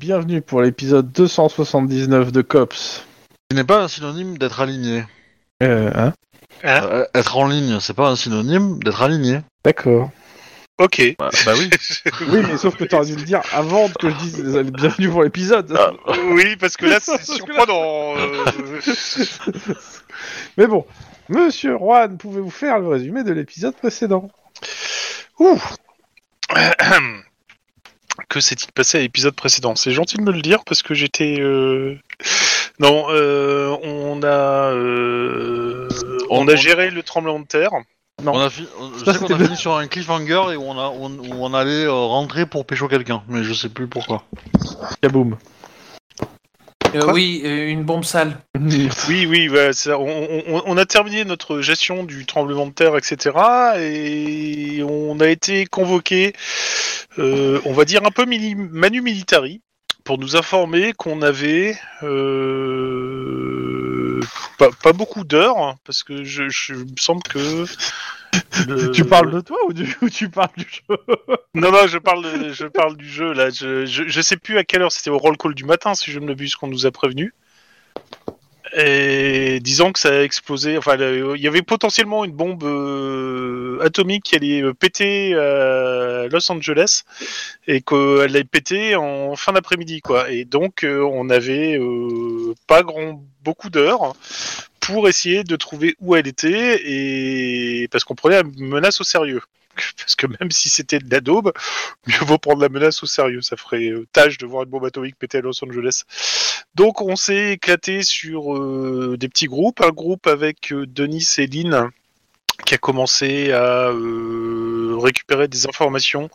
bienvenue pour l'épisode 279 de Cops. Ce n'est pas un synonyme d'être aligné. Euh, hein Hein Euh, être en ligne, c'est pas un synonyme d'être aligné. D'accord. Ok. Bah, bah oui. Oui, mais sauf que t'aurais dû le dire avant que je dise euh, bienvenue pour l'épisode. Ah. oui, parce que là, c'est surprenant. euh, Mais bon, Monsieur Juan, pouvez-vous faire le résumé de l'épisode précédent? Ouh. Que s'est-il passé à l'épisode précédent C'est gentil de me le dire parce que j'étais. euh, Non, euh, on a, euh, on a géré le tremblement de terre. Non. On a fi- je Ça, sais qu'on a fini sur un cliffhanger et où on, a, où on, où on allait euh, rentrer pour pécho quelqu'un, mais je sais plus pourquoi. Kaboom. Euh, oui, euh, une bombe sale. Oui, oui, ouais, ça, on, on- on a terminé notre gestion du tremblement de terre, etc. Et on a été convoqué, euh, on va dire un peu mili- manu militari, pour nous informer qu'on avait euh, pas, pas beaucoup d'heures, hein, parce que je, je il me semble que le- Tu parles de toi ou, du... ou tu parles du jeu non, non, je parle, de- je parle du jeu là. Je, je, je sais plus à quelle heure c'était au roll call du matin, si je ne m'abuse, qu'on nous a prévenu. Et disons que ça a explosé. Enfin, il y avait potentiellement une bombe euh, atomique qui allait euh, péter à Los Angeles et qu'elle allait péter en fin d'après-midi, quoi. Et donc, euh, on avait euh, pas grand beaucoup d'heures pour essayer de trouver où elle était et parce qu'on prenait la menace au sérieux. Parce que même si c'était de la daube, mieux vaut prendre la menace au sérieux. Ça ferait euh, tâche de voir une bombe atomique péter à Los Angeles. Donc on s'est éclaté sur euh, des petits groupes. Un groupe avec euh, Denis et Lynn qui a commencé à récupérer des informations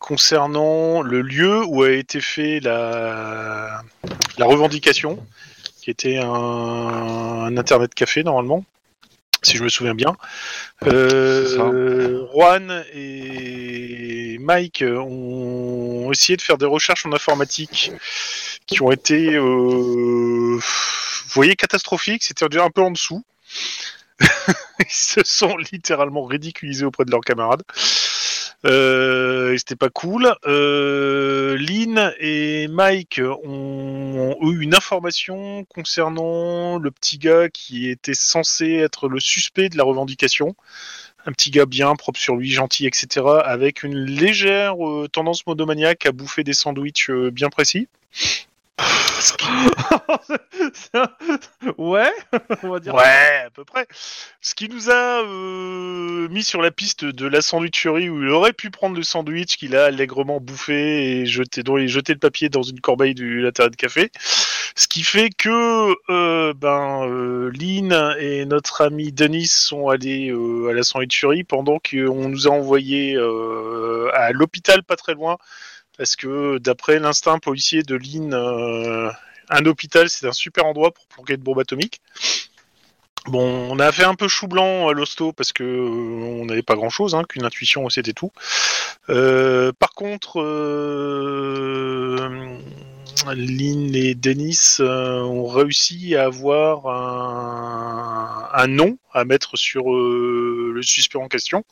concernant le lieu où a été fait la revendication, qui était un, un internet café normalement, si je me souviens bien. Euh, Juan et Mike ont essayé de faire des recherches en informatique qui ont été, euh, vous voyez, catastrophiques. C'était déjà un peu en dessous. Ils se sont littéralement ridiculisés auprès de leurs camarades. Euh, c'était pas cool. Euh, Lynn et Mike ont, ont eu une information concernant le petit gars qui était censé être le suspect de la revendication. Un petit gars bien, propre sur lui, gentil, etc. Avec une légère euh, tendance monomaniaque à bouffer des sandwichs euh, bien précis. Ouais, à peu près. Ce qui nous a euh, mis sur la piste de la sandwicherie où il aurait pu prendre le sandwich qu'il a allègrement bouffé et jeté, jeté le papier dans une corbeille du l'intérieur de café. Ce qui fait que euh, ben euh, Lynn et notre ami Denis sont allés euh, à la sandwicherie pendant qu'on nous a envoyé euh, à l'hôpital pas très loin parce que d'après l'instinct policier de Lynn, euh, un hôpital c'est un super endroit pour planquer de bombes atomiques. Bon, on a fait un peu chou blanc à l'hosto parce que euh, on n'avait pas grand chose, hein, qu'une intuition c'était tout. Euh, par contre, euh, Lynn et Denis euh, ont réussi à avoir un, nom à mettre sur euh, le suspect en question.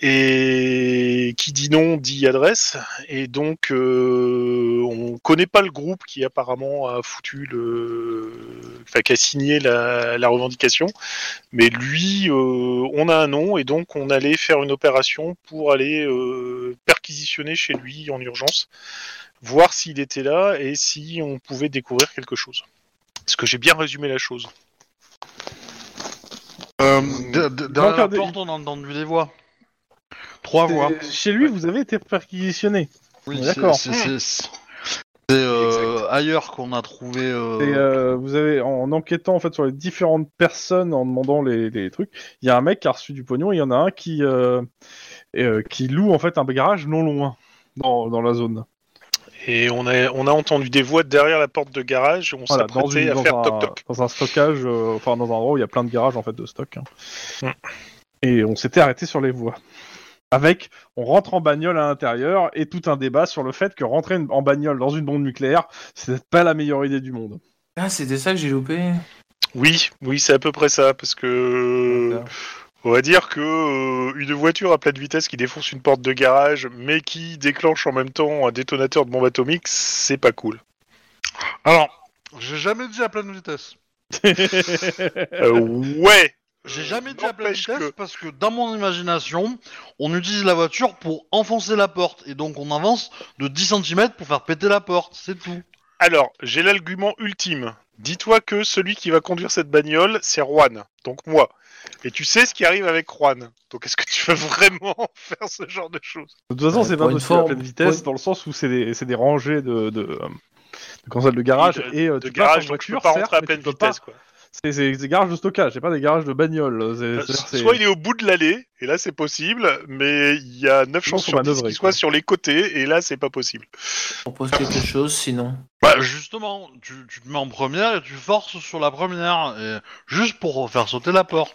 Et qui dit nom dit adresse. Et donc, euh, on connaît pas le groupe qui apparemment a foutu le, enfin, qui a signé la, la revendication. Mais lui, euh, on a un nom et donc on allait faire une opération pour aller perquisitionner chez lui en urgence, voir s'il était là et si on pouvait découvrir quelque chose. Est-ce que j'ai bien résumé la chose? Euh, de- de- derrière la porte, on a entendu des voix. Trois voix. Chez lui, vous avez été perquisitionné. Oui, Ouais, c'est- d'accord. c'est- euh, ailleurs qu'on a trouvé. euh, Et euh, vous avez, en enquêtant en fait sur les différentes personnes, en demandant les, les trucs, il y a un mec qui a reçu du pognon, et il y en a un qui euh, et, euh, qui loue en fait un garage non loin dans, dans la zone. Et on a, on a entendu des voix derrière la porte de garage. On Voilà, s'apprêtait à dans faire un, toc toc. dans un stockage, euh, enfin dans un endroit où il y a plein de garages en fait de stock. hein. Mm. Et on s'était arrêté sur les voies. Avec, on rentre en bagnole à l'intérieur et tout un débat sur le fait que rentrer en bagnole dans une bombe nucléaire, c'est pas la meilleure idée du monde. Ah, c'était ça que j'ai loupé. Oui, oui, c'est à peu près ça, parce que. On va dire que euh, une voiture à pleine vitesse qui défonce une porte de garage, mais qui déclenche en même temps un détonateur de bombe atomique, c'est pas cool. Alors, j'ai jamais dit à pleine vitesse. Euh, ouais. J'ai jamais dit à pleine n'empêche vitesse que- parce que dans mon imagination, on utilise la voiture pour enfoncer la porte et donc on avance de 10 cm pour faire péter la porte, c'est tout. Alors, j'ai l'argument ultime. Dis-toi que celui qui va conduire cette bagnole, c'est Juan, donc moi. Et tu sais ce qui arrive avec Juan. Donc est-ce que tu veux vraiment faire ce genre de choses? De toute façon, Ouais, c'est pour pas une possible à forme- pleine vitesse, pour- dans le sens où c'est des, c'est des rangées de, de, euh, de consoles de garage de, et euh, de tu passes en garage, donc je peux voiture, pas certes, rentrer à mais pleine tu peux pas- vitesse. Quoi. C'est des garages de stockage, c'est pas des garages de bagnole. Euh, Soit il est au bout de l'allée, et là c'est possible, mais il y a 9 Sinon, chances sur 10 manœuvrer, qu'il soit sur les côtés, et là c'est pas possible. Je propose quelque chose, sinon. Bah justement, tu, tu te mets en première et tu forces sur la première, et- juste pour faire sauter la porte.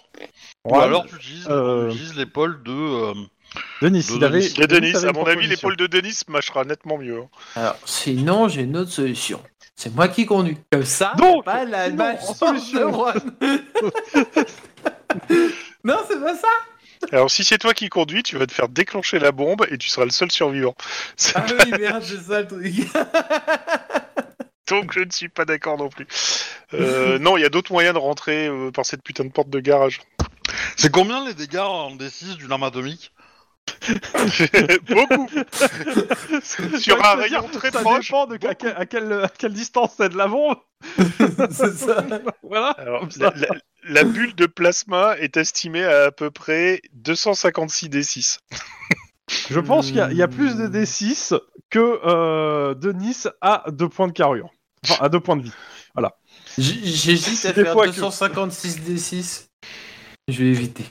Ou alors tu utilises, euh, tu utilises l'épaule de... euh, Denis, de il avait. Denis. Et Denis, avait à mon avis, l'épaule de Denis marchera nettement mieux. hein. Alors, sinon, j'ai une autre solution. C'est moi qui conduis. Comme ça, Donc, pas la en solution. non, c'est pas ça. Alors si c'est toi qui conduis, tu vas te faire déclencher la bombe, et tu seras le seul survivant. C'est Ah oui, merde, c'est ça le truc. Donc je ne suis pas d'accord non plus. Euh, non, il y a d'autres moyens de rentrer euh, par cette putain de porte de garage. C'est combien les dégâts en D6 d'une arme atomique? Beaucoup Sur un rayon très ça proche. dépend de à, quelle, à quelle- à quelle distance c'est de la bombe. c'est ça. Voilà. Alors, comme ça. la, la- la bulle de plasma est estimée à à peu près 256 D6. Je pense qu'il y a- il y, a plus de Hmm. D6 que euh, Denis a deux points de carrure. Enfin, à deux points de vie. J- J'hésite à Des faire fois que- 256 D6. Je vais éviter.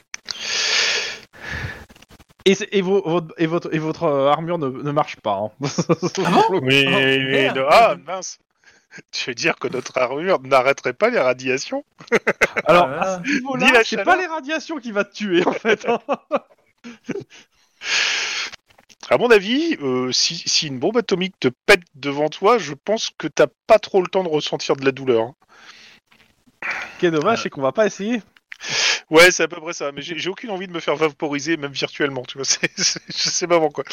Et, c'est- et, vos- votre, et, votre, et votre euh, armure ne, ne marche pas. hein. Mais, Oh, mais- merde. ah mince Tu veux dire que notre armure n'arrêterait pas les radiations Alors, Ah. à ce c'est pas les radiations qui va te tuer en fait. hein. À mon avis, euh, si, si une bombe atomique te pète devant toi, je pense que t'as pas trop le temps de ressentir de la douleur. hein. Ce qui est dommage, c'est qu'on va pas essayer. Ouais, c'est à peu près ça. Mais j'ai aucune envie de me faire vaporiser, même virtuellement. Tu vois, c'est- je sais pas pourquoi.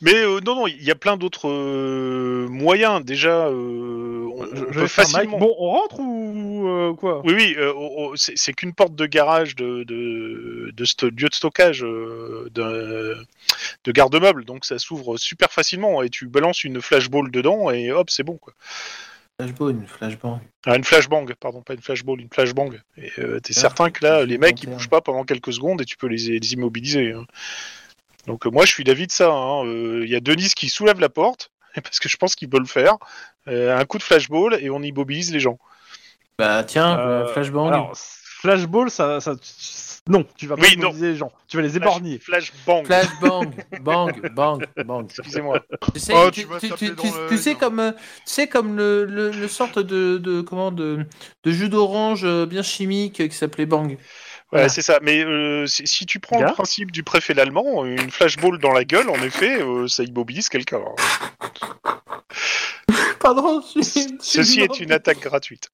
Mais euh, non, non, il y a plein d'autres euh, moyens. Déjà, euh, on, Je, peut facilement. Bon, on rentre ou quoi? Oui, oui, oh, oh, c'est qu'une porte de garage de, de, de sto- lieu de stockage de, de garde-meubles, donc ça s'ouvre super facilement et tu balances une flashball dedans et hop, c'est bon quoi. Flashbang, flashbang. Ah, une flashbang, pardon, pas une flashball, une flashbang. Et euh, t'es Ah, certain que là, les mecs ils bougent pas pendant quelques secondes et tu peux les, les immobiliser. hein. Donc euh, moi je suis d'avis de ça. hein. Euh, Il y a Denis qui soulève la porte parce que je pense qu'il peut le faire. Euh, un coup de flashball et on immobilise les gens. Bah tiens, Euh, flashbang. Alors, flashball, ça, ça, non, tu vas pas Oui, non. immobiliser les gens. Tu vas les Flash- éborgner. Flashbang. Flashbang, bang, bang, bang. Excusez-moi. Tu sais, Oh, tu, sais comme, euh, tu sais comme le, le, le sorte de, de comment de, de jus d'orange euh, bien chimique euh, qui s'appelait Bang. Ouais, Voilà. c'est ça. Mais euh, si, si tu prends Gars. le principe du préfet l'allemand, une flashball dans la gueule, en effet, euh, ça immobilise quelqu'un. Pardon, je suis, je Ceci est une attaque gratuite.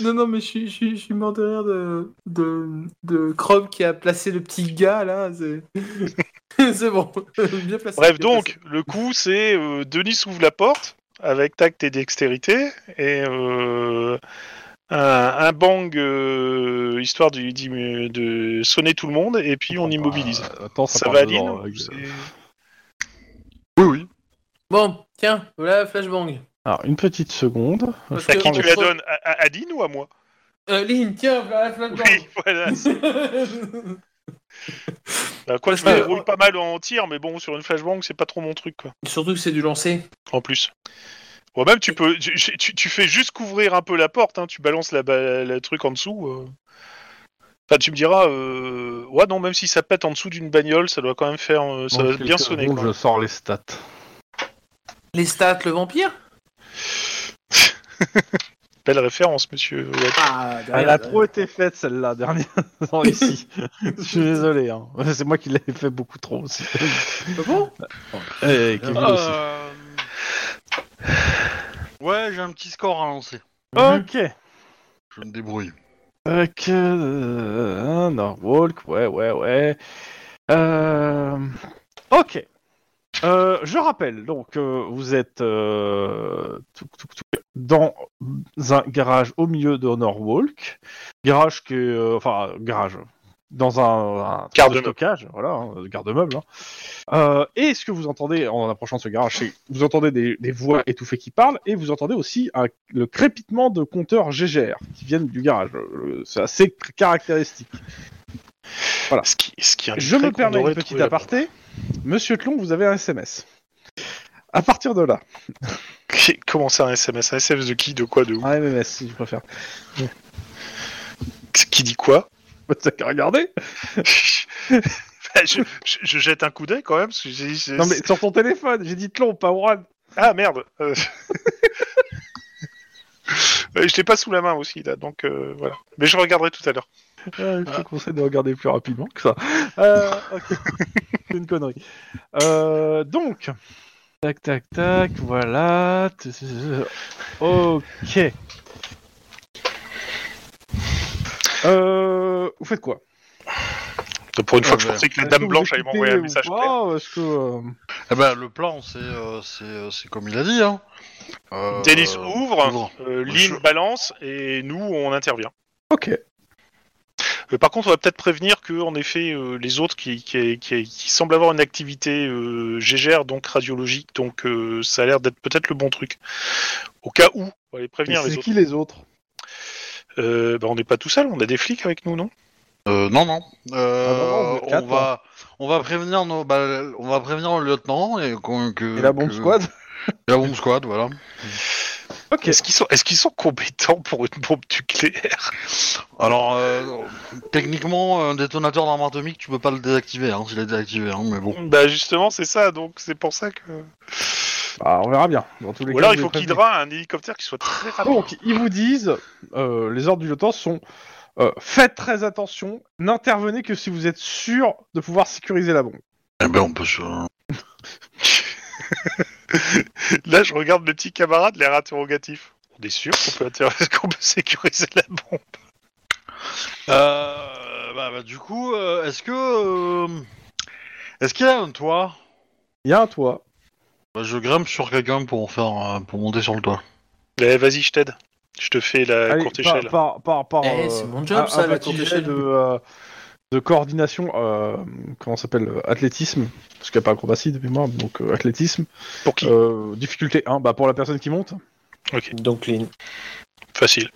Non, non, mais je suis, je suis, je suis mort de rire de, de, de Chrome qui a placé le petit gars là. C'est c'est bon. Bien placé. Bref, bien donc, le coup, c'est euh, Denis ouvre la porte avec tact et dextérité et euh, un, un bang euh, histoire de, de, de sonner tout le monde et puis on immobilise. Euh, attends, ça, ça va, dedans, Aline avec- C'est- Oui, oui. Bon, tiens, voilà flashbang. Alors, une petite seconde. Parce À que- qui tu la donnes à, à Aline ou à moi? Euh, Lynn, tiens, voilà flashbang. Oui, voilà. Bah, quoi, je me déroule pas mal en tir, mais bon, sur une flashbang, c'est pas trop mon truc, quoi. Surtout que c'est du lancer. En plus. Bon, même tu peux, tu, tu- tu fais juste couvrir un peu la porte, hein, tu balances la, ba- le truc en dessous. euh. Enfin, tu me diras, euh... ouais, non, même si ça pète en dessous d'une bagnole, ça doit quand même faire, euh, ça doit bien sonner. quoi. je sors les stats. Les stats, le vampire? Belle référence, monsieur. Ouais. Ah, Elle a trop été faite celle-là, dernière. Non, ici. Je suis désolé. Hein. C'est moi qui l'ai fait beaucoup trop aussi. Ah bon? Et Kevin aussi. Ouais, j'ai un petit score à lancer. Ok. Je me débrouille. Ok, euh, Norwalk, ouais, ouais, ouais. Euh, ok. Euh, je rappelle, donc euh, vous êtes euh, dans un garage au milieu de Norwalk. Garage qui est, euh, enfin, garage. Dans un, un truc de Garde-meuble. stockage, voilà, hein, garde-meuble. hein. Euh, et ce que vous entendez en approchant de ce garage, c'est vous entendez des, des voix étouffées qui parlent, et vous entendez aussi un- le crépitement de compteurs GGR qui viennent du garage. Euh, C'est assez caractéristique. Voilà. Ce qui, ce qui Je me permets une petite aparté. Monsieur Tlon, vous avez un SMS. À partir de là. Comment ça, un SMS Un SMS de qui De quoi De où? Un MMS si tu préfères. Qui dit quoi? Qu'à regarder. Bah, je, je- je jette un coup d'œil quand même. Parce que j'ai- Non mais sur ton téléphone, j'ai dit Tlon, pas Juan. Ah merde euh. Je l'ai pas sous la main aussi là, donc euh, voilà. Mais je regarderai tout à l'heure. Euh, je te conseille de regarder plus rapidement que ça. Euh. C'est une connerie. Euh, donc, tac, tac, tac, voilà. Ok. Euh, vous faites quoi Donc, pour une fois que je bah, pensais que la Est-ce dame vous blanche allait m'envoyer un message clair. ou Est-ce que euh, Eh ben, le plan, c'est euh, c'est euh, c'est comme il a dit. Hein. Euh, euh, ouvre, euh, Moi, Lynn je- balance et nous on intervient. Ok. Euh, par contre, on va peut-être prévenir que, en effet, euh, les autres qui, qui, qui, qui semblent avoir une activité euh, GGR, donc radiologique, donc euh, ça a l'air d'être peut-être le bon truc. Au cas où, on va les prévenir les C'est autres. qui les autres? Euh, bah, on n'est pas tout seul, on a des flics avec nous, non Euh, non, non. Euh, Ah, non, non, on quatre, va, on va prévenir nos, bah, on va prévenir le lieutenant et, qu'on- que, Et la bombe que- squad et la bombe squad, voilà. Ok. Est-ce qu'ils sont, est-ce qu'ils sont compétents pour une bombe nucléaire? Alors, euh, techniquement, un détonateur d'arme atomique, tu peux pas le désactiver, hein, s'il est désactivé, hein, mais bon. Bah justement, c'est ça, donc c'est pour ça que. Bah, on verra bien. Dans tous les Ou cas, alors il faut qu'Hydra ait un hélicoptère qui soit très rapide. Donc, ils vous disent, euh, les ordres du lieutenant sont euh, faites très attention, n'intervenez que si vous êtes sûr de pouvoir sécuriser la bombe. Eh ben, on peut se... Là, je regarde mes petits camarades, l'air interrogatif. On est sûr qu'on peut, inter- qu'on peut sécuriser la bombe Euh, bah, bah, du coup, euh, est-ce que... euh, Est-ce qu'il y a un toit? Il y a un toit. Bah, Je grimpe sur quelqu'un pour en faire, euh, pour monter sur le toit. Eh, Vas-y, je t'aide. Je te fais la Allez, courte par, échelle. par, par, par, Eh, euh, c'est mon job, un- ça, un la courte échelle. de, euh, de coordination, euh, comment ça s'appelle, euh, athlétisme, parce qu'il n'y a pas acrobatie depuis moi, donc euh, athlétisme. Pour qui Euh, difficulté 1, bah pour la personne qui monte. Donc, Lynn. Facile.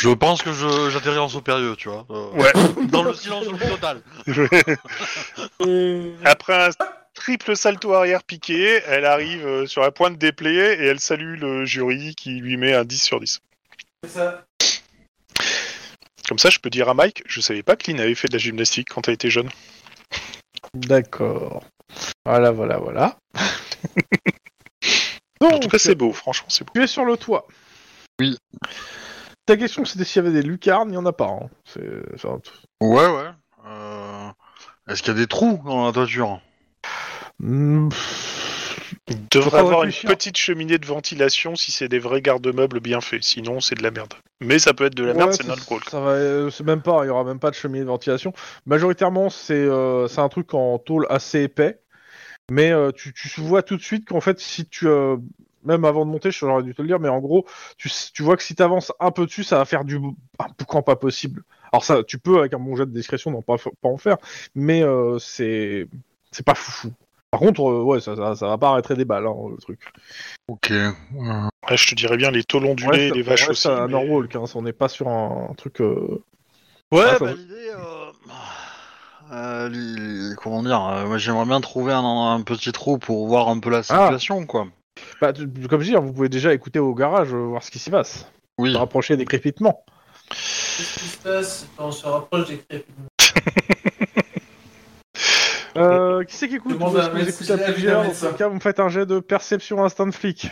Je pense que je- j'atterris en saut périlleux, tu vois. euh, Ouais. Dans le silence le plus total. Après un triple salto arrière piqué, elle arrive euh, sur la pointe dépliée et elle salue le jury qui lui met un 10 sur 10. C'est ça. Comme ça, je peux dire à Mike, je savais pas que Lynn avait fait de la gymnastique quand elle était jeune. D'accord. Voilà, voilà, voilà. En donc, tout cas, c'est beau, franchement, c'est beau. tu es sur le toit. Oui. Ta question c'était s'il y avait des lucarnes, il n'y en a pas. hein. C'est c'est un- Ouais, ouais. Euh, Est-ce qu'il y a des trous dans la toiture? Hmm, Il devrait avoir une petite cheminée de ventilation si c'est des vrais garde-meubles bien faits. Sinon, c'est de la merde. Mais ça peut être de la merde, ouais, c'est notre walk. Ça va, euh, c'est même pas, il y aura même pas de cheminée de ventilation. Majoritairement, c'est euh, c'est un truc en tôle assez épais, mais euh, tu, tu vois tout de suite qu'en fait, si tu euh, même avant de monter, j'aurais dû te le dire, mais en gros, tu, tu vois que si tu avances un peu dessus, ça va faire du un boucan pas possible. Alors ça, tu peux avec un bon jet de discrétion n'en pas, pas en faire, mais c'est c'est pas foufou. Par contre, euh, ouais, ça, ça, ça va pas arrêter des balles, hein, le truc. Ok. euh, Ouais, je te dirais bien les taux ondulés, Ouais, les vaches ouais, aussi. c'est un mais- Norwalk, hein, on n'est pas sur un, un truc. euh, Ouais, Ouais, bah, l'idée, euh, euh, li- comment dire, euh, moi j'aimerais bien trouver un, un petit trou pour voir un peu la situation, quoi. Bah, comme je dis, hein, vous pouvez déjà écouter au garage, voir ce qui s'y passe. Oui. Se rapprocher des crépitements. Qu'est-ce qui se passe quand on se rapproche des crépitements? Euh, qui c'est qui écoute Demande Vous, à que un écoutez un plusieurs Dans médecin. ce cas, vous me faites un jet de perception instinct de flic.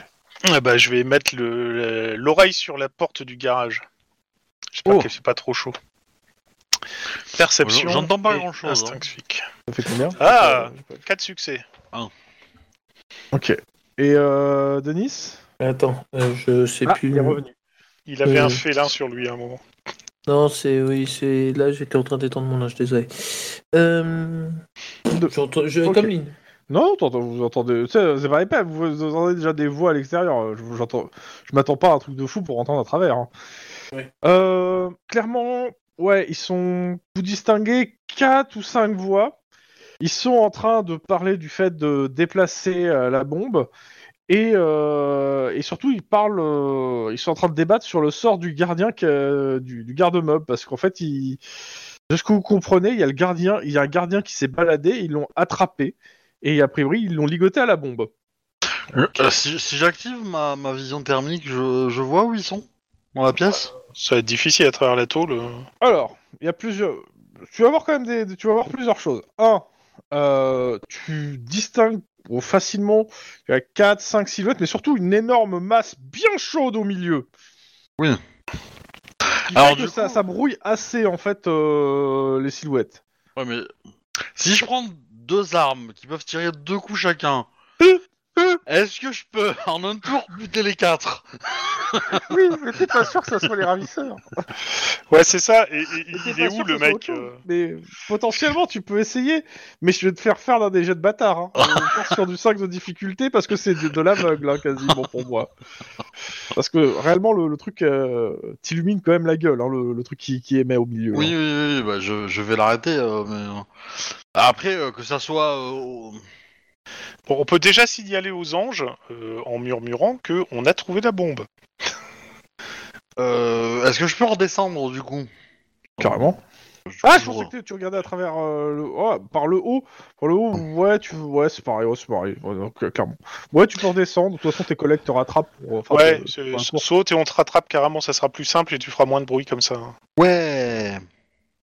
Ah bah, je vais mettre le- le- l'oreille sur la porte du garage. J'espère Oh. qu'elle fait pas trop chaud. Perception. J'entends pas et grand-chose, instinct hein. flic. Ça fait combien Ah Euh, 4 succès. Ok. Et euh, Denis? Attends, euh, je sais Ah, plus. il est revenu. Il avait Euh. un félin sur lui à un moment. Non, c'est oui, c'est là j'étais en train d'étendre mon linge, désolé. Euh... Je Ok. comme ligne. Non, t'entends- vous entendez, c'est pareil pas, vous entendez déjà des voix à l'extérieur. Je, j'entends, je m'attends pas à un truc de fou pour entendre à travers. hein. Oui. Euh, clairement, ouais, ils sont. Vous distinguez quatre ou cinq voix. Ils sont en train de parler du fait de déplacer euh, la bombe et, euh, et surtout ils parlent, euh, ils sont en train de débattre sur le sort du gardien que- du, du garde-meuble parce qu'en fait, de ce que vous comprenez, il y a le gardien, il y a un gardien qui s'est baladé, ils l'ont attrapé et a priori ils l'ont ligoté à la bombe. Euh, si si j'active ma, ma vision thermique, je, je vois où ils sont Dans la pièce? Ça va être difficile à travers la tôle. euh. Alors, il y a plusieurs. Tu vas voir quand même des. Tu vas voir plusieurs choses. Un, euh, tu distingues facilement. Il y a 4, 5 silhouettes, mais surtout une énorme masse bien chaude au milieu. Oui. Qui fait Alors, que du ça, brouille assez en fait euh, les silhouettes. Ouais, mais si je prends deux armes qui peuvent tirer deux coups chacun, est-ce que je peux en un tour buter les quatre? Oui, mais t'es pas sûr que ça soit les ravisseurs. Ouais, c'est ça. Et, et- T'es il pas est sûr où que le ce soit mec autre chose. euh Mais potentiellement, tu peux essayer. Mais je vais te faire faire dans des jets de bâtard. Hein. Sur du 5 de difficulté parce que c'est de, de l'aveugle, hein, quasiment pour moi. Parce que réellement, le, le truc euh, t'illumine quand même la gueule, hein, le, le truc qui, qui émet au milieu. Oui, hein. oui, oui, bah, je, je vais l'arrêter. euh, mais euh, après euh, que ça soit, euh, au- Bon, on peut déjà signaler aux anges, euh, en murmurant, que on a trouvé la bombe. euh, est-ce que je peux redescendre du coup? Carrément. Je- Ah, je je- pensais que tu regardais à travers euh, le... oh, par le haut. Par le haut, ouais, tu... ouais c'est pareil, ouais, c'est pareil. Ouais, donc, euh, clairement. Ouais, tu peux redescendre. De toute façon, tes collègues te rattrapent. Pour, enfin, ouais, te- c'est- pour un cours. saute et on te rattrape carrément, ça sera plus simple et tu feras moins de bruit comme ça. Ouais.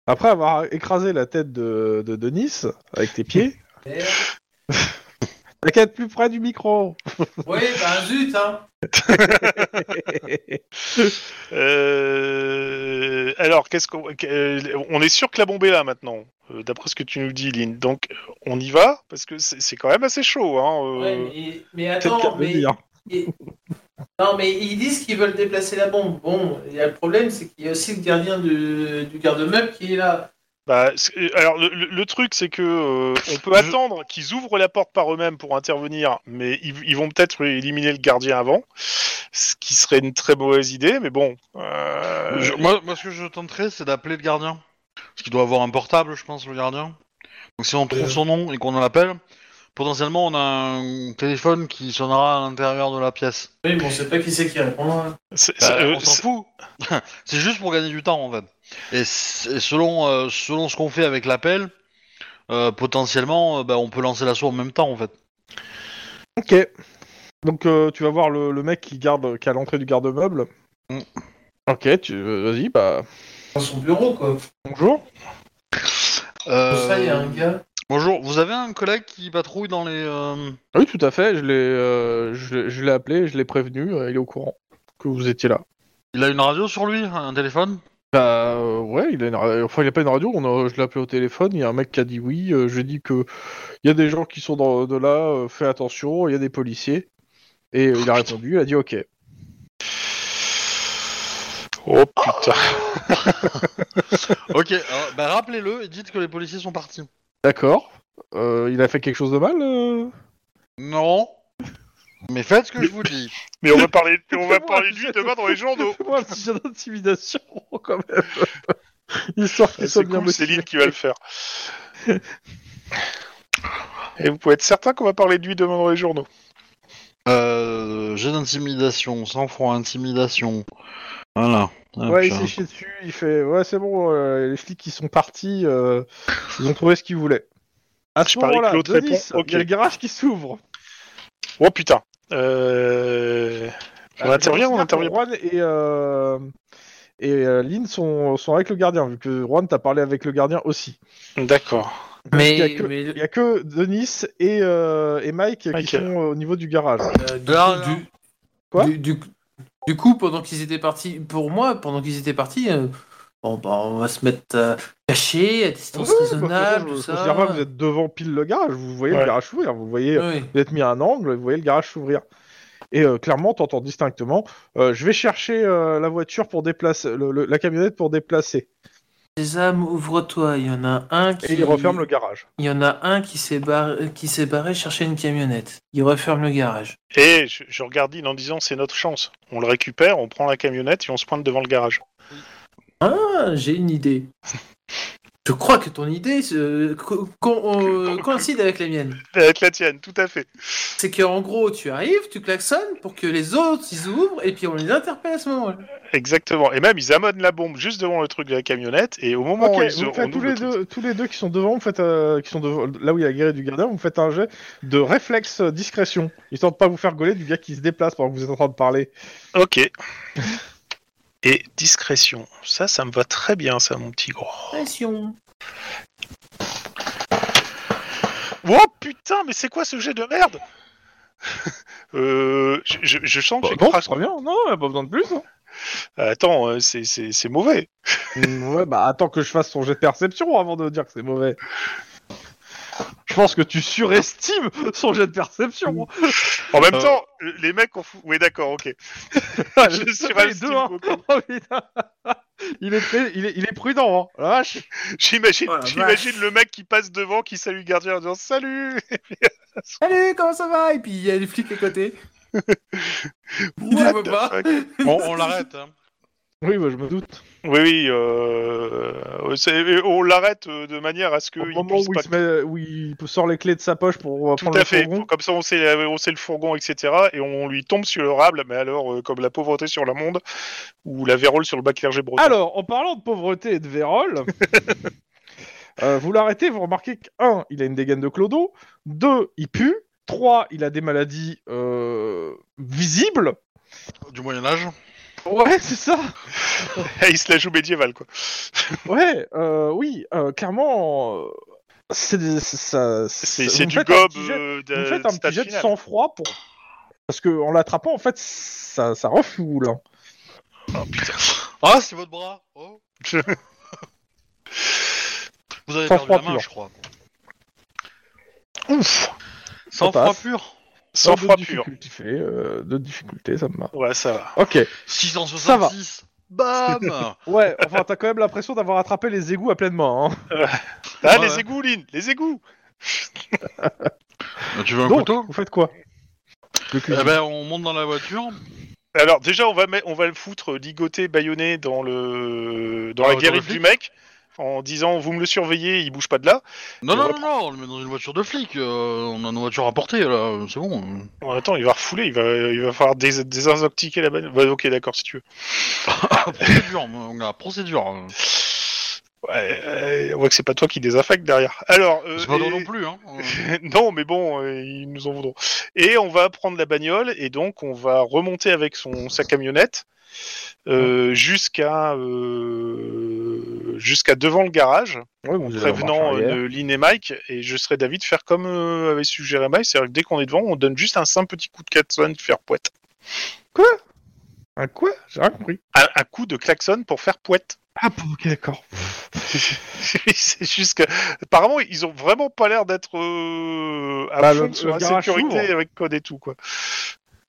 Après avoir écrasé la tête de, de Denis avec tes pieds, t'as qu'à être plus près du micro. Oui, bah zut, hein. Euh, alors, qu'est-ce qu'on, euh, on est sûr que la bombe est là maintenant, euh, d'après ce que tu nous dis, Lynn. Donc, on y va parce que c'est c'est quand même assez chaud. Hein, euh. Ouais, mais, attends, mais... et- Non, mais ils disent qu'ils veulent déplacer la bombe. Bon, il y a le problème, c'est qu'il y a aussi le gardien du, du garde-meuble qui est là. Bah, alors le, truc c'est que euh, on peut Je- attendre qu'ils ouvrent la porte par eux-mêmes pour intervenir, mais ils, ils vont peut-être éliminer le gardien avant, ce qui serait une très mauvaise idée. Mais bon, euh, Je- moi, moi, ce que je tenterais, c'est d'appeler le gardien. Parce qu'il doit avoir un portable, je pense, le gardien. Donc si on trouve Euh. son nom et qu'on l'appelle, potentiellement on a un téléphone qui sonnera à l'intérieur de la pièce. Oui, mais on sait pas qui c'est qui répondra. c'est- Bah, euh, on s'en fout. c'est juste pour gagner du temps en fait. Et, selon, euh, selon ce qu'on fait avec l'appel, euh, potentiellement, euh, bah, on peut lancer l'assaut en même temps en fait. Ok. Donc euh, tu vas voir le, le mec qui garde, qui est à l'entrée du garde-meuble. Mm. Ok, tu vas-y, bah Dans son bureau, quoi. bonjour. Euh, ça, il y a un gars. Bonjour, vous avez un collègue qui patrouille dans les... euh, Oui, tout à fait. Je l'ai, euh, je, l'ai- je l'ai appelé, je l'ai prévenu. euh, il est au courant que vous étiez là. Il a une radio sur lui, un téléphone? Bah euh, ouais, il a une ra- enfin il a pas une radio. On a, je l'ai appelé au téléphone. Il y a un mec qui a dit oui. euh, je lui ai dit que il y a des gens qui sont dans, de là. euh, fais attention. Il y a des policiers. Et euh, il a répondu. Il a dit ok. Oh putain. Ok, alors, bah, rappelez-le et dites que les policiers sont partis. D'accord. Euh, il a fait quelque chose de mal euh? Non. Mais faites ce que je vous dis. Mais on va parler, on va parler de lui demain dans les journaux. Fais-moi un petit jet d'intimidation quand même. Histoire qu'il soit C'est bien cool, c'est motivé. Lynn qui va le faire. Et vous pouvez être certain qu'on va parler de lui demain dans les journaux. Euh, j'ai d'intimidation, sans froid, intimidation. Voilà. Hop, Ouais, il s'est chié dessus, il fait Ouais, c'est bon, euh, les flics qui sont partis, euh, ils ont trouvé ce qu'ils voulaient. À ce Je parie que moment-là, il y a le garage qui s'ouvre. Oh putain. Euh... On Euh, intervient on intervient Juan et, euh, et euh, Lynn sont, sont avec le gardien, vu que Juan t'a parlé avec le gardien aussi. D'accord. Mais, il y a que- mais Il y a que Denis et, euh, et Mike, Mike. qui sont au niveau du garage. euh, du, coup, du- Quoi? du, du- du coup, pendant qu'ils étaient partis, pour moi, pendant qu'ils étaient partis, euh, bon, bah, on va se mettre euh, caché, à distance raisonnable, tout je pas que vous êtes devant pile le garage, vous voyez Ouais. le garage s'ouvrir, vous voyez, Oui. vous êtes mis à un angle, vous voyez le garage s'ouvrir. Et euh, clairement, t'entends distinctement. euh, je vais chercher euh, la voiture pour déplacer, le- le- la camionnette pour déplacer. Sésame, ouvre-toi. Il y en a un qui. Et il referme le garage. Il y en a un qui s'est barré, qui s'est barré chercher une camionnette. Il referme le garage. Et je, je regarde Lynn en disant c'est notre chance. On le récupère, on prend la camionnette et on se pointe devant le garage. Ah, j'ai une idée. Je crois que ton idée euh, co- co- euh, coïncide avec la mienne. Avec la tienne, tout à fait. C'est qu'en gros, tu arrives, tu klaxonnes pour que les autres ils ouvrent et puis on les interpelle à ce moment-là. Exactement. Et même ils amènent la bombe juste devant le truc de la camionnette et au moment où ils vous faites tous le les, truc- deux, tous les deux qui sont devant, vous faites, euh, qui sont devant, là où il y a guerre du gardien, vous faites un jet de réflexe discrétion, histoire de pas vous faire gauler du gars qui se déplace pendant que vous êtes en train de parler. Ok. Et discrétion. Ça, ça me va très bien, ça, mon petit gros. Pression. Oh putain, mais c'est quoi ce jet de merde? Euh, je, je, je sens que j'ai non, crash- très bien, non, pas besoin de plus. hein. Attends, euh, c'est- c'est c'est mauvais. Mm, ouais, bah attends que je fasse son jet de perception avant de dire que c'est mauvais. Je pense que tu surestimes son jet de perception. En même Euh. temps, les mecs ont fou... Oui, d'accord, ok. Ah, Je surestime deux, hein. beaucoup. Oh, putain. il, est très- il, est, il est prudent, hein. La vache. J'imagine Oh j'imagine le mec qui passe devant, qui salue le gardien en disant Salut Salut, comment ça va? Et puis il y a les flics à côté. Il What les voit the pas. fuck? On, on l'arrête. Hein. Oui, bah, je me doute. Oui, oui, euh... c'est- on l'arrête euh, de manière à ce Au qu'il moment puisse où, pas il se met, où il sort les clés de sa poche pour euh, Tout prendre à le fait. fourgon. Comme ça, on sait, on sait le fourgon, etc. Et on lui tombe sur le rable. Mais alors, euh, comme la pauvreté sur la monde, ou la vérole sur le bac clergé breton. Alors, en parlant de pauvreté et de vérole, euh, vous l'arrêtez, vous remarquez que 1. Il a une dégaine de clodo. 2. Il pue. 3. Il a des maladies euh, visibles. Du Moyen-Âge. Ouais, c'est ça. il se la joue médiévale, quoi. Ouais, euh, oui, euh, clairement, euh, c'est des- c'est- ça. C'est vous c'est du faites un gobe petit jet- euh, de Vous faites un stade petit jet de final. sang-froid pour. Parce que en l'attrapant, en fait, ça, ça refoule. hein. Oh, putain. Ah, c'est votre bras. Oh. Vous avez Sans perdu la froid main, pur. je crois. Ouf Sans froid passe. pur. Sans de froid pur. euh, de difficulté, ça me va. Ouais, ça va. Ok. 666. Bam Ouais, enfin, t'as quand même l'impression d'avoir attrapé les égouts à pleine main. hein. Ah, Ouais, les égouts, Lynn Les égouts Tu veux un Donc, couteau? vous faites quoi? Eh ben, on monte dans la voiture. Alors, déjà, on va, mettre- on va le foutre ligoté, baïonné dans, le... dans Ah, la guérite du mec, en disant Vous me le surveillez, il bouge pas de là. Non, non, on non, non, on le met dans une voiture de flic. euh, on a une voiture à porter, là. C'est bon. Bon, attends, il va refouler, il va, il va falloir dés- désintoxiquer la bagnole. Bah, ok, d'accord, si tu veux. procédure, mon gars, procédure. Ouais, euh, on voit que c'est pas toi qui désinfecte derrière. Alors, euh, C'est pas et- non plus, hein. Non, mais bon, euh, ils nous en voudront. Et on va prendre la bagnole et donc on va remonter avec son sa camionnette jusqu'à jusqu'à devant le garage, en prévenant euh, Lynn et Mike. Et je serais David faire comme euh, avait suggéré Mike, c'est-à-dire que dès qu'on est devant, on donne juste un simple petit coup de klaxon de faire poète. Un quoi? J'ai rien compris. Un, un coup de klaxon pour faire poète. Ah, ok, d'accord. c'est juste que apparemment ils ont vraiment pas l'air d'être euh, à Bah, fond le- sur le la sécurité avec code et tout quoi.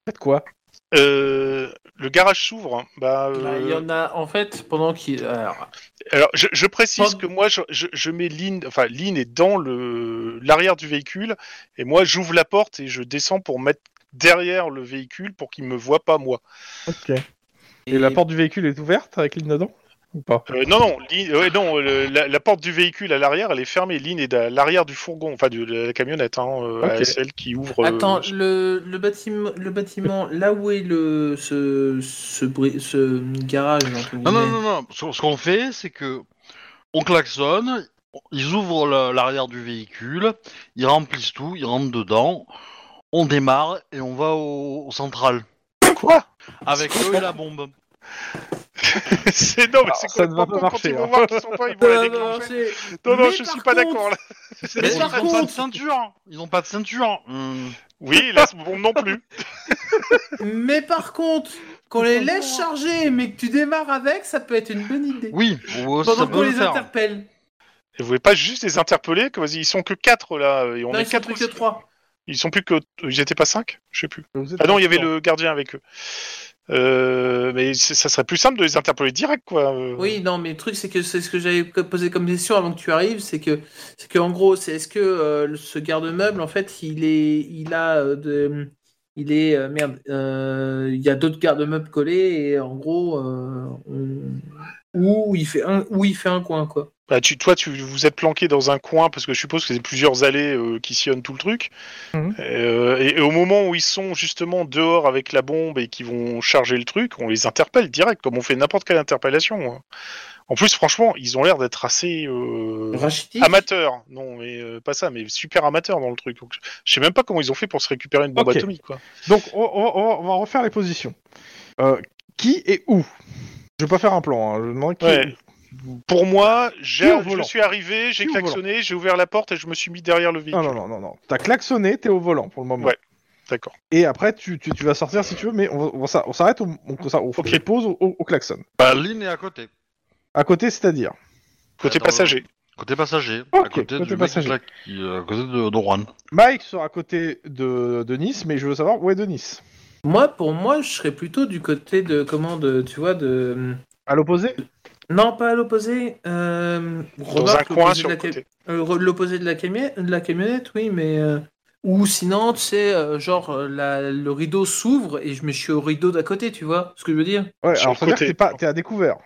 Faites quoi? Euh, le garage s'ouvre. Bah, euh, Bah, Il y en a en fait pendant qu'il. Alors, Alors, je, je précise que moi, je, je, je mets Lynn, enfin, Lynn est dans le l'arrière du véhicule, et moi, j'ouvre la porte et je descends pour mettre derrière le véhicule pour qu'il me voit pas moi. Ok. Et, la porte du véhicule est ouverte avec Lynn dedans? Ou pas? Euh, non, non, Lynn- ouais, non, le- la, la porte du véhicule à l'arrière, elle est fermée. Lynn est à l'arrière du fourgon, enfin de la camionnette, hein, euh, Ok. celle qui ouvre. euh, Attends, le, le bâtiment, le bâtiment, là où est le ce ce, bri- ce garage Non, non, non, non. Ce, ce qu'on fait, c'est que on klaxonne, ils ouvrent la- l'arrière du véhicule, ils remplissent tout, ils rentrent dedans, on démarre et on va au, au central. Quoi? Avec eux et la bombe. C'est non, mais c'est ça ne va pas quand marcher, ils vont hein. voir qu'ils sont pas, ils vont Ça la va déclencher. marcher. Non, non, Mais je par suis pas contre- d'accord là. Mais ils par ont pas de ceinture. Ils ont pas de ceinture. Hum. Oui, la bombe non plus. mais par contre, qu'on les laisse charger, mais que tu démarres avec, ça peut être une bonne idée. Oui, ça Pendant qu'on le les faire. interpelle. Et vous voulez pas juste les interpeller que vas-y, ils sont que 4 là, et on Non, est ils sont 4 plus que trois. Ils sont plus que. Ils étaient pas 5 Je sais plus. Ah non, il y avait le gardien avec eux. Euh, mais ça serait plus simple de les interpeller direct, quoi. Oui, non, mais le truc, c'est que c'est ce que j'avais posé comme question avant que tu arrives, c'est que, c'est que en gros, c'est est-ce que euh, ce garde-meuble, en fait, il est, il a euh, de, il est merde, il y a d'autres garde-meubles collés et en gros, on- ou il fait un, ou il fait un coin, quoi. Bah, tu, toi, tu vous êtes planqué dans un coin parce que je suppose que c'est plusieurs allées euh, qui sillonnent tout le truc. Mhm. Euh, et, et au moment où ils sont justement dehors avec la bombe et qui vont charger le truc, on les interpelle direct, comme on fait n'importe quelle interpellation. hein. En plus, franchement, ils ont l'air d'être assez euh, amateurs. Non, mais euh, pas ça, mais super amateurs dans le truc. Donc, je sais même pas comment ils ont fait pour se récupérer une bombe atomique. Quoi. Donc, on, on va- on refaire les positions. Euh, qui et où? Je vais pas faire un plan. hein. Je demande qui. Ouais. Pour moi, j'ai- Qui au je volant suis arrivé, j'ai Qui au klaxonné, j'ai ouvert la porte et je me suis mis derrière le véhicule. Non, non, non, non, non. T'as klaxonné, t'es au volant pour le moment. Ouais. D'accord. Et après, tu, tu, tu vas sortir si tu veux, mais on, va- on, s'a- on s'arrête, au- on, on, on Ok. fait pause au, au- au klaxon. Bah, Lynn est à côté. À côté, c'est-à-dire Côté Attends, passager. Côté passager. Ok, à côté, côté du passager. mec qui, qui- à côté de, de Juan. Mike sera à côté de, de Nice, mais je veux savoir où est de Nice. Moi, pour moi, je serais plutôt du côté de comment de, tu vois, de. À l'opposé? Non, pas à l'opposé. Euh... Dans remarque, un coin l'opposé sur de le la. Euh, de la camionnette, de la camionnette, oui, mais euh, ou sinon, tu sais, euh, genre euh, la- le rideau s'ouvre et je me suis au rideau d'à côté, tu vois ce que je veux dire? Ouais, alors ça veut dire que t'es pas, t'es à découvert.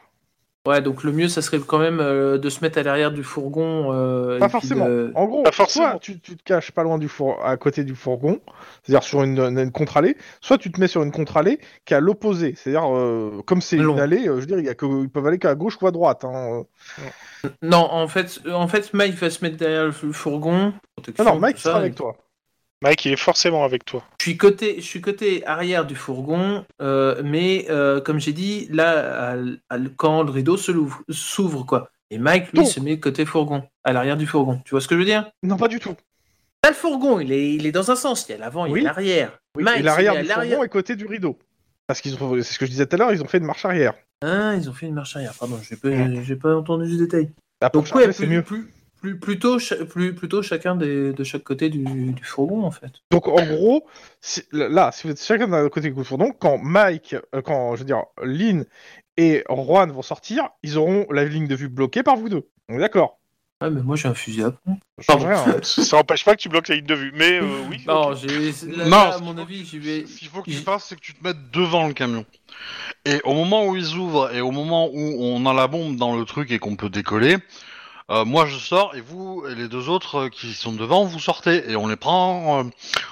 Ouais, donc le mieux, ça serait quand même euh, de se mettre à l'arrière du fourgon. euh, Pas forcément. de- En gros, Pas forcément. soit tu, tu te caches pas loin du four, à côté du fourgon, c'est-à-dire sur une, contre-allée, soit tu te mets sur une contre-allée qui est à l'opposé, c'est-à-dire euh, comme c'est une allée, euh, je veux dire, il y a que, ils peuvent aller qu'à gauche ou à droite. Hein. Non, en fait, en fait, Mike va se mettre derrière le fourgon. Non, non, Mike sera et- avec toi. Mike, il est forcément avec toi. Je suis côté, je suis côté arrière du fourgon, euh, mais euh, comme j'ai dit, là, à- à- quand le rideau se l'ouvre- s'ouvre, quoi. Et Mike, lui, se met côté fourgon, à l'arrière du fourgon. Tu vois ce que je veux dire? Non, pas du tout. Là, le fourgon, il est, il est dans un sens. Il y a l'avant, il Oui. y a l'arrière. Oui, Mike et l'arrière du l'arrière. fourgon est côté du rideau. Parce qu'ils ont, c'est ce que je disais tout à l'heure, ils ont fait une marche arrière. Ah, ils ont fait une marche arrière. Pardon, j'ai pas, j'ai pas entendu du détail. Bah, pour Donc ouais, c'est mieux. plus, plus- plutôt, plus, plutôt chacun des, de chaque côté du, du fourgon, en fait. Donc en gros, si- là, si vous êtes chacun d'un côté du fourgon, quand Mike, euh, quand je veux dire Lynn et Juan vont sortir, ils auront la ligne de vue bloquée par vous deux. On est d'accord Ouais, mais moi, j'ai un fusil à pompe. Ça hein. N'empêche pas que tu bloques la ligne de vue. Mais euh, oui. Non, là, Non, là, à mon avis, j'y vais. Ce qu'il faut que tu fasses, c'est que tu te mettes devant le camion. Et au moment où ils ouvrent et au moment où on a la bombe dans le truc et qu'on peut décoller, euh, moi je sors et vous et les deux autres euh, qui sont devant, vous sortez et on les prend, euh,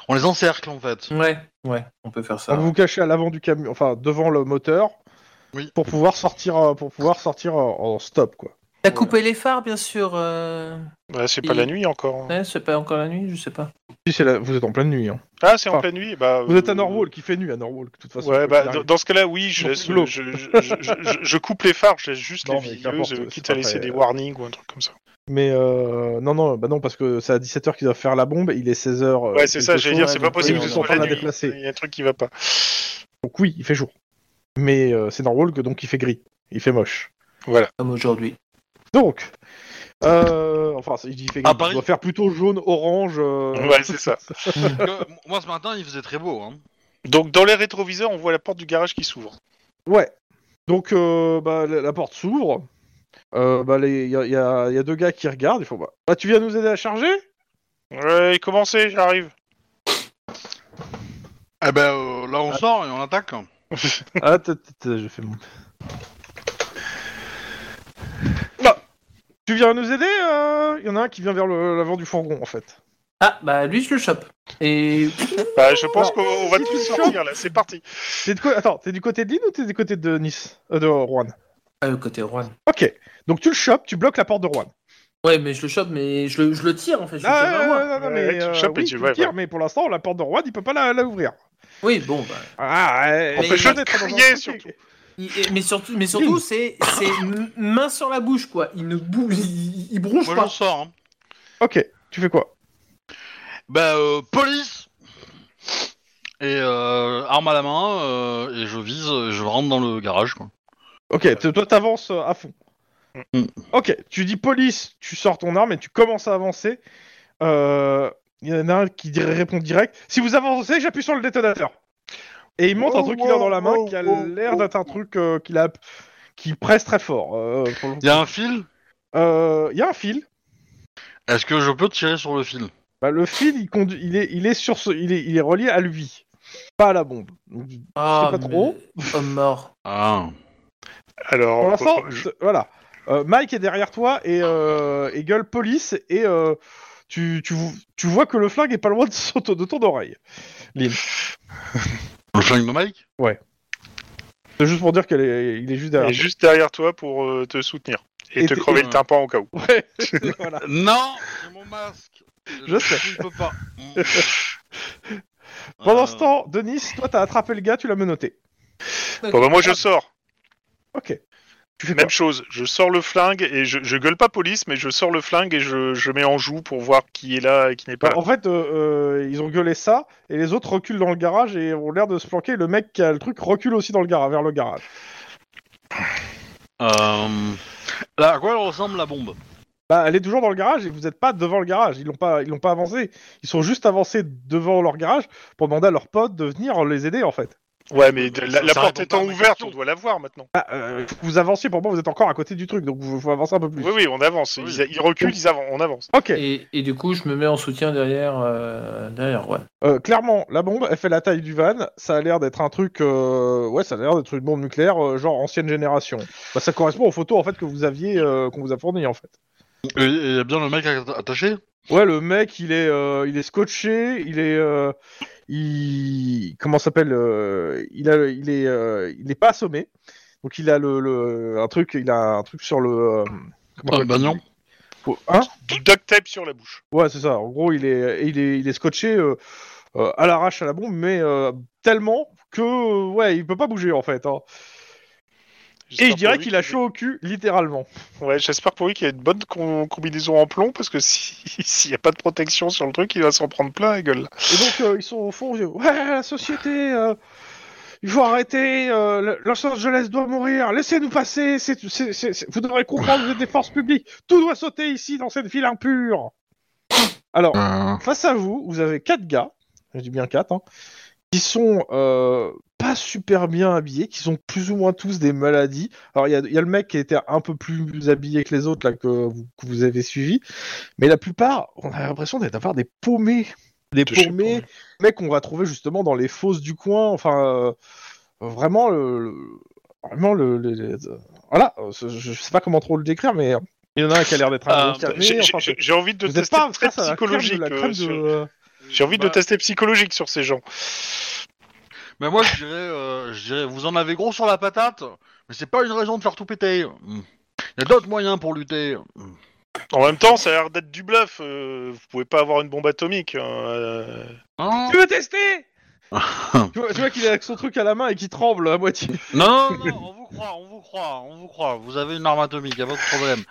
on les encercle en fait. Ouais, ouais, on peut faire ça. Vous vous cachez à l'avant du camion, enfin devant le moteur, Oui. pour pouvoir sortir, euh, pour pouvoir sortir euh, en stop quoi. T'as coupé les phares, bien sûr. Euh... Ouais, c'est pas Il- la nuit encore. Ouais, c'est pas encore la nuit, je sais pas. Si c'est la- vous êtes en pleine nuit. Hein. Ah, c'est en pleine nuit. Bah, Vous êtes à euh, Norwalk, qui fait nuit à Norwalk de toute façon. Ouais, bah, dans, ce cas-là, oui, je, Donc, laisse, l'eau. je, je, je, je- je coupe les phares, je laisse juste Non, les veilleuses, euh, c'est quitte à laisser des warnings ou un truc comme ça. Mais euh, non, non, bah non, parce que c'est à 17h qu'ils doivent faire la bombe, il est 16h. ouais, c'est ça, j'allais dire, c'est pas possible ils que ce sont soit en train la de la nuit. déplacer. Il y a un truc qui va pas. Donc oui, il fait jour. Mais euh, c'est Norwalk, donc il fait gris. Il fait moche. Voilà. Comme aujourd'hui. Donc, euh, enfin, il dit il fait Il Paris doit faire plutôt jaune, orange. euh, Ouais, c'est ça. Que, moi ce matin il faisait très beau. Hein. Donc, dans les rétroviseurs, on voit la porte du garage qui s'ouvre. Ouais. Donc, euh, bah, la, la porte s'ouvre. Euh, bah, il y, a, il y a- il y a deux gars qui regardent. Il faut, bah, bah, tu viens nous aider à charger? Ouais, commencez, j'arrive. Eh ben euh, là on sort et on attaque. Ah, je fais mon. Bah, tu viens nous aider euh Il y en a un qui vient vers le- l'avant du fourgon, en fait. Ah, bah lui, je le chope. Et. Bah, je pense qu'on on va tous sortir là, c'est parti. T'es de co- Attends, t'es du côté de Lynn ou t'es du côté de Nice euh, De Rouen? Ah, côté Juan. Ok. Donc tu le chopes, tu bloques la porte de Rouen. Ouais, mais je le chope, mais je le, je le tire en fait. Je le Ah, tire vers moi. non, non, Ouais, mais, tu le euh, chopes et oui, tu- tu ouais, le tires, ouais. mais pour l'instant, la porte de Rouen, il peut pas la, la ouvrir. Oui, bon, bah. Ah, ouais, On il peut juste crier, surtout. Il- mais surtout, mais surtout c'est main sur la bouche, quoi. Il ne bouge, il, il bronche Moi pas. j'en sors. Hein. Ok, tu fais quoi? Bah euh, police et euh, arme à la main euh, et je vise, je rentre dans le garage quoi. Ok, toi t'avances euh, à fond. Mm. Ok, tu dis police, tu sors ton arme et tu commences à avancer. Euh, il y en a un qui dirait- répond direct. Si vous avancez, j'appuie sur le détonateur. Et il montre un Wow, truc qu'il a dans la main wow, qui a wow, l'air wow. d'être un truc euh, qu'il a, qui presse très fort. euh, Il y a un fil? Euh, Il y a un fil. Est-ce que je peux tirer sur le fil? Bah, le fil, il, conduit, il, est, il, est sur ce, il, est, il est relié à lui, pas à la bombe. Donc, Ah, pas trop. Homme mort. Ah. Alors, pour l'instant, je- c'est- voilà. Euh, Mike est derrière toi et, euh, et gueule police et euh, tu, tu, tu vois que le flingue est pas loin de, son- de ton oreille. Lynn. Le flingue de Mike C'est juste pour dire qu'il est, il est juste il derrière. est juste derrière toi pour euh, te soutenir et, Et te crever et- le tympan au cas où. Ouais, voilà. Non C'est mon masque Je sais. Je peux pas. Pendant Euh, ce temps, Denis, toi t'as attrapé le gars, tu l'as menotté. Bon, bah, moi, je sors. Ok. Tu fais Même quoi chose, je sors le flingue et je, je gueule pas police, mais je sors le flingue et je, je mets en joue pour voir qui est là et qui n'est pas Bah, là. En fait, euh, euh, ils ont gueulé ça et les autres reculent dans le garage et ont l'air de se planquer. Le mec qui a le truc recule aussi dans le garage, vers le garage. euh, Là, à quoi elle ressemble la bombe? Bah, elle est toujours dans le garage et vous n'êtes pas devant le garage. Ils l'ont pas, ils l'ont pas avancé. Ils sont juste avancés devant leur garage pour demander à leurs potes de venir les aider en fait. Ouais, mais de- la, porte étant ouverte, on doit la voir maintenant. Euh, vous avanciez pour moi, vous êtes encore à côté du truc, donc il faut avancer un peu plus. Oui, oui, on avance. Oui. Ils, ils reculent, ils avancent, on avance. Ok. Et, et du coup, je me mets en soutien derrière. euh, derrière, ouais. Euh, clairement, la bombe, elle fait la taille du van. Ça a l'air d'être un truc, euh, ouais, ça a l'air d'être une bombe nucléaire, euh, genre ancienne génération. Bah, ça correspond aux photos en fait que vous aviez, euh, qu'on vous a fournies en fait. Il y a bien le mec atta- attaché? Ouais, le mec, il est, euh, il est scotché, il est, euh, il, comment s'appelle, euh, il a, il est, euh, il est pas assommé, donc il a le, le, un truc, il a un truc sur le, euh, comment Un on appelle bagnon Faut- Hein Du duct tape sur la bouche. Ouais, c'est ça. En gros, il est, il est, il est scotché euh, euh, à l'arrache à la bombe, mais euh, tellement que, ouais, il peut pas bouger en fait. hein. Et je dirais qu'il a chaud au cul, littéralement. Ouais, j'espère pour lui qu'il y a une bonne com- combinaison en plomb parce que si- s'il n'y a pas de protection sur le truc, il va s'en prendre plein la gueule. Et donc, euh, ils sont au fond, ils- ouais, la société, euh, il faut arrêter, euh, Los Angeles doit mourir, laissez-nous passer, vous devrez comprendre, vous êtes des forces publiques, tout doit sauter ici dans cette ville impure. Alors, Euh, face à vous, vous avez quatre gars, je dis bien quatre, hein, qui sont euh, pas super bien habillés, qui sont plus ou moins tous des maladies. Alors, il y a, il y a le mec qui était un peu plus habillé que les autres, là, que vous, que vous avez suivi, mais la plupart, on a l'impression d'être- d'avoir des paumés. Des paumés, mecs qu'on va trouver justement dans les fosses du coin, enfin, euh, vraiment, le, le- vraiment, le, le- le- voilà, euh, je, sais pas comment trop le décrire, mais il y en a un qui a l'air d'être un Euh, peu calmé, J'ai enfin, envie de tester pas très psychologique. euh, sur- J'ai envie de Bah. tester psychologique sur ces gens. Mais moi, je dirais, euh, je dirais, vous en avez gros sur la patate, mais c'est pas une raison de faire tout péter. Il y a d'autres moyens pour lutter. En même temps, ça a l'air d'être du bluff. euh, vous pouvez pas avoir une bombe atomique. hein, euh. Hein Tu veux tester? tu vois, vois qu'il est avec son truc à la main et qu'il tremble à moitié. non, non, non, on vous croit, on vous croit, on vous croit. Vous avez une arme atomique, y a pas de problème.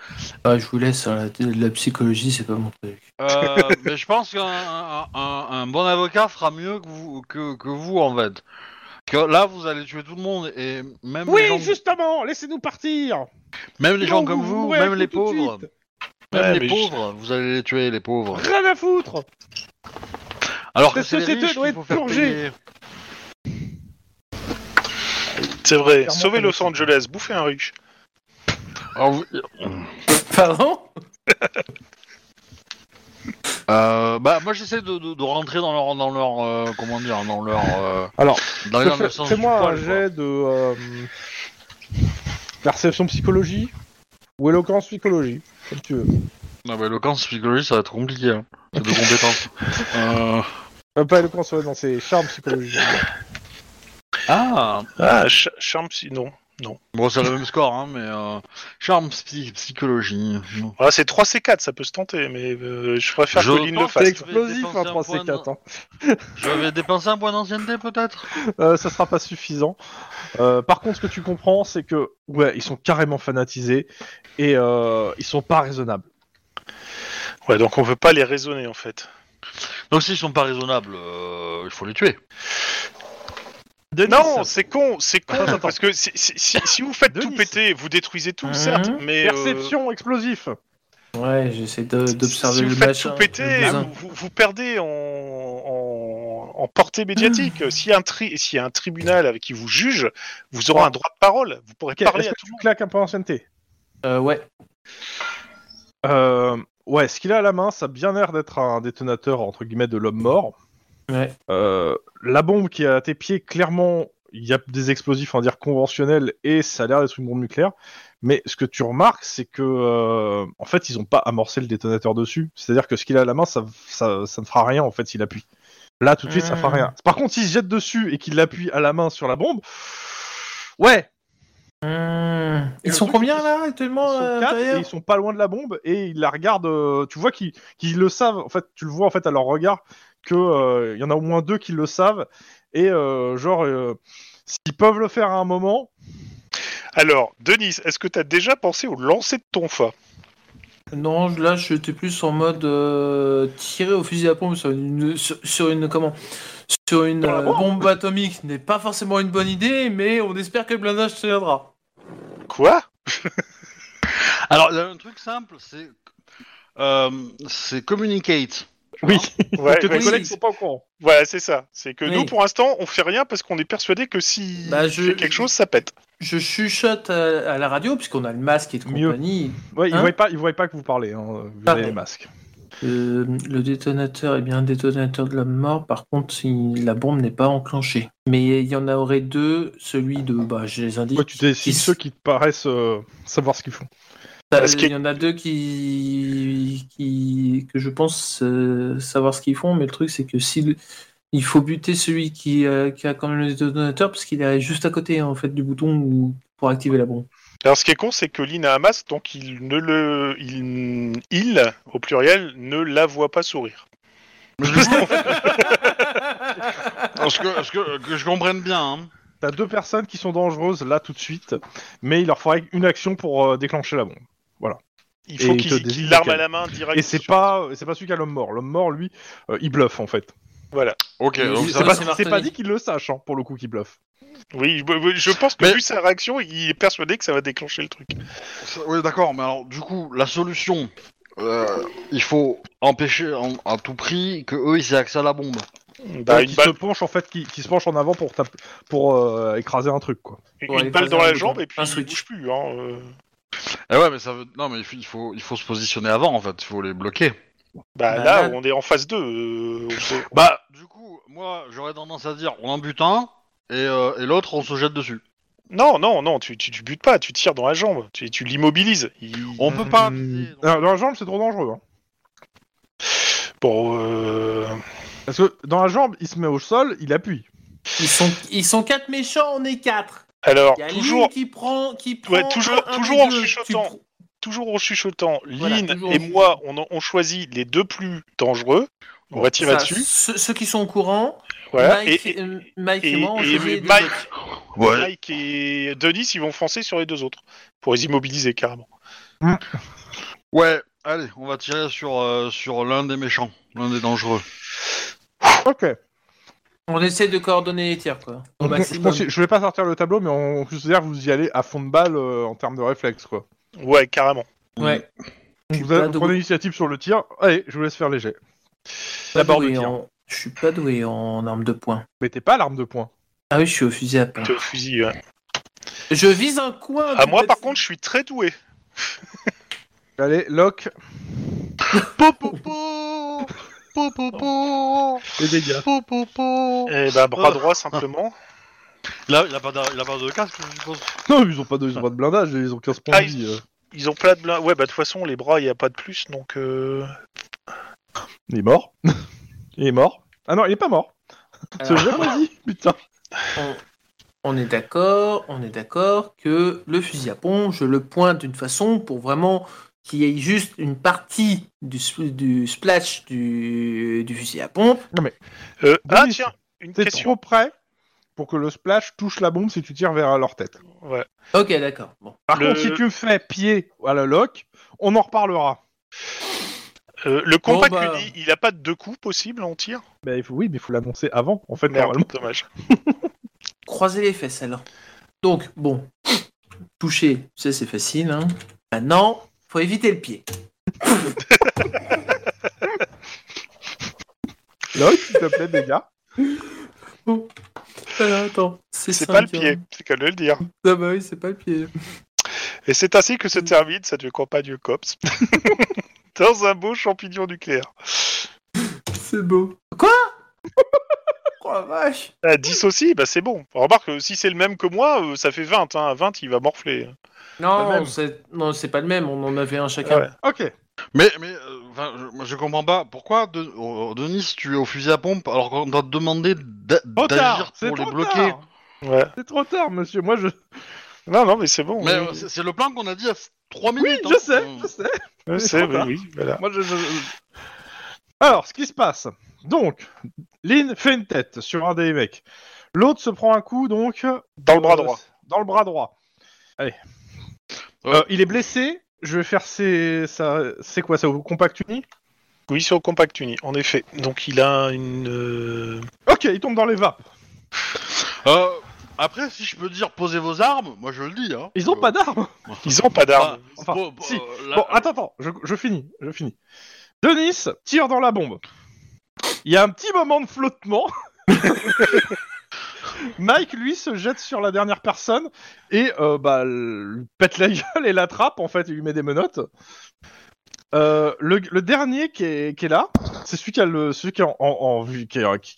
Ah, je vous laisse, hein, la, la psychologie, c'est pas mon truc. Euh, mais je pense qu'un un, un- un bon avocat fera mieux que vous, que, que vous en fait. Parce que là, vous allez tuer tout le monde et même les Oui, gens, justement, laissez-nous partir. même les gens Non, comme vous même les pauvres, même Ouais, les je- pauvres, vous allez les tuer les pauvres. Rien à foutre. Alors que Cette c'est les société riches doit qu'il être faut faire purgée. payer. C'est vrai. Clairement, Sauver Los. Angeles, bouffer un riche. Alors, vous- Pardon Euh, bah moi j'essaie de, de, de rentrer dans leur dans leur euh, comment dire dans leur euh, Alors, dans, dans Fais- le sens du Fais-moi un poil, quoi. jet de euh, perception psychologie ou éloquence psychologie, comme tu veux. Non mais éloquence psychologie ça va être compliqué hein. c'est de compétences. Euh... Euh, pas éloquence, ouais, non, c'est charme psychologie. Ah Ah, ch- charme, psy- non. bon c'est le même score hein mais euh... charme psy- psychologie. Non. Ah, c'est 3C4, ça peut se tenter, mais euh, je préfère Je que Lynn le pense C'est fasse. explosif, dépenser un un point 3C4. Hein. Je vais dépenser un point d'ancienneté peut-être? Euh, ça sera pas suffisant. Euh, par contre, ce que tu comprends, c'est que ouais, ils sont carrément fanatisés et euh, ils sont pas raisonnables. Ouais, donc on peut pas les raisonner en fait. Donc s'ils sont pas raisonnables euh, il faut les tuer. Denis, Non, c'est con, c'est con, Attends, attends. parce que si, si- si- si vous faites tout péter, vous détruisez tout, Mhm. certes, mais... euh, perception explosif. Ouais, j'essaie d'observer si le vous faites machin. tout péter, vous, perdez en, en, en portée médiatique. S'il y, a un tri- y a un tribunal avec qui vous juge, vous aurez un droit de parole. Vous pourrez parler à que tout tu le monde. claques un peu d'ancienneté Euh, ouais. euh, Ouais, ce qu'il a à la main, ça a bien l'air d'être un détonateur entre guillemets de l'homme mort. Ouais. Euh, la bombe qui est à tes pieds, clairement, il y a des explosifs, on va dire conventionnels, et ça a l'air d'être une bombe nucléaire. Mais ce que tu remarques, c'est que, euh, en fait, ils ont pas amorcé le détonateur dessus. C'est-à-dire que ce qu'il a à la main, ça, ça, ça ne fera rien en fait s'il appuie. Là, tout de suite, ça fera Hmm. rien. Par contre, s'il se jette dessus et qu'il l'appuie à la main sur la bombe, ouais, Ils sont truc, combien ils- là ils actuellement sont euh, quatre et ils sont pas loin de la bombe et ils la regardent. euh, tu vois qu'ils le savent. En fait, tu le vois en fait à leur regard que euh, il y en a au moins deux qui le savent et euh, genre euh, s'ils peuvent le faire à un moment. Alors, Denis, est-ce que tu as déjà pensé au lancer de ton fa? Non, là j'étais plus en mode euh, tirer au fusil à pompe sur une, sur, sur une comment? Sur une euh, bombe atomique n'est pas forcément une bonne idée, mais on espère que le blindage tiendra. Quoi Alors, il y a un truc simple, c'est euh, c'est communicate. Oui. Ouais, que tes ouais, collègues sont pas au courant. Voilà, c'est ça. C'est que Oui. nous, pour l'instant, on fait rien parce qu'on est persuadé que si Bah, je- fait quelque chose, ça pète. Je chuchote à, à la radio puisqu'on a le masque et de Mieux. compagnie. Ouais, ils Hein voient pas, ils voient pas que vous parlez. Hein, vous Ah. avez les masques. Euh, le détonateur est bien un détonateur de l'homme mort, par contre la bombe n'est pas enclenchée. Mais il y en aurait deux, celui de, bah je les indique. Ouais, tu décides qui- ceux qui te paraissent euh, savoir ce qu'ils font. Euh, Parce Il y en a deux qui, qui que je pense euh, savoir ce qu'ils font, mais le truc c'est que si il faut buter celui qui, qui a quand même le détonateur parce qu'il est juste à côté en fait du bouton pour activer la bombe. Alors, ce qui est con, c'est que Lynn a un masque, donc il ne le. Il, il, au pluriel, ne la voit pas sourire. Mais du coup, parce que, parce que, que je comprenne bien, hein. T'as deux personnes qui sont dangereuses là tout de suite, mais il leur faudrait une action pour euh, déclencher la bombe. Il Et faut il qu'il te qu'il désigne l'arme à la main direct. Et c'est sur- pas, c'est pas celui qui a l'homme mort. L'homme mort, lui, euh, il bluffe en fait. Voilà. Ok, donc ça C'est va. pas, c'est dit qu'il le sache, hein, pour le coup, qu'il bluffe. Oui, je, je pense que Mais- vu sa réaction, il est persuadé que ça va déclencher le truc. Oui, d'accord, mais alors, du coup, la solution, euh, il faut empêcher en- à tout prix que eux ils aient accès à la bombe. Bah, Ouais, une qui balle, se penche en fait, qui, qui se penche en avant pour taper, pour euh, écraser un truc quoi. une Ouais, balle dans la jambe et puis Un il switch. bouge plus. Hein, euh. Eh ouais, mais ça veut. Non, mais il faut, il faut, il faut se positionner avant en fait, il faut les bloquer. Bah, Bah, là, là- on est en phase 2. euh, on Bah, du coup, moi j'aurais tendance à dire on en bute un et, euh, et l'autre on se jette dessus. Non, non, non, tu, tu, tu butes pas, tu tires dans la jambe, tu, tu l'immobilises. Il- On peut pas. Hmm. Alors, dans la jambe, c'est trop dangereux. hein. Bon, euh... Parce que dans la jambe, il se met au sol, il appuie. Ils sont ils sont quatre méchants, on est quatre. alors, Il y a toujours, qui prend qui prend Ouais, toujours- un- un toujours en chuchotant. Toujours en chuchotant, Voilà, Lynn et en moi, on, on choisit les deux plus dangereux. On va tirer dessus. Ceux, ceux qui sont au courant, Voilà. Mike, et, et, euh, Mike et, et- moi, on et Mike-. Ouais. Mike et Denis, ils vont foncer sur les deux autres pour les immobiliser carrément. Ouais, allez, on va tirer sur, euh, sur l'un des méchants, l'un des dangereux. Ok. On essaie de coordonner les tirs, quoi. Au je, je vais pas sortir le tableau, mais on considère que vous y allez à fond de balle euh, en termes de réflexe quoi. Ouais, carrément. Ouais. Vous, avez- vous prenez l'initiative sur le tir. Allez, je vous laisse faire léger. D'abord le tir. en- Je suis pas doué en arme de poing. Mais t'es pas l'arme de poing. Ah oui, je suis au fusil à pain. T'es au fusil. ouais. Je vise un coin. Ah, moi, par contre, je suis très doué. Allez, lock Popopo Popopo les dégâts. Popopo Et bah, bras Oh. droit, simplement. Il a, il a pas de, il a pas de casque, je suppose. Non, ils ont pas de, ils ont pas de blindage, ils ont 15 points Ah, de vie. euh. Ils ont plein de blin- Ouais, bah, de toute façon, les bras, il n'y a pas de plus, donc. euh, Il est mort. il est mort. Ah non, il est pas mort. C'est Alors, vrai, vas-y, putain. on, on est d'accord, on est d'accord que le fusil à pompe, je le pointe d'une façon pour vraiment qu'il y ait juste une partie du, du splash du, du fusil à pompe. euh, Ah, Denis, tiens, une question. trop près pour que le splash touche la bombe si tu tires vers leur tête. Ouais. Ok, d'accord. Bon. Par Le- contre, si tu fais pied à la lock, on en reparlera. Euh, le combat Bon, bah. uni, il a pas de deux coups possibles en tir? Bah, il faut, oui, mais il faut l'annoncer avant, en fait, Merde, normalement. dommage. Croiser les fesses alors. Donc, bon, toucher, ça c'est facile. Hein. Maintenant, faut éviter le pied. Loïc, s'il te plaît, gars. Alors, attends. C'est pas le pied, c'est qu'à le dire. Ah bah oui, c'est pas le pied. Et c'est ainsi que se termine cette campagne COPS. Dans un beau champignon nucléaire. C'est beau. Quoi? Oh la vache À 10 aussi, bah c'est bon. Remarque, euh, si c'est le même que moi, euh, ça fait 20. Hein. À 20, il va morfler. Le Non, c'est non, c'est pas le même, on en avait un chacun. Ouais. Ok. Mais, mais euh, enfin, je, je comprends pas pourquoi, de, oh, Denis, tu es au fusil à pompe alors qu'on t'a demandé d'a- Trop tard, d'agir c'est pour les trop bloquer. tard. Ouais. C'est trop tard, monsieur. Moi, je. Non, non, mais c'est bon. Mais oui. euh, c'est c'est le plan qu'on a dit à 3 Oui, minutes. je hein. sais, Euh, je sais. Ouais, mais c'est, trop oui, tard. oui, voilà. Moi, je, je- je- Alors, ce qui se passe. Donc, Lynn fait une tête sur un des mecs. L'autre se prend un coup, donc. Dans le bras euh, droit. Dans le bras droit. Allez. Ouais. Euh, il est blessé. Je vais faire ses. ça- C'est quoi ça au compact uni? Oui, sur le compact uni, en effet. Donc il a une. euh, Ok, il tombe dans les vapes. euh, après, si je peux dire posez vos armes, moi je le dis. Hein. Ils ont Euh, pas d'armes. Ils ont pas d'armes. Enfin, bon, bon, si. euh, là- Bon, attends, attends, je, je finis, je finis. Denis tire dans la bombe. Il y a un petit moment de flottement. Mike, lui, se jette sur la dernière personne et euh, bah, lui pète la gueule et l'attrape, en fait, il lui met des menottes. Euh, le, dernier qui est, là, c'est celui qui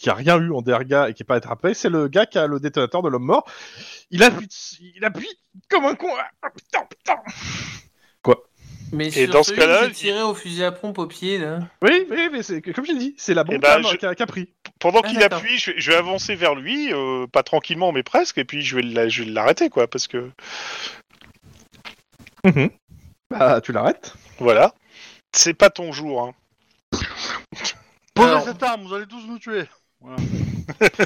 a rien eu en derga et qui est pas attrapé, c'est le gars qui a le détonateur de l'homme mort. Il appuie, comme un con. Ah, putain. Mais Et sur dans ce cas-là, tiré au fusil à pompe au pied, là. Oui, oui, mais c'est comme j'ai dit, c'est la bombe qui a- je- qui a- qui a pris. Pendant Ah, qu'il appuie, je vais, je vais avancer vers lui, euh, pas tranquillement, mais presque, et puis je vais l'arrêter, quoi, parce que Bah, tu l'arrêtes. voilà, c'est pas ton jour. Hein. Posez Alors- cette arme, vous allez tous nous tuer. Voilà.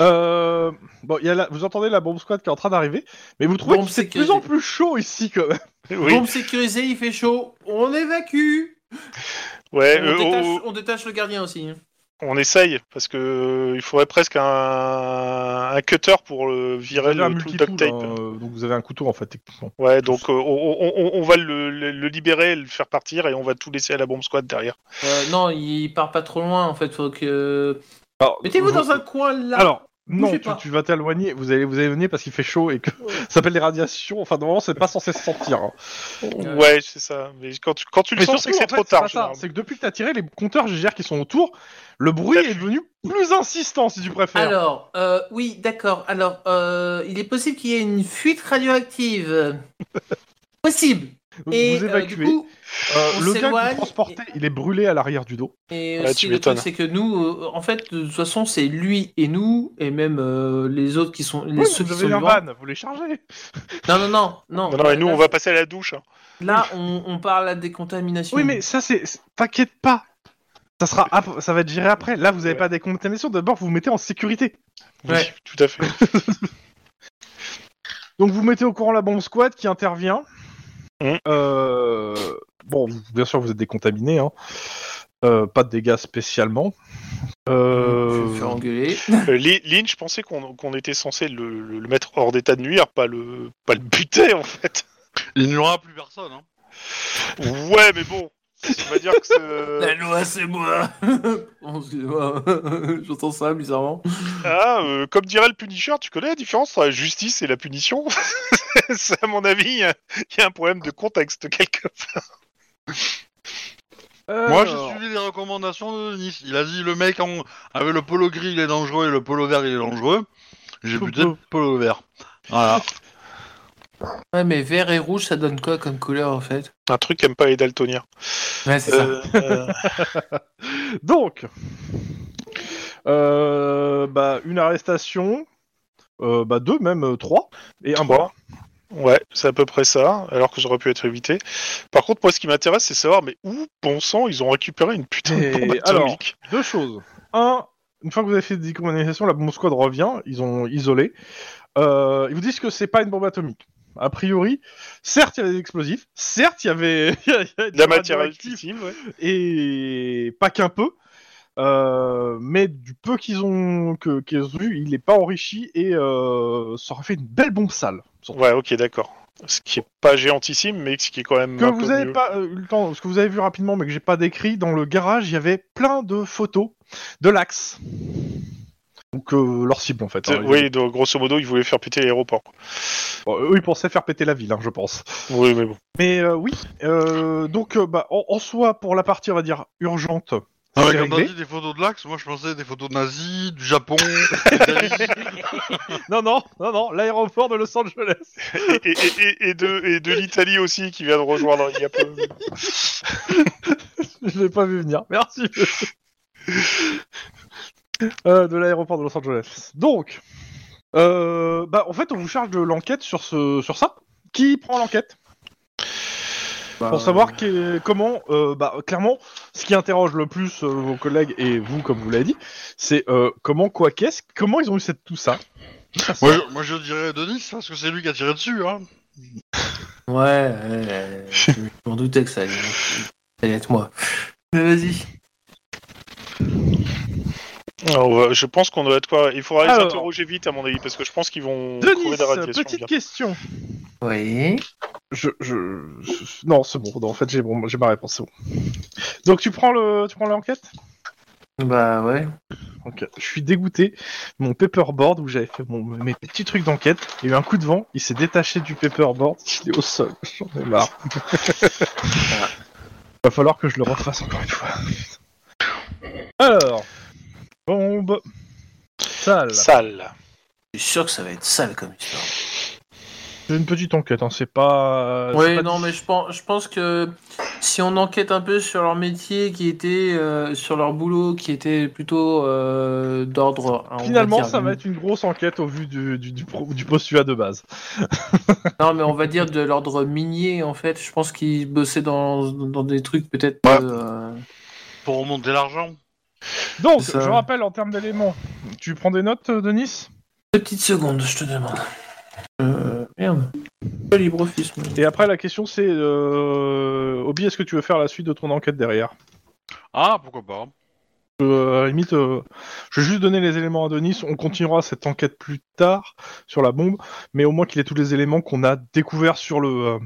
Euh, bon, il y a la- vous entendez la bombe squad qui est en train d'arriver, mais vous trouvez Bombe que c'est de plus en sécurisée. plus chaud ici quand même. Oui, Bombe sécurisée, il fait chaud. On évacue. ouais, on, euh, détache, oh, on détache le gardien aussi. on essaye, parce que euh, il faudrait presque un, un cutter pour euh, virer le tout duct tape. hein, donc vous avez un couteau en fait techniquement. Ouais, donc euh, on, on- on- on va le, le- le libérer, le faire partir, et on va tout laisser à la bombe squad derrière. Euh, non, il part pas trop loin en fait. Faut que. Alors, Mettez-vous vous- dans un coin là. Alors. Non, tu, vas t'éloigner, vous allez vous éloigner parce qu'il fait chaud et que ça s'appelle les radiations. Enfin, normalement, c'est pas censé se sentir. hein. Ouais. Ouais, c'est ça. Mais quand tu, quand tu le Mais sens, c'est que c'est trop fait, tard. C'est que depuis que t'as tiré, les compteurs GGR qui sont autour, le bruit est devenu plus insistant si tu préfères. Alors, euh, oui, d'accord. Alors, euh, il est possible qu'il y ait une fuite radioactive. possible. Vous Et vous euh, évacuez. du coup, Euh, on le gars qui s'éloigne transportait, il est brûlé à l'arrière du dos. et Ouais, aussi tu le truc, c'est que nous, euh, en fait, de toute façon, c'est lui et nous et même euh, les autres qui sont les Oui, ceux vous qui avez sont van, vous les chargez. Non, non, non, non. Non, non, et nous, là, on va passer à la douche. hein. Là, on, on parle à décontamination. Oui, mais ça, c'est. c'est- T'inquiète pas. Ça sera ap- ça va être géré après. Là, vous n'avez Ouais. pas des contaminations. D'abord, vous vous mettez en sécurité. Oui, Ouais. tout à fait. Donc, vous mettez au courant la bombe squad qui intervient. Mhm. Euh, Bon, vous- bien sûr, vous êtes décontaminé. Hein. Euh, pas de dégâts spécialement. Je Euh... vais faire engueuler. Euh, Lynn, je pensais qu'on était censé le, le- le mettre hors d'état de nuire, pas le, pas le buter en fait. Il n'y aura plus personne. Hein. Ouais, mais bon, on va dire que c'est- La loi, c'est moi. J'entends ça bizarrement. Ah, euh, comme dirait le Punisher, tu connais la différence entre la justice et la punition? C'est à mon avis, il y, a- il y a un problème de contexte quelque part. Moi, j'ai alors, suivi les recommandations de Denis. Il a dit le mec en... avec le polo gris il est dangereux et le polo vert il est dangereux. J'ai buté le polo vert. Voilà. Ouais, mais vert et rouge, ça donne quoi comme couleur en fait? Un truc qu'aiment pas les daltoniens. Ouais, c'est ça. Euh, euh, Donc, euh, bah, une arrestation, euh, bah, deux, même euh, trois, et un mort. ouais, c'est à peu près ça, alors que j'aurais pu être évité. Par contre, moi, ce qui m'intéresse, c'est savoir, mais où, bon sang, ils ont récupéré une putain de bombe alors atomique Deux choses. Un, une fois que vous avez fait des décommunications, la bombe squad revient, ils ont isolé. Euh, ils vous disent que c'est pas une bombe atomique. A priori, certes, il y avait des explosifs, certes, il y avait, il y avait De la matière radioactif, active, ouais. et pas qu'un peu. Euh, mais du peu qu'ils ont que qu'ils ont vu, il n'est pas enrichi et euh, ça aurait fait une belle bombe sale. surtout. Ouais, ok, d'accord. Ce qui est pas géantissime, mais ce qui est quand même. que un vous peu avez mieux. pas euh, eu le temps, ce que vous avez vu rapidement, mais que j'ai pas décrit, dans le garage, il y avait plein de photos de l'axe. Donc euh, leur cible en fait. hein. Oui, donc, grosso modo, ils voulaient faire péter l'aéroport. Bon, eux, ils pensaient faire péter la ville, hein, je pense. Oui, mais bon. Mais euh, oui, euh, donc bah, en, en soi, pour la partie, on va dire, urgente, Quand t'as réglé. dit des photos de l'axe, moi je pensais des photos nazis, du Japon. Non, non, non, non, l'aéroport de Los Angeles. Et, et, et, et de, et de l'Italie aussi, qui vient de rejoindre il y a peu. Je l'ai pas vu venir. Merci. Euh, de l'aéroport de Los Angeles. Donc, euh, bah, en fait, on vous charge de l'enquête sur, ce, sur ça. Qui prend l'enquête? Bah, Pour savoir que- comment, euh, bah, clairement, ce qui interroge le plus euh, vos collègues et vous, comme vous l'avez dit, c'est euh, comment, quoi, qu'est-ce, comment ils ont eu cette, tout ça? Moi, je, moi je dirais Denis, parce que c'est lui qui a tiré dessus. Hein. Ouais, ouais, ouais, je m'en doutais que ça allait, ça allait être moi. Mais vas-y. Alors, va- je pense qu'on doit être quoi? Il faudra les Alors. interroger vite, à mon avis, parce que je pense qu'ils vont trouver Denis, des radiations. petite bien. question. Oui. Je, je, je- non, c'est bon. non, en fait, j'ai bon, j'ai ma réponse. C'est bon. Donc, tu prends le, tu prends l'enquête? Bah ouais. Ok. Je suis dégoûté. Mon paperboard où j'avais fait mon, mes petits trucs d'enquête, il y a eu un coup de vent, il s'est détaché du paperboard, il est au sol. J'en ai marre. Va falloir que je le refasse encore une fois. Alors, bombe, sale. Sale. Je suis sûr que ça va être sale comme histoire. C'est une petite enquête, hein, c'est pas. Oui, pas non, mais je pense, je pense que si on enquête un peu sur leur métier, qui était euh, sur leur boulot, qui était plutôt euh, d'ordre. va Finalement, dire, ça va être une grosse enquête au vu du, du, du, pro- du postulat de base. Non, mais on va dire de l'ordre minier en fait. Je pense qu'ils bossaient dans, dans des trucs peut-être. Ouais. euh, Pour remonter l'argent. Donc, je rappelle en termes d'éléments. Tu prends des notes, euh, Denis? Deux petites secondes, je te demande. Euh, merde. LibreOffice. Et après, la question c'est euh... Obi, est-ce que tu veux faire la suite de ton enquête derrière? Ah, pourquoi pas. Euh, à la limite, euh, je vais juste donner les éléments à Denis. On continuera cette enquête plus tard sur la bombe, mais au moins qu'il ait tous les éléments qu'on a découverts sur le euh,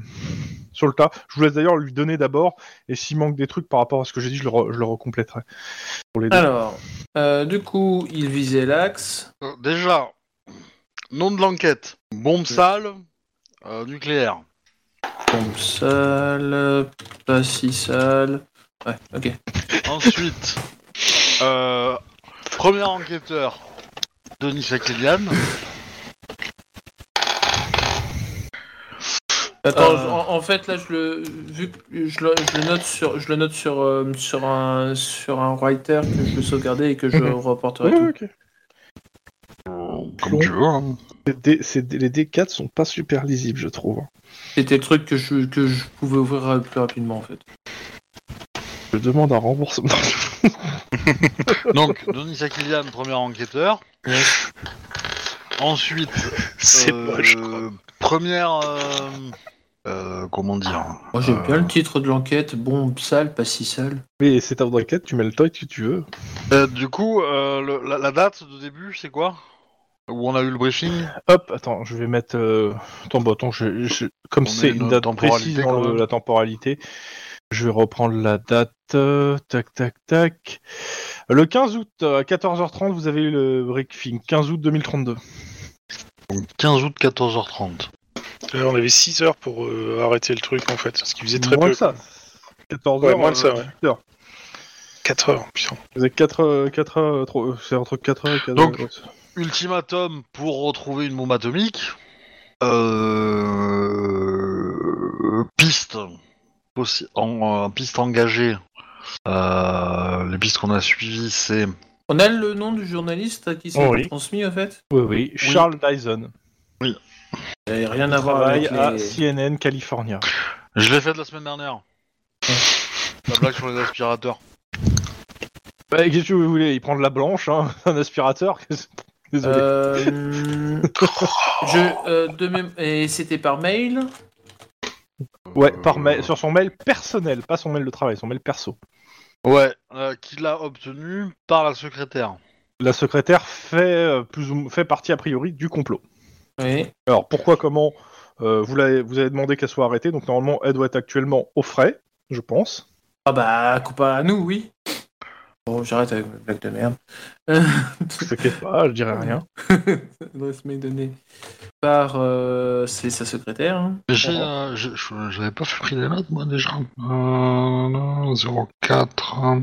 sur le tas. Je vous laisse d'ailleurs lui donner d'abord, et s'il manque des trucs par rapport à ce que j'ai dit, je le, re- je le recompléterai. Pour les deux. Alors, euh, du coup, il visait l'axe. Déjà, nom de l'enquête. Bombe sale, euh, nucléaire. Bombe sale, pas si sale. Ouais, ok. Ensuite, euh, premier enquêteur, Denis Akelian. Attends, Euh. en, en fait, là, je le, vu que je le, je le note sur, je le note sur, euh, sur un, sur un writer que je vais sauvegarder et que je Mhm. reporterai Ouais, tout. Comme tu veux. hein. Les D- les D4 sont pas super lisibles, je trouve. C'était le truc que je, que je pouvais ouvrir plus rapidement, en fait. Je demande un remboursement. Donc, Denis Akelian, premier enquêteur. Yes. Ensuite, C'est euh, moche, quoi. première. euh, euh, comment dire Moi, j'aime Euh, bien le titre de l'enquête. Bombe sale, pas si sale. Mais c'est ta enquête, tu mets le toy que tu veux. euh, Du coup, euh, le- la, la date de début, c'est quoi? Où on a eu le briefing? Hop, attends, je vais mettre. Euh... Attends, attends, je, je- comme On c'est une date temporalité, précise quand dans le- même. la temporalité, je vais reprendre la date. euh, tac, tac, tac. Le 15 août, à 14h30, vous avez eu le briefing. 15 août 2032. Donc 15 août, 14h30. Euh, on avait 6 heures pour euh, arrêter le truc, en fait. Ce qui faisait très moins peu. que ça. 14h. Ouais, moins que ça, ouais. 8 heures. 4 heures, putain. Vous avez 4, 4 heures, euh, c'est entre 4 heures et 4 Donc- heures. Ultimatum pour retrouver une bombe atomique. Euh... Piste. Possi- En, euh, piste engagée. Euh, les pistes qu'on a suivies, c'est On a le nom du journaliste à qui c'est Oh oui. transmis, en fait Oui, oui, Charles Dyson. Il n'y a rien à Il voir avec à les... CNN, California. Je l'ai faite la semaine dernière. La blague sur les aspirateurs. Bah, qu'est-ce que vous voulez? Il prend de la blanche, hein, un aspirateur? Désolé. Euh, je, euh, de même... Et c'était par mail Ouais, par Euh, mail, sur son mail personnel, pas son mail de travail, son mail perso. Ouais, euh, qu'il a obtenu par la secrétaire. La secrétaire fait, euh, plus ou, fait partie a priori du complot. Oui. Alors pourquoi, comment Euh, vous, l'avez, vous avez demandé qu'elle soit arrêtée, donc normalement elle doit être actuellement au frais, je pense. Ah bah, comparé à nous, oui. Bon, j'arrête avec mes blagues de merde. T'inquiète pas, je dirais rien. Adresse mail donnée par euh, c'est sa secrétaire. hein. J'ai, euh, je- je- j'avais pas fait pris des notes, moi, déjà. Euh, 04... euh,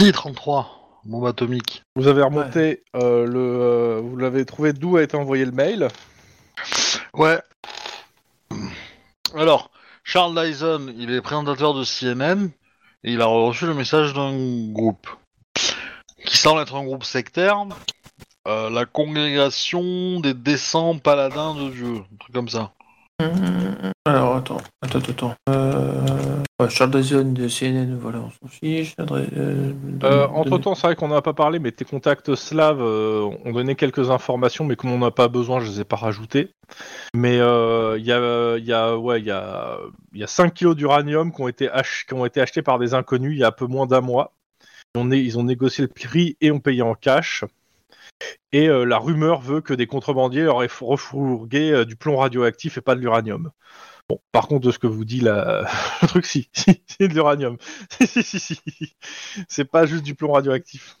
Si, 33, bombe atomique. Vous avez remonté euh, le. euh, vous l'avez trouvé d'où a été envoyé le mail? Ouais. Alors, Charles Dyson, il est présentateur de CNN, et il a reçu le message d'un groupe, qui semble être un groupe sectaire, euh, la congrégation des décents paladins de Dieu, un truc comme ça. Hum, Alors, attends, attends, attends. attends. Euh... ouais, Charles Dyson de CNN, voilà, on s'en fiche. Euh, Euh, entre temps, c'est vrai qu'on n'en a pas parlé, mais tes contacts slaves euh, ont donné quelques informations, mais comme on n'a pas besoin, je les ai pas rajoutées. Mais euh, il y a, il y a, ouais, il y a, il y a 5 kilos d'uranium qui ont été ach- qui ont été achetés par des inconnus il y a un peu moins d'un mois. Ils ont, né- ils ont négocié le prix et ont payé en cash. Et euh, la rumeur veut que des contrebandiers auraient refourgué euh, du plomb radioactif et pas de l'uranium. Bon, par contre, de ce que vous dit la... le truc, si, c'est de l'uranium. si, si, si, si. C'est pas juste du plomb radioactif.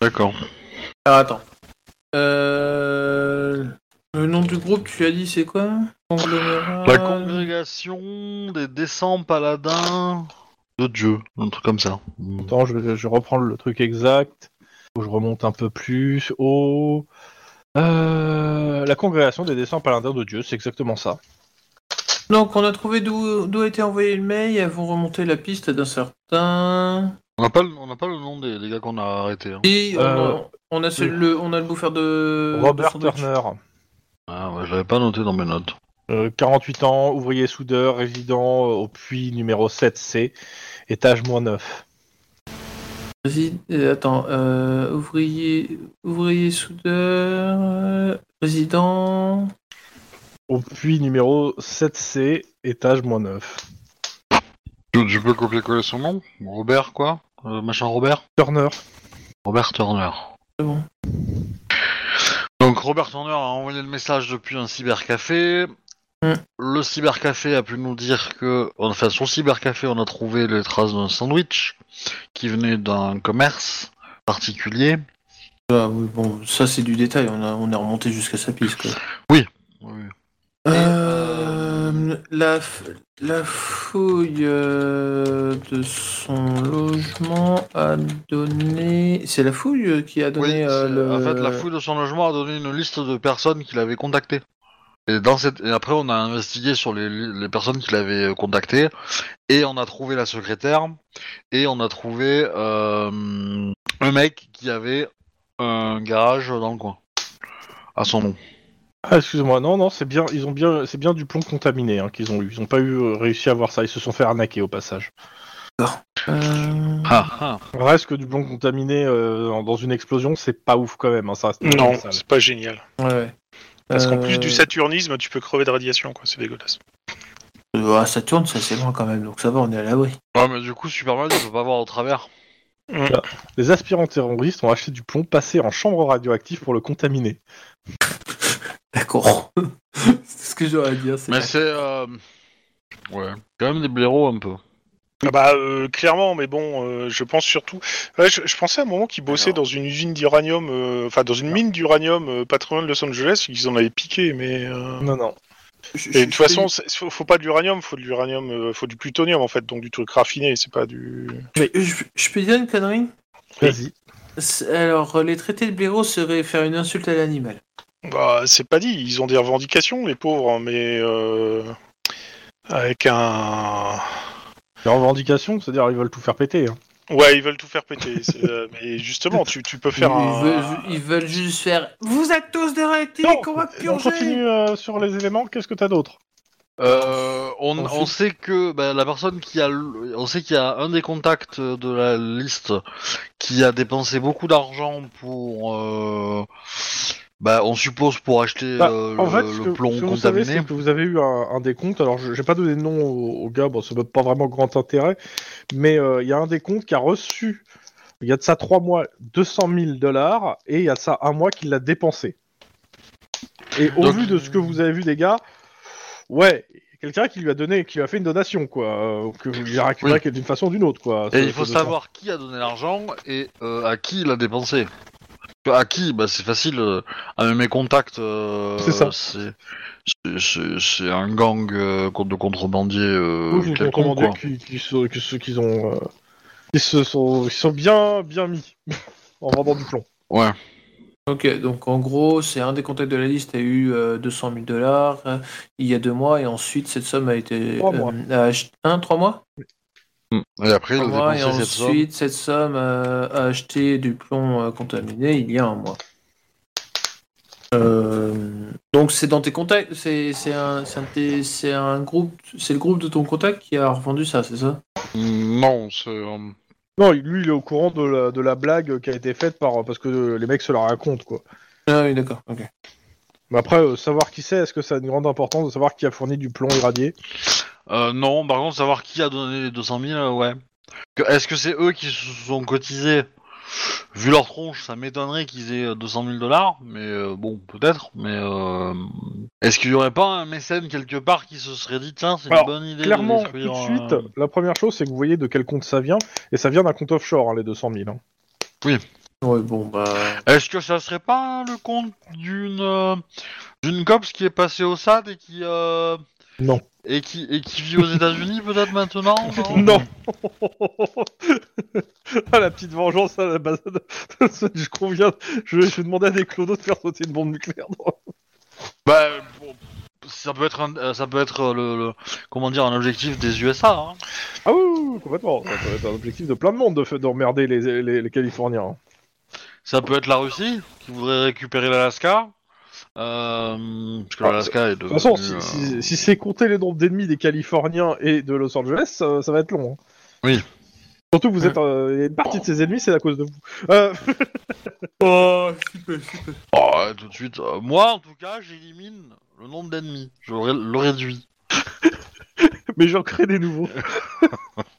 D'accord. Alors, attends. Euh... Le nom du groupe, tu as dit, c'est quoi? Conglomérat... La congrégation des décents paladins de Dieu, un truc comme ça. Attends, je, je reprends le truc exact. Faut que je remonte un peu plus. au Euh, la congrégation des descends paladins de Dieu, c'est exactement ça. Donc, on a trouvé d'où d'où a été envoyé le mail. Elles vont remonter la piste d'un certain... On n'a pas, le- on n'a pas le nom des, des gars qu'on a arrêtés. hein. Et on, Euh, a, on, a celui- le, on a le bouffeur de... Robert de. Turner, Ah ouais, je l'avais pas noté dans mes notes. Euh, 48 ans, ouvrier soudeur, résident euh, au puits numéro 7C, étage moins 9. Rési- euh, Attends, euh, ouvrier, ouvrier soudeur, euh, résident... Au puits numéro 7C, étage moins 9. Tu, tu peux copier-coller son nom? Robert quoi? Euh, Machin Robert? Turner. Robert Turner. C'est bon. Donc Robert Turner a envoyé le message depuis un cybercafé. Hmm. Le cybercafé a pu nous dire que, enfin sur le cybercafé, on a trouvé les traces d'un sandwich qui venait d'un commerce particulier. Ah oui, bon, ça c'est du détail, on, a, on est remonté jusqu'à sa piste. Quoi. Oui. Euh, la, f- la fouille euh, de son logement a donné... C'est la fouille qui a donné Oui, euh, le... En fait, la fouille de son logement a donné une liste de personnes qu'il avait contactées. Et, dans cette... et après, on a investigué sur les, les personnes qu'il avait euh, contactées. Et on a trouvé la secrétaire. Et on a trouvé euh, un mec qui avait un garage dans le coin. À son nom. Ah, excuse-moi, non, non, c'est bien, ils ont bien, c'est bien du plomb contaminé hein, qu'ils ont eu. Ils n'ont pas eu euh, réussi à voir ça. Ils se sont fait arnaquer au passage. Euh, Ah, ah. Reste que du plomb contaminé euh, dans une explosion, c'est pas ouf quand même. hein, ça reste Non, c'est pas génial. ouais, ouais. Parce qu'en Euh, plus du saturnisme, tu peux crever de radiation, quoi. C'est dégueulasse. euh, ah, ça tourne, ça c'est loin quand même, donc ça va, on est à l'abri. Ouais, mais du coup, Superman, il peut pas voir au travers. Les aspirants terroristes ont acheté du plomb passé en chambre radioactive pour le contaminer. D'accord. c'est ce que j'aurais à dire. c'est Mais c'est. euh, Ouais. Quand même des blaireaux un peu. Ah bah euh, clairement, mais bon, euh, je pense surtout. Ouais, je, je pensais à un moment qu'ils bossaient dans une usine d'uranium, euh, enfin dans une mine d'uranium euh, loin de Los Angeles, qu'ils en avaient piqué, mais. euh, Non, non. Je- Et de toute façon, c'est- faut, faut pas de l'uranium, faut de l'uranium, euh, faut du plutonium en fait, donc du truc raffiné, c'est pas du. mais je, je peux dire une connerie? Vas-y. Alors, les traités de blaireau seraient faire une insulte à l'animal. Bah, c'est pas dit, ils ont des revendications, les pauvres, hein, mais euh, avec un. Les revendications, c'est-à-dire ils veulent tout faire péter. hein. Ouais, ils veulent tout faire péter. euh, mais justement, tu, tu peux Ils, faire un. veulent, ils veulent juste faire. Vous êtes tous des rétiques, on va on purger continue euh, sur les éléments. Qu'est-ce que t'as d'autre? Euh, on, on sait que bah, la personne qui a, le- on sait qu'il y a un des contacts de la liste qui a dépensé beaucoup d'argent pour, euh, bah, on suppose pour acheter Bah, euh, En le, fait, le ce que, plomb ce que vous savez, contaminé. que vous avez eu un, un décompte. Alors, je j'ai pas donné de nom au, au gars, bon, ça n'a pas vraiment grand intérêt, mais euh, il y a un décompte qui a reçu, il y a de ça trois mois, 200 000 dollars, et il y a de ça un mois qu'il l'a dépensé. Et au Donc- vu de ce que vous avez vu des gars, Ouais, quelqu'un qui lui a donné, qui lui a fait une donation, quoi, euh, que il a récupéré d'une façon ou d'une autre, quoi. Et il faut ce 200. savoir qui a donné l'argent et euh, à qui il l'a dépensé. À qui Bah c'est facile. euh, avec mes contacts, euh, C'est ça. c'est c'est- c'est- c'est un gang euh, de contrebandiers euh, Oui, quoi. qui, qui, se- qui, ont, euh, ils se sont, ils sont bien, bien mis en vendant du plomb. Ouais. Ok, donc en gros, c'est un des contacts de la liste a eu euh, 200 000 dollars euh, il y a deux mois, et ensuite cette somme a été. Trois mois. euh, ach- un, trois mois? Et après il mois, et dépensé cette somme. ensuite cette somme euh, a acheté du plomb euh, contaminé il y a un mois. Euh, donc c'est dans tes contacts, c'est c'est un, c'est un, de tes- c'est un groupe, c'est le groupe de ton contact qui a revendu ça, c'est ça? Non, c'est. euh, Non, lui, il est au courant de la, de la blague qui a été faite par, parce que les mecs se la racontent, quoi. Ah oui, d'accord. ok. Mais après, euh, savoir qui c'est, est-ce que ça a une grande importance de savoir qui a fourni du plomb irradié? Euh, non, par contre, savoir qui a donné les 200 000, euh, ouais. Que- Est-ce que c'est eux qui se sont cotisés? Vu leur tronche, ça m'étonnerait qu'ils aient euh, 200 000 dollars, mais euh, bon, peut-être. Mais euh, est-ce qu'il y aurait pas un mécène quelque part qui se serait dit tiens, c'est une Alors, bonne idée Clairement, de tout détruire, de suite, euh, la première chose, c'est que vous voyez de quel compte ça vient, et ça vient d'un compte offshore, hein, les 200 000. hein. Ouais, bon, bah. Est-ce que ça serait pas le compte d'une euh, d'une copse qui est passée au SAD et qui euh, Non. Et qui et qui vit aux États-Unis peut-être maintenant Non Ah, la petite vengeance à la base. je conviens, je, je vais demander à des clodos de faire sauter une bombe nucléaire. Bah, bon, ça peut être un, euh, ça peut être le, le- comment dire un objectif des USA. Hein. Ah oui, oui, oui, complètement. Ça peut être un objectif de plein de monde de fa- d'emmerder les, les, les Californiens. Ça peut être la Russie qui voudrait récupérer l'Alaska. Euh, parce que Ah, l'Alaska est De toute façon, si, devenu, si- euh, si c'est compter les nombres d'ennemis des Californiens et de Los Angeles, ça, ça va être long. hein. Oui. Surtout vous êtes. euh, il y a une partie de ces ennemis, c'est à cause de vous. Euh, Oh, super, super. oh, ouais, tout de suite. euh, moi, en tout cas, j'élimine le nombre d'ennemis. Je le réduis. mais j'en crée des nouveaux.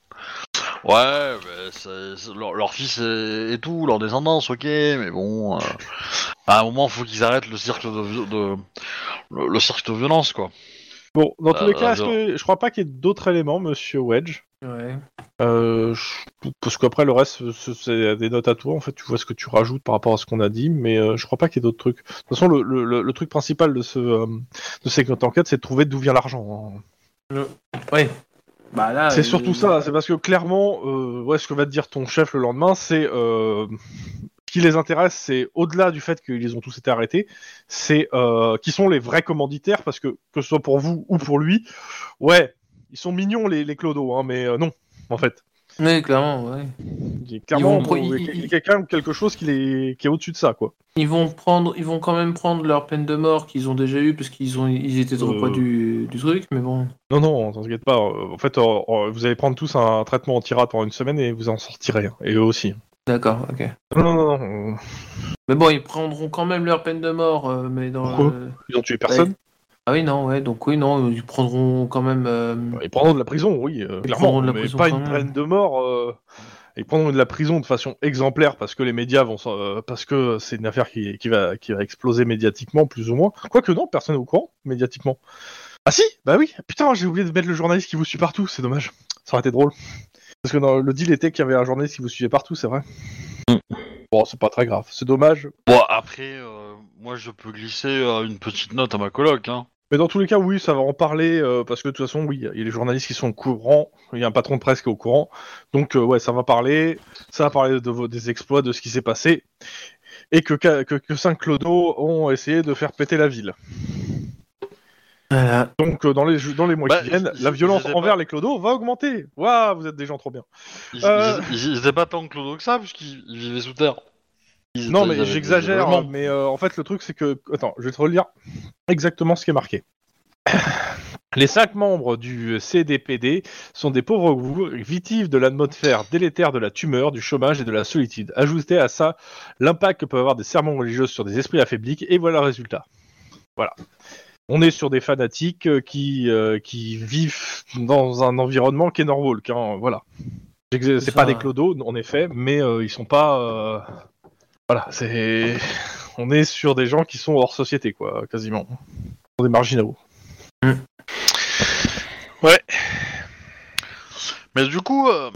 Ouais, mais c'est- c'est leur, leur fils et, et tout, leur descendance, ok, mais bon, euh, à un moment, faut qu'ils arrêtent le cirque de, vi- de le, le cirque de violence, quoi. Bon, dans tous Euh, les cas, est-ce genre. que, je crois pas qu'il y ait d'autres éléments, monsieur Wedge. Ouais. Euh, je- parce qu'après le reste, ce- c'est des notes à toi. En fait, tu vois ce que tu rajoutes par rapport à ce qu'on a dit, mais euh, je crois pas qu'il y ait d'autres trucs. De toute façon, le, le- le- le truc principal de ce euh, de cette enquête, c'est de trouver d'où vient l'argent. hein. Ouais. Bah là. C'est euh, surtout ça. C'est parce que clairement, euh, ouais, ce que va te dire ton chef le lendemain, c'est euh, ce qui les intéresse, c'est au-delà du fait qu'ils ont tous été arrêtés, c'est euh, qui sont les vrais commanditaires, parce que que ce soit pour vous ou pour lui, ouais, ils sont mignons les, les clodos, hein, mais euh, non, en fait. Oui, clairement, ouais. Il y a Clairement, vont il quelqu'un quelque chose qui, les... qui est au-dessus de ça, quoi. Ils vont prendre, ils vont quand même prendre leur peine de mort qu'ils ont déjà eu parce qu'ils ont, ils étaient trop Euh. près du, du truc, mais bon. Non, non, t'inquiète pas. En fait, vous allez prendre tous un traitement anti-rat pendant une semaine et vous en sortirez. Et eux aussi. D'accord, ok. Non, non, non, non. Mais bon, ils prendront quand même leur peine de mort, euh, mais dans. Pourquoi? le- Ils ont tué personne? Ah oui, non, ouais, donc oui, non, ils prendront quand même. euh, Ils prendront de la prison, oui, euh, Ils clairement. prendront de la mais prison pas une peine de mort. euh, Ils prendront de la prison de façon exemplaire parce que les médias vont. euh, parce que c'est une affaire qui, qui, va, qui va exploser médiatiquement, plus ou moins. Quoique non, personne n'est au courant, médiatiquement. Ah si Bah oui Putain, j'ai oublié de mettre le journaliste qui vous suit partout, c'est dommage. Ça aurait été drôle. Parce que dans le deal était qu'il y avait un journaliste qui vous suivait partout, c'est vrai. Bon, c'est pas très grave, c'est dommage. Bon, après, euh, moi, je peux glisser euh, une petite note à ma coloc, hein. Mais dans tous les cas, oui, ça va en parler, euh, parce que de toute façon, oui, il y a les journalistes qui sont au courant, il y a un patron de presse qui est au courant, donc euh, ouais, ça va parler, ça va parler de vos, des exploits, de ce qui s'est passé, et que, que, que Saint-Clodo ont essayé de faire péter la ville. Voilà. Donc euh, dans, les, dans les mois Bah, qui viennent, je- la violence envers pas. les Clodos va augmenter. Waouh, vous êtes des gens trop bien. Ils, Euh. ils- ils étaient pas tant clodo que ça, puisqu'ils ils vivaient sous terre. Ils Non, mais j'exagère, logements. mais euh, en fait, le truc, c'est que. Attends, je vais te relire exactement ce qui est marqué. Les cinq membres du CDPD sont des pauvres goûts, victimes de l'atmosphère délétère de la tumeur, du chômage et de la solitude. Ajoutez à ça l'impact que peuvent avoir des sermons religieux sur des esprits affaiblis, et voilà le résultat. Voilà. On est sur des fanatiques euh, qui, euh, qui vivent dans un environnement qui est Norwalk, hein, voilà. C'est pas des clodos, en effet, mais euh, ils sont pas... euh, voilà, c'est. On est sur des gens qui sont hors société, quoi, quasiment. Sur des marginaux. Ouais. Mais du coup, euh,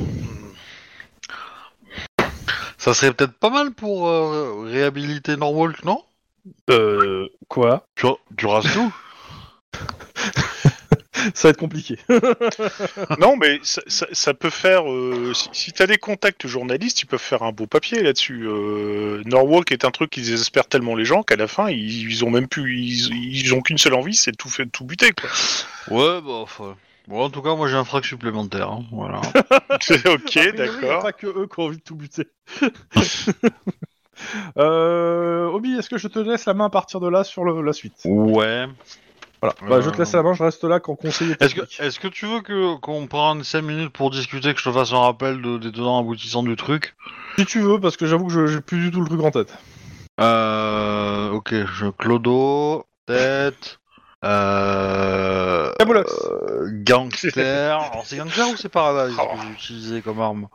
ça serait peut-être pas mal pour euh, réhabiliter Norwalk, non? Euh, quoi? Tu, tu rases tout Ça va être compliqué. non, mais ça, ça- ça peut faire. euh, si si t'as des contacts journalistes, ils peuvent faire un beau papier là-dessus. Euh, Norwalk est un truc qui désespère tellement les gens qu'à la fin, ils, ils ont même plus. Ils, ils ont qu'une seule envie, c'est de tout, fait, tout buter, quoi. Ouais, bah, enfin, Bon, en tout cas, moi j'ai un frac supplémentaire. hein, voilà. ok, n'y a d'accord. pas que eux qui ont envie de tout buter. euh, Obi, est-ce que je te laisse la main à partir de là sur le- la suite? Ouais. Voilà. Bah, je te laisse la main, je reste là quand conseiller Est-ce que, tu veux que qu'on prenne 5 minutes pour discuter, que je te fasse un rappel de, des tenants aboutissants du truc? Si tu veux, parce que j'avoue que je- j'ai plus du tout le truc en tête. Euh. Ok, je. Clodo, tête. Euh. Euh, gangster. Alors, c'est gangster ou c'est Paradise Oh. que j'ai utilisé comme arme?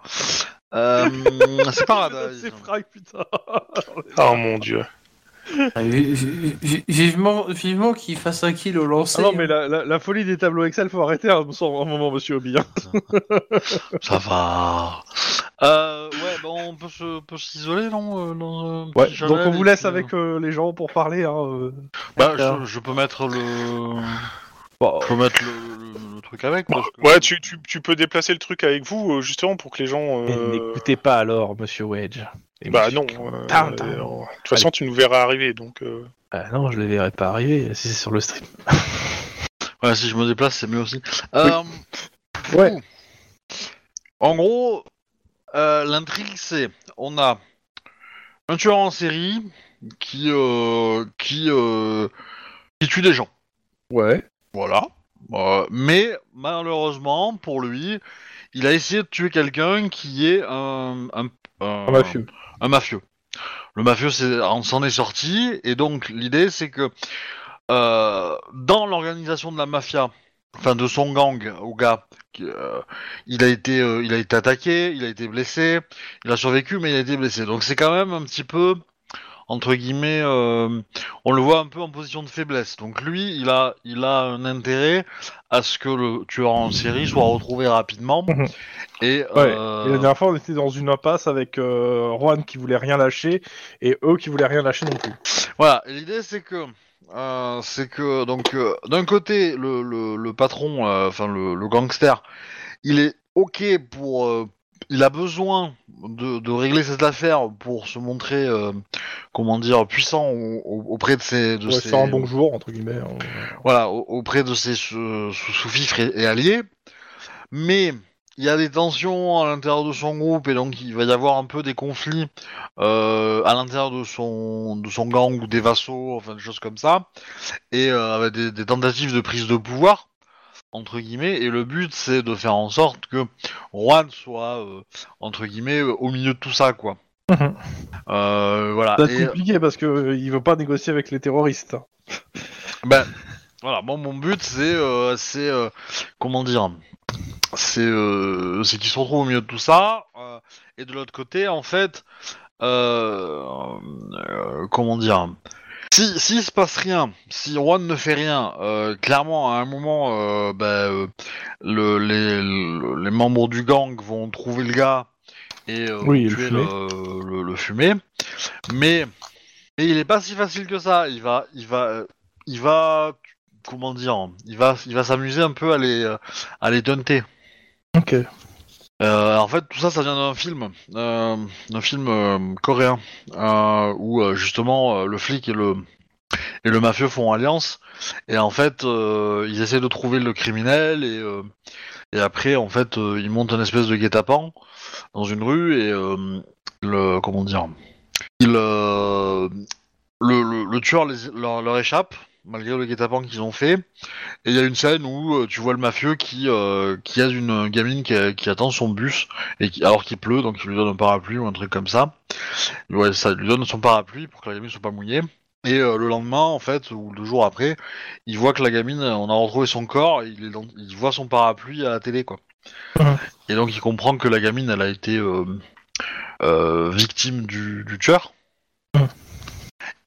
Euh, C'est Paradise. C'est frag, putain. Oh mon dieu. Ah, vi- vi- vi- Vivement, vivement qu'il fasse un kill au lancer. Ah non, mais la, la- la folie des tableaux Excel, faut arrêter un, un moment, monsieur Obi. hein. Ça va. Euh, ouais, bon, on peut se, peut s'isoler, non euh, dans un Ouais, donc on vous laisse avec euh, les gens pour parler. Hein, euh. Bah, D'accord. je, je peux mettre le. Bon, Je peux mettre le, le- le truc avec. Parce que... Ouais, tu, tu, tu peux déplacer le truc avec vous, euh, justement, pour que les gens. mais euh, N'écoutez pas alors, monsieur Wedge. Et Bah non. euh, euh, de toute façon, tu nous verras arriver, donc. euh, Ah non, je les verrai pas arriver si c'est sur le stream. Ouais, si je me déplace, c'est mieux aussi. Euh, Ouais. En gros, euh, l'intrigue, c'est on a un tueur en série qui euh, qui euh, qui tue des gens. Ouais. Voilà. Euh, mais malheureusement pour lui, il a essayé de tuer quelqu'un qui est un un, un- mafieux. un mafieux. Le mafieux s'en est sorti et donc l'idée c'est que euh, dans l'organisation de la mafia, enfin de son gang au gars, qui, euh, il a été euh, il a été attaqué, il a été blessé, il a survécu mais il a été blessé. Donc c'est quand même un petit peu entre guillemets, euh, on le voit un peu en position de faiblesse. Donc lui, il a, il a un intérêt à ce que le tueur en série soit retrouvé rapidement. Mhm. Et, Ouais. euh, Et la dernière fois, on était dans une impasse avec euh, Juan qui voulait rien lâcher et eux qui voulaient rien lâcher non plus. Voilà, l'idée c'est que euh, c'est que donc euh, d'un côté le, le, le patron, euh, enfin le, le gangster, il est ok pour, il a besoin de, de régler cette affaire pour se montrer, euh, comment dire, puissant au- au- auprès de ses, de Ouais, ses faire un bon jour, entre guillemets. hein. voilà, au- auprès de ses sous- sous- sous-fifres et, et alliés. Mais il y a des tensions à l'intérieur de son groupe et donc il va y avoir un peu des conflits euh, à l'intérieur de son, de son gang ou des vassaux, enfin des choses comme ça, et euh, avec des, des tentatives de prise de pouvoir entre guillemets. Et le but c'est de faire en sorte que Juan soit euh, entre guillemets au milieu de tout ça, quoi. Mhm. Euh, voilà. Ça va Et- être compliqué parce que euh, il veut pas négocier avec les terroristes. Ben, voilà, moi mon but c'est, euh, c'est, euh, comment dire, c'est, euh, c'est qu'ils se retrouvent au milieu de tout ça, euh, et de l'autre côté, en fait, euh, euh, comment dire, si s'il se passe rien, si Juan ne fait rien, euh, clairement à un moment, euh, ben, euh, le, les, le- les membres du gang vont trouver le gars et euh, Oui, et vont le tuer fumer. le, le- le fumer, mais mais il est pas si facile que ça. Il va, il va, il va, comment dire, il va, il va s'amuser un peu à les, euh, à les dunter. Ok. Euh, en fait, tout ça, ça vient d'un film, euh, d'un film euh, coréen, euh, où euh, justement euh, le flic et le et le mafieux font alliance, et en fait, ils essaient de trouver le criminel, et et après, en fait, ils montent une espèce de guet-apens dans une rue, et le comment dire, il le, le, le tueur les- leur, leur échappe malgré le guet-apens qu'ils ont fait. Et il y a une scène où euh, tu vois le mafieux qui euh, qui a une gamine qui, qui attend son bus et qui, alors qu'il pleut, donc il lui donne un parapluie ou un truc comme ça. Ouais, ça lui donne son parapluie pour que la gamine soit pas mouillée. Et euh, le lendemain, en fait, ou deux jours après, il voit que la gamine, on a retrouvé son corps, et il, est dans- il voit son parapluie à la télé, quoi. Et donc il comprend que la gamine, elle a été euh, euh, victime du, du tueur.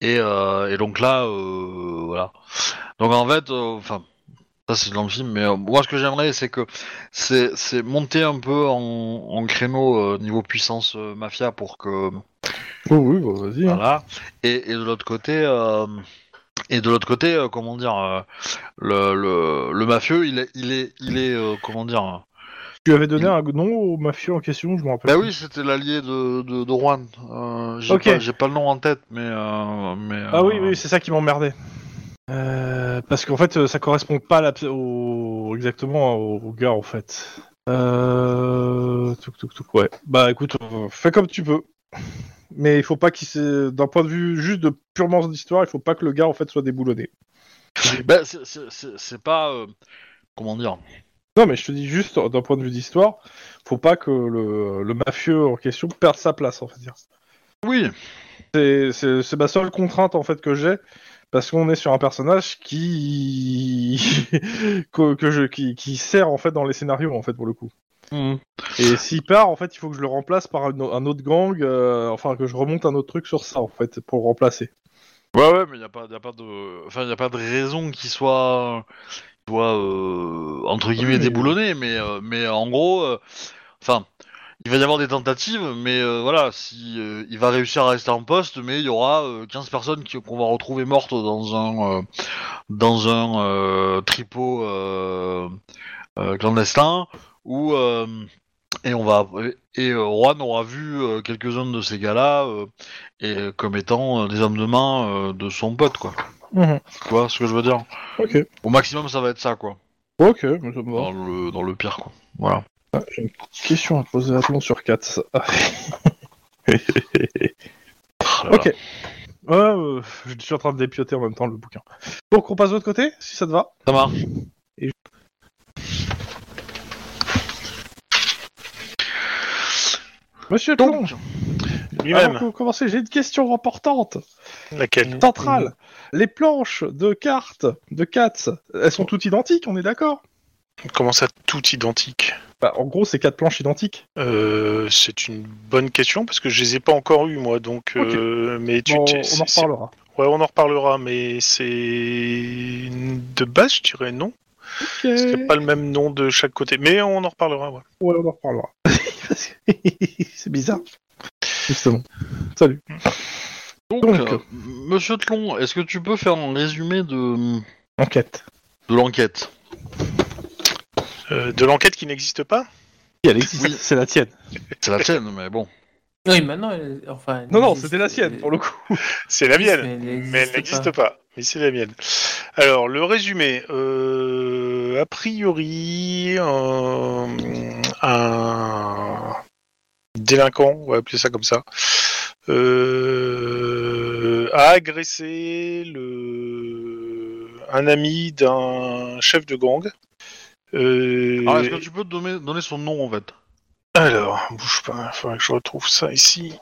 Et, euh, et donc là, euh, voilà. Donc en fait, euh, enfin, Ça, c'est dans le film, mais moi, ce que j'aimerais, c'est que c'est monter un peu en, en créneau niveau puissance mafia pour que Oh, oui, bah, vas-y. hein. voilà. Et, et de l'autre côté, et de l'autre côté, euh, comment dire, euh, le, le, le mafieux, il est, il est, il est, euh, comment dire. Tu avais donné un nom au mafieux en question, je me rappelle. Bah plus. oui, c'était l'allié de, de, de Juan. Euh, j'ai Ok. pas, j'ai pas le nom en tête, mais, euh, mais. Ah oui, euh, oui, c'est ça qui m'emmerdait. Euh, parce qu'en fait, euh, ça correspond pas à la- au, exactement au, au gars, en fait. Euh... Touk, touk, touk, ouais. Bah écoute, euh, fais comme tu peux. Mais il faut pas qu'il se... D'un point de vue juste de purement d'histoire, il faut pas que le gars, en fait, soit déboulonné. Bah, c'est- c'est c'est- c'est pas. euh, comment dire Non, mais je te dis juste, d'un point de vue d'histoire, faut pas que le, le mafieux en question perde sa place, en fait. dire. Oui, C'est- ma seule contrainte, en fait, que j'ai. Parce qu'on est sur un personnage qui que, que je qui, qui sert en fait dans les scénarios en fait pour le coup. Et s'il part, en fait, il faut que je le remplace par un, un autre gang, euh, enfin que je remonte un autre truc sur ça en fait pour le remplacer. Ouais, ouais, mais il n'y a, a pas de. Enfin, y a pas de raison qu'il soit. Soit euh, entre guillemets Oui, mais- déboulonné, mais, euh, mais en gros. euh, Enfin. il va y avoir des tentatives, mais euh, voilà, si euh, il va réussir à rester en poste, mais il y aura euh, 15 personnes qu'on va retrouver mortes dans un. euh, dans un euh, tripot euh, euh, clandestin, où. Et on va et euh, Juan aura vu euh, quelques-uns de ces gars-là euh, et comme étant des hommes de main de son pote quoi. Tu vois ce que je veux dire? Ok. Au maximum ça va être ça quoi. Ok, mais ça me va. Dans le dans le pire quoi. Voilà. J'ai une question à poser à sur 4. Voilà. ok. Ouais, euh, je suis en train de dépioter en même temps le bouquin. Donc on passe de l'autre côté, si ça te va. Ça marche. Monsieur Donc, Lui-même. avant de commencer, j'ai une question importante. Laquelle Centrale. Les planches de cartes de Cats, elles sont toutes identiques, on est d'accord? Comment ça, tout identique bah, En gros, c'est quatre planches identiques. Euh, C'est une bonne question parce que je les ai pas encore eues moi, donc. euh, mais tu, Bon, tu- on en reparlera. Ouais, on en reparlera, mais c'est de base, je dirais non. Ok. C'est pas le même nom de chaque côté, mais on en reparlera. Ouais. Ouais, on en reparlera. c'est bizarre. Justement. Salut. donc, Donc. euh, Monsieur Tlon, est-ce que tu peux faire un résumé de Enquête. de l'enquête? Euh, de l'enquête qui n'existe pas? Si, elle existe, Oui. c'est la tienne. C'est la tienne, mais bon. Oui, maintenant, elle- enfin. elle Non, non, c'était la sienne, pour le coup. C'est la mienne. Mais elle existe n'existe pas. Mais c'est la mienne. Alors, le résumé. Euh, a priori, euh, un délinquant, on va appeler ça comme ça, euh, a agressé le... un ami d'un chef de gang. Euh, Alors, est-ce que tu peux te donner, donner son nom en fait? Alors, bouge pas, il faudrait que je retrouve ça ici.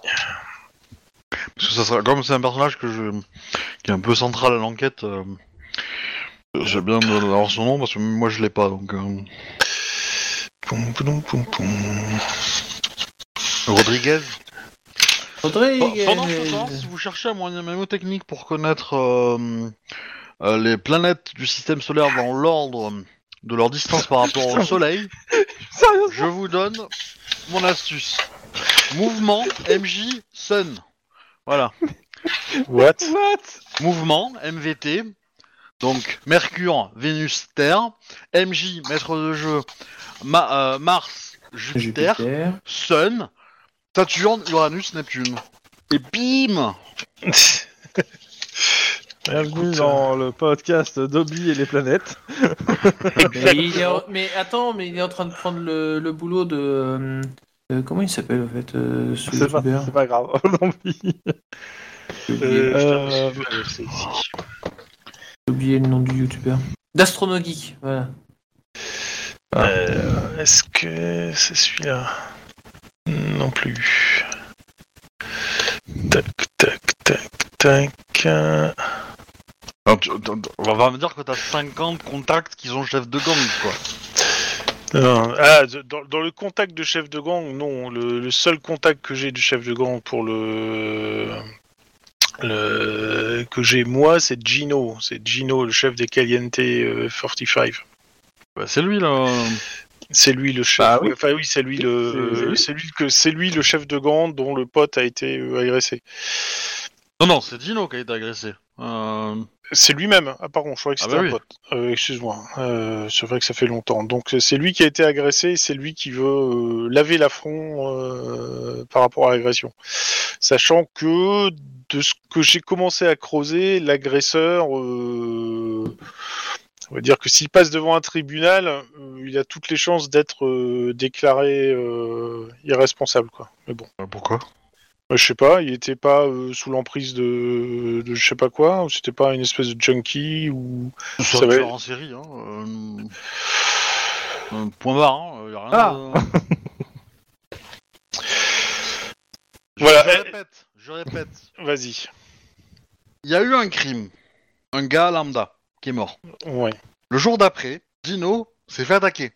Parce que ça sera comme c'est un personnage que je qui est un peu central à l'enquête. euh, J'ai bien d'avoir son nom parce que moi je l'ai pas donc. euh, Poum, poum, poum, poum. Rodriguez. Rodriguez. Pendant ce temps, si vous cherchez un moyen mémotechnique pour connaître euh, euh, les planètes du système solaire dans l'ordre de leur distance par rapport au Soleil, Sérieux je vous donne mon astuce. Mouvement MJ Sun. Voilà. What? What? Mouvement MVT. Donc Mercure, Vénus, Terre. MJ, maître de jeu, Ma- euh, Mars, Jupiter. Jupiter. Sun, Saturne, Uranus, Neptune. Et bim Bienvenue Écoute, dans le podcast Dobby et les planètes. mais, il est en- mais attends, mais il est en train de prendre le, le boulot de. euh, euh, comment il s'appelle en fait euh, ce C'est pas, youtubeur c'est pas grave. Non, mais- J'ai oublié, Euh, Euh, ici. j'ai le nom du youtubeur. D'Astronogeek, voilà. Euh, Est-ce que c'est celui-là? Non plus. Tac, tac, tac, tac. Tu- On va me dire que t'as 50 contacts qui sont chefs de gang, quoi. Non, ah, de- dans, dans le contact de chef de gang, non. Le, le seul contact que j'ai du chef de gang pour le. le que j'ai moi, c'est Gino. C'est Gino, le chef des Caliente euh, 45. Bah, c'est lui là. C'est lui le chef. Bah oui. ouais, Enfin oui, c'est lui C'est le, lui. c'est lui que c'est lui le chef de gang dont le pote a été euh, agressé. Non, non, c'est Dino qui a été agressé. Euh, C'est lui-même. Ah pardon, je croyais que Ah c'était bah un oui. pote. Euh, Excuse-moi. Euh, c'est vrai que ça fait longtemps. Donc c'est lui qui a été agressé. et C'est lui qui veut euh, laver l'affront euh, par rapport à l'agression, sachant que de ce que j'ai commencé à creuser, l'agresseur. euh, on va dire que s'il passe devant un tribunal, euh, il a toutes les chances d'être euh, déclaré euh, irresponsable, quoi. Mais bon. pourquoi? Je sais pas, il était pas euh, sous l'emprise de, de je sais pas quoi, ou c'était pas une espèce de junkie ou. Ça va en série. Hein. euh, point barre. Hein. y a rien Ah. de- Je- Voilà. Je répète. Je répète. Vas-y. Il y a eu un crime. Un gars lambda qui est mort. Ouais. Le jour d'après, Dino s'est fait attaquer.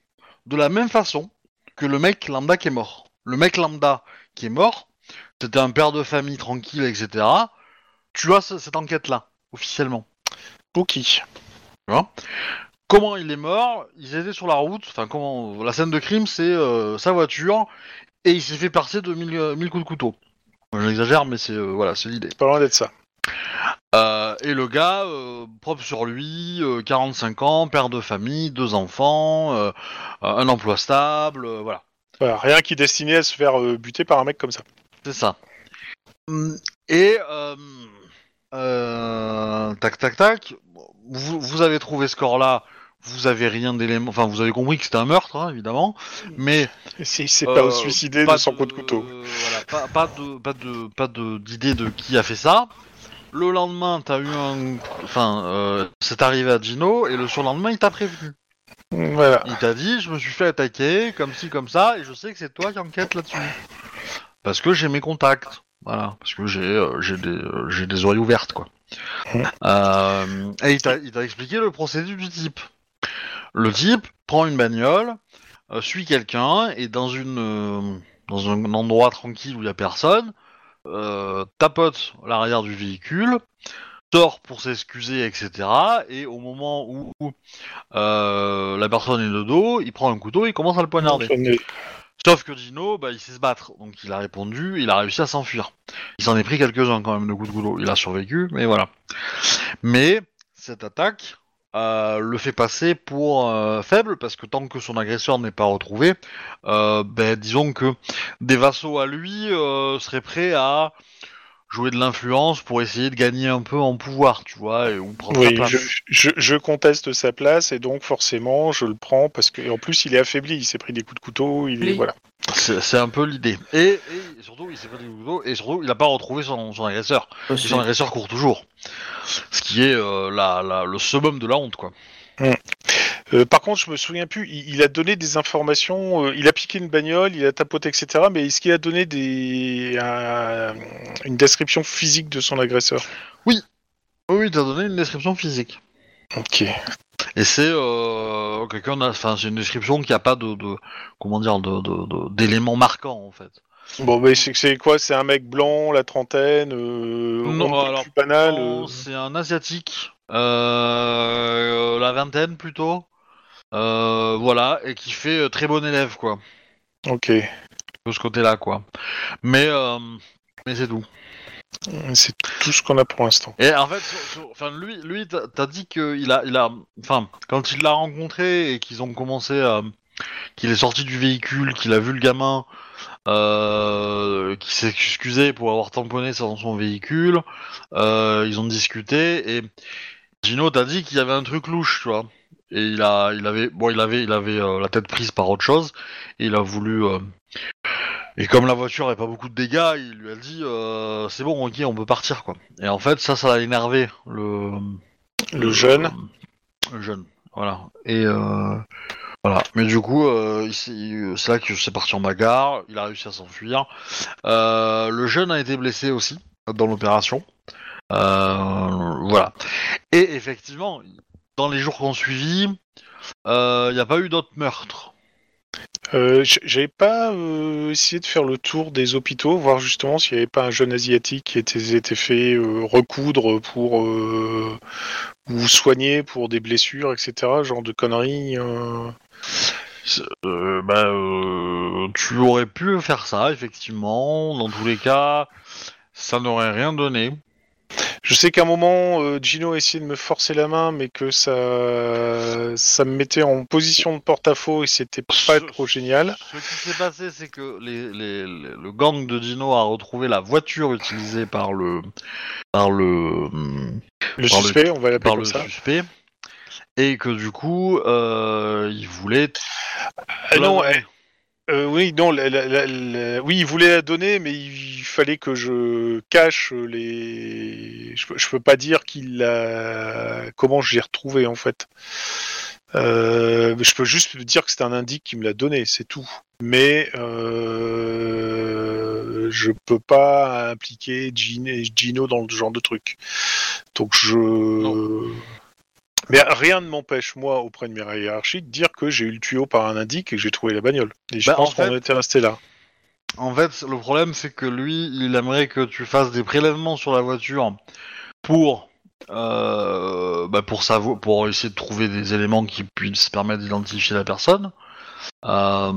De la même façon que le mec lambda qui est mort. Le mec lambda qui est mort, c'était un père de famille tranquille, etc. Tu as ce- cette enquête-là, officiellement. Ok. Comment il est mort? Ils étaient sur la route. Enfin, comment La scène de crime, c'est euh, sa voiture et il s'est fait percer de 1000 euh, 1000 coups de couteau. J'exagère, mais c'est euh, voilà, c'est l'idée. Pas loin d'être ça. Euh, et le gars, euh, propre sur lui, euh, 45 ans, père de famille, deux enfants, euh, un emploi stable, euh, voilà. Voilà, rien qui est destiné à se faire euh, buter par un mec comme ça. C'est ça. Et euh, euh, tac tac tac, vous, vous avez trouvé ce corps-là, vous avez rien d'élément, enfin vous avez compris que c'était un meurtre, hein, évidemment, mais Et si c'est Euh, pas au suicider pas de son coup de couteau. voilà, pas, pas de pas de pas de d'idée de qui a fait ça. Le lendemain, t'as eu un, enfin, euh, c'est arrivé à Gino et le surlendemain, il t'a prévenu. Voilà. Il t'a dit, je me suis fait attaquer, comme ci, comme ça, et je sais que c'est toi qui enquête là-dessus. Parce que j'ai mes contacts. Voilà, parce que j'ai euh, j'ai des, euh, j'ai des oreilles ouvertes, quoi. Euh, et il t'a il t'a expliqué le procédé du type. Le type prend une bagnole, euh, suit quelqu'un, et dans, une, euh, dans un endroit tranquille où il n'y a personne, euh, tapote l'arrière du véhicule, sort pour s'excuser, etc. Et au moment où euh, la personne est de dos, il prend un couteau et il commence à le poignarder. Sauf que Dino, bah, il sait se battre, donc il a répondu, il a réussi à s'enfuir. Il s'en est pris quelques-uns quand même de coups de couteau. Il a survécu, mais voilà. Mais cette attaque euh, le fait passer pour euh, faible parce que tant que son agresseur n'est pas retrouvé, euh, ben, disons que des vassaux à lui euh, seraient prêts à jouer de l'influence pour essayer de gagner un peu en pouvoir, tu vois, et, ou prendre sa Oui, place. je, je, je conteste sa place et donc forcément je le prends parce que et en plus il est affaibli, il s'est pris des coups de couteau, il est Oui. voilà. C'est un peu l'idée. Et, et surtout, il s'est pris des coups de couteau, et surtout, il n'a pas retrouvé son, son agresseur. Et son agresseur court toujours. Ce qui est euh, la, la- le summum de la honte, quoi. Euh, par contre, je me souviens plus, il, il a donné des informations, euh, il a piqué une bagnole, il a tapoté, etc. Mais est-ce qu'il a donné des un- une description physique de son agresseur? Oui, oui, t'as donné une description physique. Ok. Et c'est euh, quelqu'un, enfin, c'est une description qui a pas de, de comment dire, de, d'éléments marquants en fait. Bon, mais c'est quoi? C'est un mec blanc, la trentaine, euh, Non, alors, plus banal. Euh, C'est un asiatique, euh, la vingtaine plutôt, euh, voilà, et qui fait euh, très bon élève quoi, Ok. de ce côté-là quoi. Mais euh, mais c'est tout. C'est tout ce qu'on a pour l'instant. Et en fait, sur- sur- enfin lui, lui, t'as dit qu'il a, il a, enfin, quand il l'a rencontré et qu'ils ont commencé à, qu'il est sorti du véhicule, qu'il a vu le gamin, euh, qui s'est excusé pour avoir tamponné son, son véhicule, euh, ils ont discuté et Gino t'a dit qu'il y avait un truc louche, tu vois. Et il a, il avait, bon, il avait, il avait euh, la tête prise par autre chose. Et il a voulu. euh, Et comme la voiture n'avait pas beaucoup de dégâts, il lui a dit euh, c'est bon, ok, on peut partir quoi. Et en fait, ça, ça a énervé le Le jeune. le jeune, voilà. Et euh, voilà. Mais du coup, euh, il s'est- il- c'est là que c'est parti en bagarre. Il a réussi à s'enfuir. Euh, le jeune a été blessé aussi dans l'opération. Euh, voilà. Et effectivement, dans les jours qui ont suivi, il n'y a pas eu d'autres meurtres. Euh, j- J'avais pas euh, essayé de faire le tour des hôpitaux, voir justement s'il n'y avait pas un jeune asiatique qui était, était fait euh, recoudre pour euh, ou soigner pour des blessures, etc. Genre de conneries. euh. Euh, bah, euh, tu aurais pu faire ça, effectivement. Dans tous les cas, ça n'aurait rien donné. Je sais qu'à un moment, euh, Gino a essayé de me forcer la main, mais que ça, ça me mettait en position de porte-à-faux et c'était pas Ce- trop génial. Ce qui s'est passé, c'est que les, les- les- le gang de Dino a retrouvé la voiture utilisée par le par le hum, Le Par le- suspect, on va l'appeler par comme le ça. suspect et que du coup, euh, il voulait. Ah non, euh, oui, non, oui, il voulait la donner, mais il fallait que je cache les. Je je peux pas dire qu'il l'a. Comment je l'ai retrouvé en fait. Euh, je peux juste dire que c'est un indique qui me l'a donné, c'est tout. Mais euh, je peux pas impliquer Gino, Gino dans le genre de truc. Donc je. Mais rien ne m'empêche, moi, auprès de mes hiérarchies, de dire que j'ai eu le tuyau par un indique et que j'ai trouvé la bagnole. Et je Bah, pense fait- qu'on était resté là. En fait, le problème, c'est que lui, il aimerait que tu fasses des prélèvements sur la voiture pour, euh, bah, pour, savo- pour essayer de trouver des éléments qui puissent permettre d'identifier la personne, euh,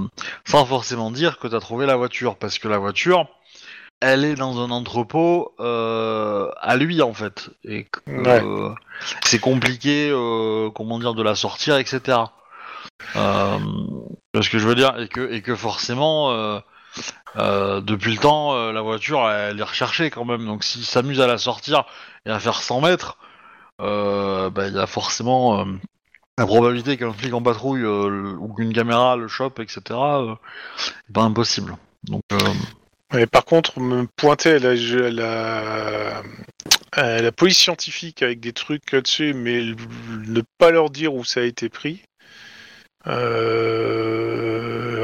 sans forcément dire que tu as trouvé la voiture, parce que la voiture, elle est dans un entrepôt euh, à lui, en fait. Et que, Ouais. euh, c'est compliqué, euh, comment dire, de la sortir, etc. Ce que je veux dire, et que, et que forcément... depuis le temps, la voiture, elle est recherchée quand même. Donc s'il s'amuse à la sortir et à faire 100 mètres, bah, il y a forcément la probabilité qu'un flic en patrouille le- ou qu'une caméra le chope, etc. pas impossible. Donc Mais par contre, me pointer à la, à la, à la police scientifique avec des trucs là-dessus, mais ne pas leur dire où ça a été pris. Euh,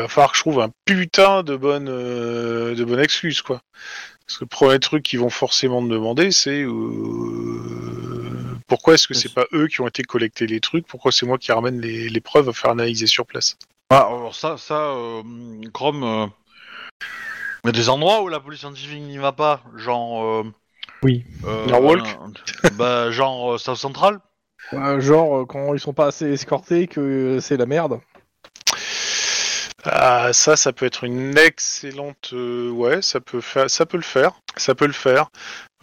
va falloir que je trouve un putain de bonne, euh, de bonne excuse, quoi. Parce que le premier truc qu'ils vont forcément me demander, c'est euh, pourquoi est-ce que c'est pas eux qui ont été collecter les trucs, pourquoi c'est moi qui ramène les, les preuves à faire analyser sur place? ah, alors ça, ça, euh, Chrome, euh, il y a des endroits où la police scientifique n'y va pas, genre. euh, Oui. euh, Norwalk euh, Bah genre euh, South Central. Euh, genre, quand ils sont pas assez escortés, que c'est la merde. Ah, ça, ça peut être une excellente. euh, ouais, ça peut faire, ça peut le faire, ça peut le faire.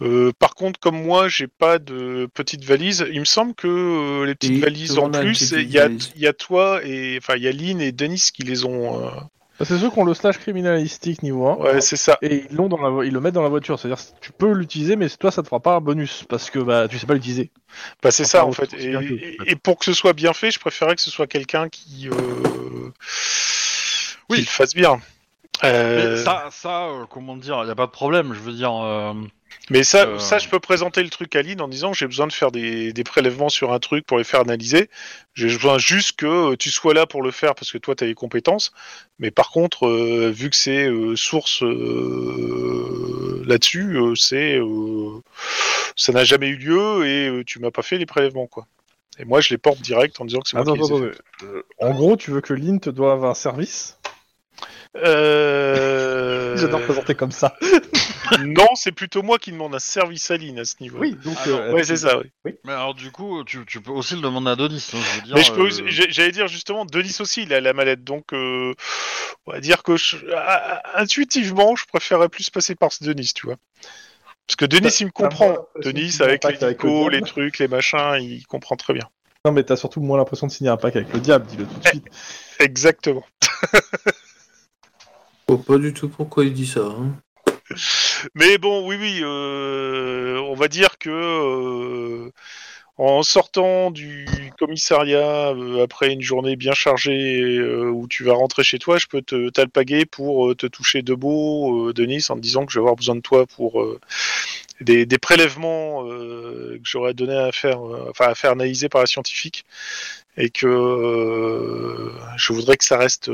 Euh, par contre, comme moi, j'ai pas de petite valise. Il me semble que euh, les petites Oui, valises le en monde a une plus, petite il y a, valise. il y a toi et enfin il y a Lynn et Denis qui les ont. euh, Bah, C'est ceux qui ont le slash criminalistique niveau 1. Ouais, c'est ça. Et ils, l'ont dans la vo- ils le mettent dans la voiture. C'est-à-dire que tu peux l'utiliser, mais toi, ça te fera pas un bonus. Parce que bah, tu sais pas l'utiliser. Bah, c'est Enfin, ça en fait. Et, pour que ce soit bien fait, je préférais que ce soit quelqu'un qui, euh, Oui. qui le fasse bien. Euh, Mais ça, ça euh, comment dire, il y a pas de problème. Je veux dire. Mais ça, Euh. ça, je peux présenter le truc à Lynn en disant j'ai besoin de faire des, des prélèvements sur un truc pour les faire analyser. J'ai besoin juste que euh, tu sois là pour le faire parce que toi, tu as les compétences. Mais par contre, euh, vu que c'est euh, source là-dessus, c'est ça n'a jamais eu lieu et tu m'as pas fait les prélèvements. quoi. Et moi, je les porte direct en disant que c'est moi Attends, qui les ai attends, en gros, tu veux que Lynn te doive un service? Euh, J'adore présenter comme ça. non, c'est plutôt moi qui demande un service à Lynn à ce niveau. Oui, donc. Alors, euh, Ouais, c'est ça, oui. Mais alors du coup, tu, tu peux aussi le demander à Denis. hein, je veux dire, Mais je peux, euh, aussi- j'allais dire justement, Denis aussi, il a la mallette, donc euh, on va dire que je- intuitivement, je préférerais plus passer par ce Denis, tu vois. Parce que Denis, il me comprend. Denis, avec les le dico, les trucs, les machins, il comprend très bien. Non, mais t'as surtout moins l'impression de signer un pack avec le diable, dis-le tout de suite. Exactement. Pas du tout pourquoi il dit ça. hein. Mais bon, oui, oui, euh, on va dire que euh, en sortant du commissariat euh, après une journée bien chargée où tu vas rentrer chez toi, je peux te t'alpaguer pour te toucher de beau, Denis, en te disant que je vais avoir besoin de toi pour des, prélèvements que j'aurais donné à faire, enfin à faire analyser par la scientifique, et que je voudrais que ça reste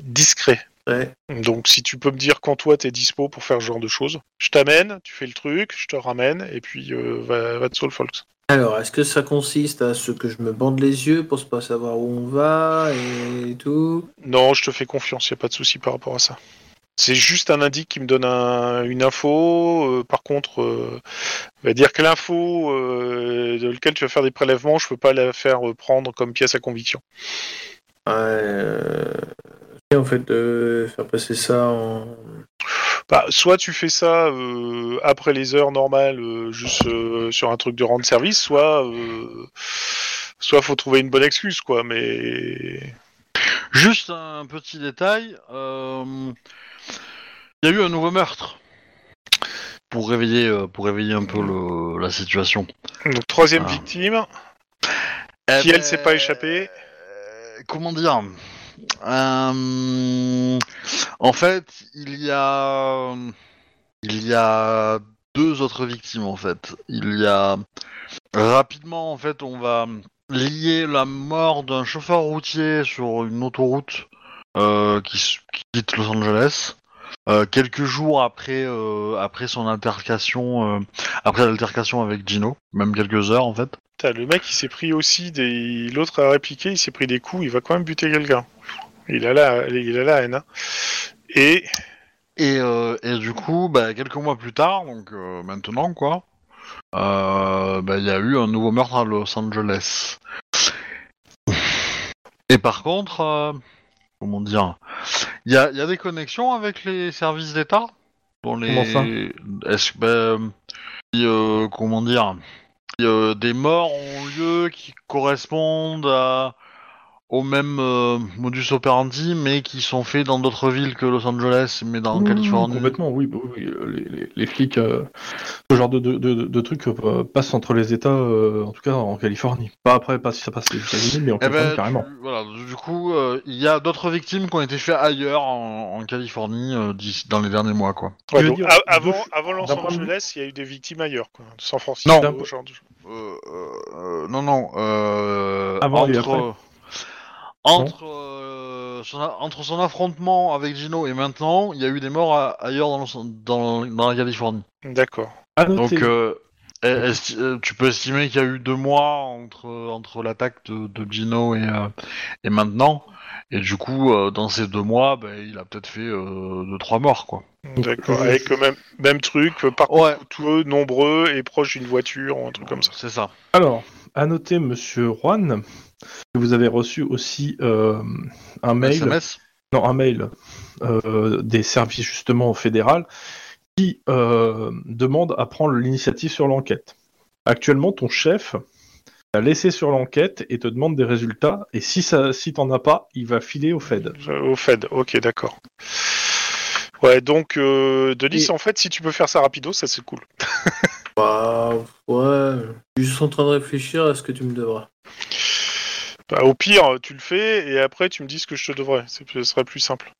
discret. Ouais. Donc si tu peux me dire quand toi t'es dispo pour faire ce genre de choses, je t'amène, tu fais le truc, je te ramène, et puis euh, va, va te Soul Folks. Alors, est-ce que ça consiste à ce que je me bande les yeux pour pas savoir où on va et tout? Non, je te fais confiance, il a pas de souci par rapport à ça. C'est juste un indice qui me donne un- une info. euh, par contre, euh, on va dire que l'info euh, de laquelle tu vas faire des prélèvements, je peux pas la faire prendre comme pièce à conviction. Ouais. En fait, de faire passer ça en. Bah, soit tu fais ça euh, après les heures normales, euh, juste euh, sur un truc de rendre service, soit euh, soit faut trouver une bonne excuse, quoi. Mais Juste un petit détail, euh, il y a eu un nouveau meurtre pour réveiller, euh, pour réveiller un peu le- la situation. donc troisième Ah. victime. Eh Qui, elle, ben, s'est pas échappée Comment dire? Euh, En fait, il y a, il y a deux autres victimes en fait. Il y a rapidement en fait, on va lier la mort d'un chauffeur routier sur une autoroute euh, qui, quitte Los Angeles. Euh, quelques jours après euh, après son altercation euh, après l'altercation avec Gino, même quelques heures en fait. Putain, le mec, il s'est pris aussi des. L'autre a répliqué, il s'est pris des coups, il va quand même buter quelqu'un. Il a la, il a la haine. hein. Et Et, et du coup, bah, quelques mois plus tard, donc maintenant quoi, bah, il y a eu un nouveau meurtre à Los Angeles. Et par contre, comment dire, il y a, il y a des connexions avec les services d'État dans les. Comment ça? Est-ce euh, comment dire, euh, des morts ont lieu qui correspondent à au même euh, modus operandi, mais qui sont faits dans d'autres villes que Los Angeles, mais dans Mmh, Californie. Complètement, oui. bah oui, euh, les, les- les flics, euh, ce genre de, de, de, de trucs euh, passent entre les États, euh, en tout cas en Californie. Pas après, pas si ça passe les États-Unis, mais en Eh Californie ben, carrément. tu- voilà, du coup, euh, il y a d'autres victimes qui ont été faites ailleurs en, en Californie euh, dans les derniers mois, quoi. ouais, donc, dire, a- de- avant, avant Los Angeles, il y a eu des victimes ailleurs, quoi. San Francisco, Non. D'un- genre de- Euh, euh, euh, non, non. Euh, Avant et entre après. Euh, entre, euh, son, a- entre son affrontement avec Gino et maintenant, il y a eu des morts ailleurs dans, le- dans, dans la Californie. D'accord. À noter, Donc, euh, est- esti- euh, tu peux estimer qu'il y a eu deux mois entre, entre l'attaque de, de Gino et, euh, et maintenant? Et du coup, euh, dans ces deux mois, ben, il a peut-être fait euh, deux, trois morts, quoi. D'accord. Avec le même, même truc, par Ouais. nombreux et proche d'une voiture, un truc comme ça. C'est ça. Alors, à noter, monsieur Juan, que vous avez reçu aussi euh, un mail. SMS non, un mail euh, des services justement fédéral qui euh, demande à prendre l'initiative sur l'enquête. Actuellement, ton chef t'a laissé sur l'enquête et te demande des résultats, et si ça, si t'en as pas, il va filer au Fed. Euh, Au Fed, ok, d'accord. Ouais, donc, euh, Denis, Et- en fait, si tu peux faire ça rapido, ça c'est cool. Bah, ouais. Je suis juste en train de réfléchir à ce que tu me devras. Bah, au pire, tu le fais et après tu me dis ce que je te devrais. C'est- Ce serait plus simple.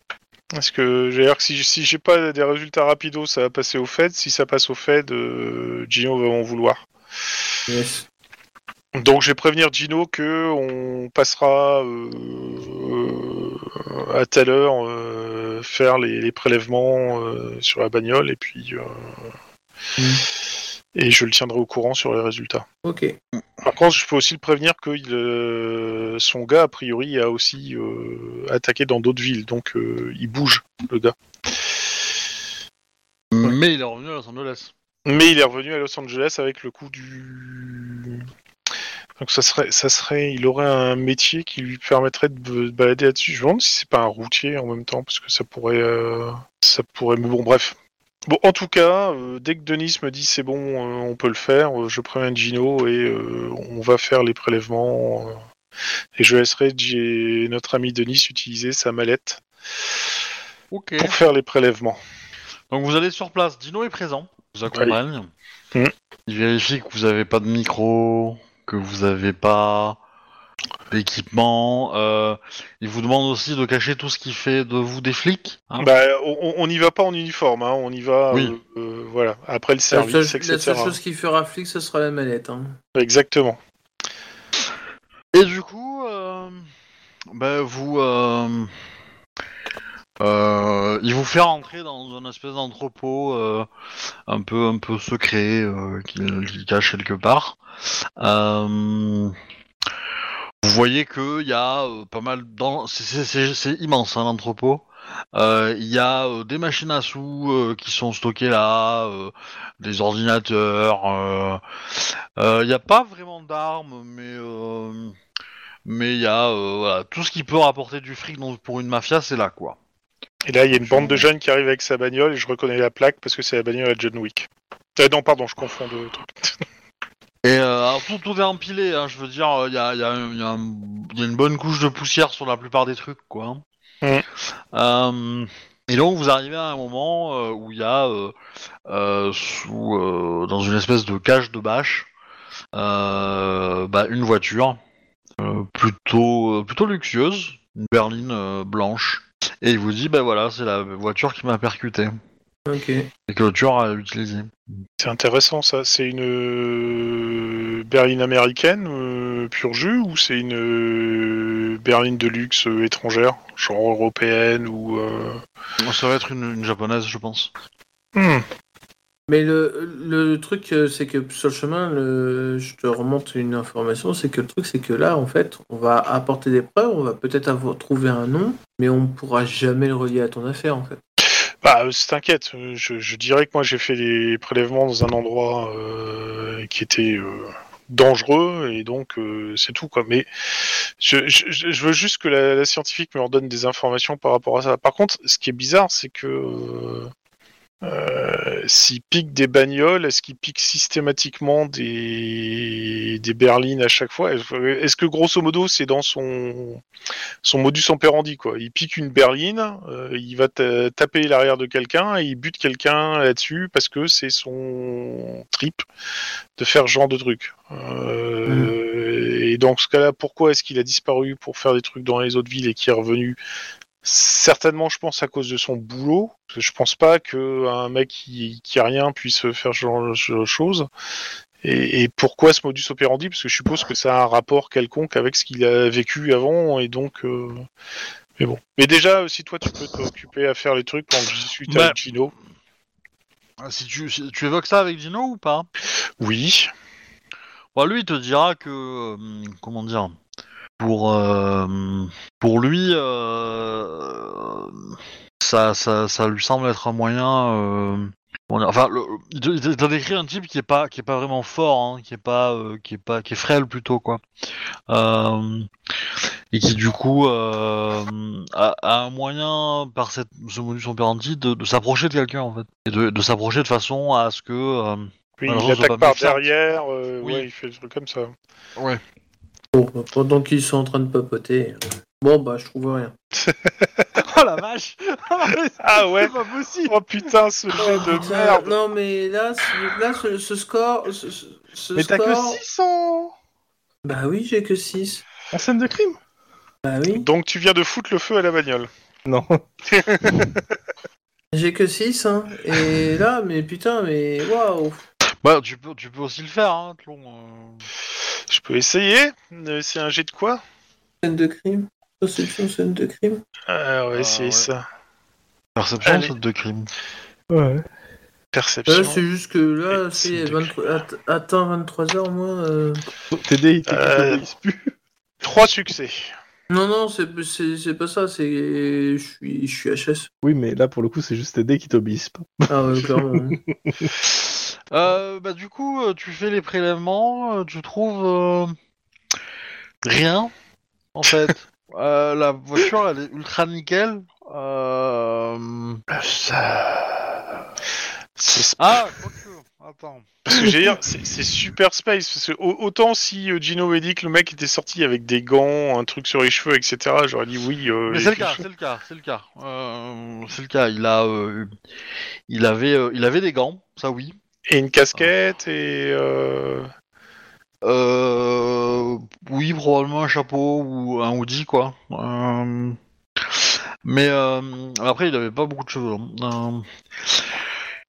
Parce que j'ai que si, si j'ai pas des résultats rapidos, ça va passer au Fed. Si ça passe au Fed, euh, Gino va en vouloir. Yes. Donc je vais prévenir Gino que on passera euh, à telle heure euh, faire les, les prélèvements sur la bagnole et puis Mm. Et je le tiendrai au courant sur les résultats. Ok. Par contre, je peux aussi le prévenir que il, euh, son gars, a priori, a aussi euh, attaqué dans d'autres villes, donc euh, il bouge, le gars. Mais il est revenu à Los Angeles. Mais il est revenu à Los Angeles avec le coup du. Donc ça serait, ça serait, il aurait un métier qui lui permettrait de balader là-dessus. Je me demande si c'est pas un routier en même temps, parce que ça pourrait, euh, ça pourrait. Mais bon, bref. Bon, en tout cas, euh, dès que Denis me dit c'est bon, euh, on peut le faire, euh, je préviens Gino et on va faire les prélèvements. et je laisserai G- notre ami Denis utiliser sa mallette Ok. pour faire les prélèvements. Donc vous allez sur place. Dino est présent. Vous accompagne. Mhm. Il vérifie que vous avez pas de micro, que vous avez pas d'équipement. Euh, il vous demande aussi de cacher tout ce qui fait de vous des flics. hein. Bah, on n'y va pas en uniforme, hein, on y va, Oui. euh, euh, voilà, après le La service, seule, etc. la seule chose qui fera flic, ce sera la mallette. Hein. Exactement. Et du coup, euh, bah, vous, euh, Euh, il vous fait rentrer dans un espèce d'entrepôt euh, un peu un peu secret euh, qu'il qu'il cache quelque part. Euh, vous voyez que il y a euh, pas mal dans c'est- immense hein, l'entrepôt. Euh, Il y a euh, des machines à sous euh, qui sont stockées là, euh, des ordinateurs. Il n'y a pas vraiment d'armes, mais euh, mais il y a voilà, tout ce qui peut rapporter du fric donc, pour une mafia, c'est là quoi. Et là, il y a une bande de jeunes qui arrive avec sa bagnole et je reconnais la plaque parce que c'est la bagnole à John Wick. Non, pardon, je confonds deux trucs. Euh, alors, tout, tout est empilé, hein, je veux dire, il y a, y a- y a un- y a une bonne couche de poussière sur la plupart des trucs, quoi. hein. Euh, et donc vous arrivez à un moment euh, où il y a, euh, euh, sous, euh, dans une espèce de cage de bâche, euh, bah, une voiture euh, plutôt, euh, plutôt luxueuse, une berline euh, blanche. Et il vous dit, bah voilà, c'est la voiture qui m'a percuté Ok. et que le tueur a utilisé. C'est intéressant ça. C'est une euh, berline américaine euh, pur jus ou c'est une euh, berline de luxe euh, étrangère, genre européenne ou. euh, Ça va être une, une japonaise, je pense. hmm. Mais le, le truc, c'est que sur le chemin, le- je te remonte une information, c'est que le truc, c'est que là, en fait, on va apporter des preuves, on va peut-être avoir trouvé un nom, mais on pourra jamais le relier à ton affaire, en fait. Bah, euh, t'inquiète, euh, je, je dirais que moi j'ai fait des prélèvements dans un endroit euh, qui était euh, dangereux et donc euh, c'est tout quoi. Mais je, je, je veux juste que la, la scientifique me redonne des informations par rapport à ça. Par contre, ce qui est bizarre, c'est que euh, s'il pique des bagnoles, est-ce qu'il pique systématiquement des, des berlines à chaque fois? Est-ce que grosso modo c'est dans son son modus operandi quoi? Il pique une berline, euh, il va ta- taper l'arrière de quelqu'un et il bute quelqu'un là-dessus parce que c'est son trip de faire ce genre de truc. Euh, Et dans ce cas-là, pourquoi est-ce qu'il a disparu pour faire des trucs dans les autres villes et qui est revenu Certainement, je pense à cause de son boulot. Je pense pas qu'un mec qui, qui a rien puisse faire ce genre de choses. Et, et pourquoi ce modus operandi? Parce que je suppose que ça a un rapport quelconque avec ce qu'il a vécu avant, et donc. euh, Mais bon. Mais déjà, si toi tu peux t'occuper à faire les trucs pendant que je discute Bah. avec Gino. Ah, Si tu, si tu évoques ça avec Dino ou pas? Oui. Bon, lui, il te dira que, euh, comment dire, pour euh, pour lui, euh, ça, ça, ça lui semble être un moyen. euh, enfin, le, il te- il te- il t'a décrit un type qui est pas qui est pas vraiment fort, hein, qui est pas euh, qui est pas qui est frêle plutôt quoi, Euh, et qui du coup euh, a, a un moyen par cette, ce modus operandi de, de s'approcher de quelqu'un en fait, et de, de s'approcher de façon à ce que Alors, il attaque par derrière, Oui. ouais, il fait des trucs comme ça. ouais. Bon, pendant qu'ils sont en train de papoter, bon, bah, je trouve rien. Oh la vache Ah ouais C'est pas possible Oh putain, ce jeu de Putain, merde Non, mais là, ce- là ce, ce score. Ce, ce- Mais t'as que score- 600 Bah oui, j'ai que 6. En scène de crime Bah oui, Donc tu viens de foutre le feu à la bagnole. Non. j'ai que 6, hein. Et là, mais putain, mais waouh. Bah, tu peux, tu peux aussi le faire, hein, Tlon, euh. Je peux essayer Euh, C'est un jet de quoi? Scène de crime. Perception, scène de crime. Ah, on va Ah, essayer ouais. ça. Perception, Allez. de crime. Ouais. Perception. Là, c'est juste que là, Et c'est scène de 23... att- Attends 23 heures, moi. euh. TD, il Euh. plus. Trois succès. Non, non, c'est c'est- c'est pas ça, c'est. Je suis, je suis HS. Oui, mais là, pour le coup, c'est juste TD qui t'obéisse pas. Ah ouais, clairement. Euh, bah, du coup, euh, tu fais les prélèvements, euh, tu trouves euh, rien, en fait. Euh, la voiture, elle est ultra nickel. Euh... Ça... C'est Ah, quoique, attends. Parce que j'ai dire, c'est c'est super space. Parce que au- autant si euh, Gino avait dit que le mec était sorti avec des gants, un truc sur les cheveux, etc., j'aurais dit oui. euh, Mais les c'est le cas, c'est le cas, c'est le cas. Euh, c'est le cas. Il a, euh, il avait, euh, il avait des gants, ça oui. Et une casquette et. euh, Euh, oui, probablement un chapeau ou un hoodie, quoi. Euh, mais euh, après, il avait pas beaucoup de cheveux. hein.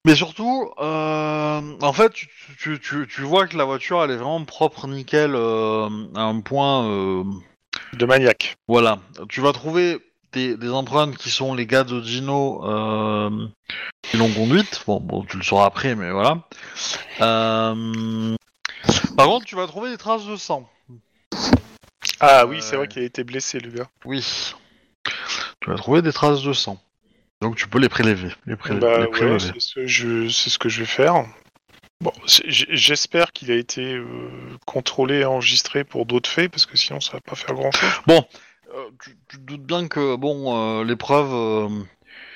Mais surtout, en fait, tu, tu, tu, tu vois que la voiture, elle est vraiment propre, nickel, à un point. de maniaque. voilà. Tu vas trouver des, des empreintes qui sont les gars de Dino euh, qui l'ont conduite. Bon, bon, tu le sauras après, mais voilà. Euh, Par contre, tu vas trouver des traces de sang. Ah oui, Euh, c'est vrai qu'il a été blessé, le gars. Oui. Tu vas trouver des traces de sang. Donc tu peux les prélever. Les, pré- Bah les ouais, prélever. c'est ce, que je vais faire. Bon, j'espère qu'il a été euh, contrôlé et enregistré pour d'autres faits, parce que sinon ça va pas faire grand chose. Euh, tu, tu te doutes bien que bon, euh, les preuves. euh,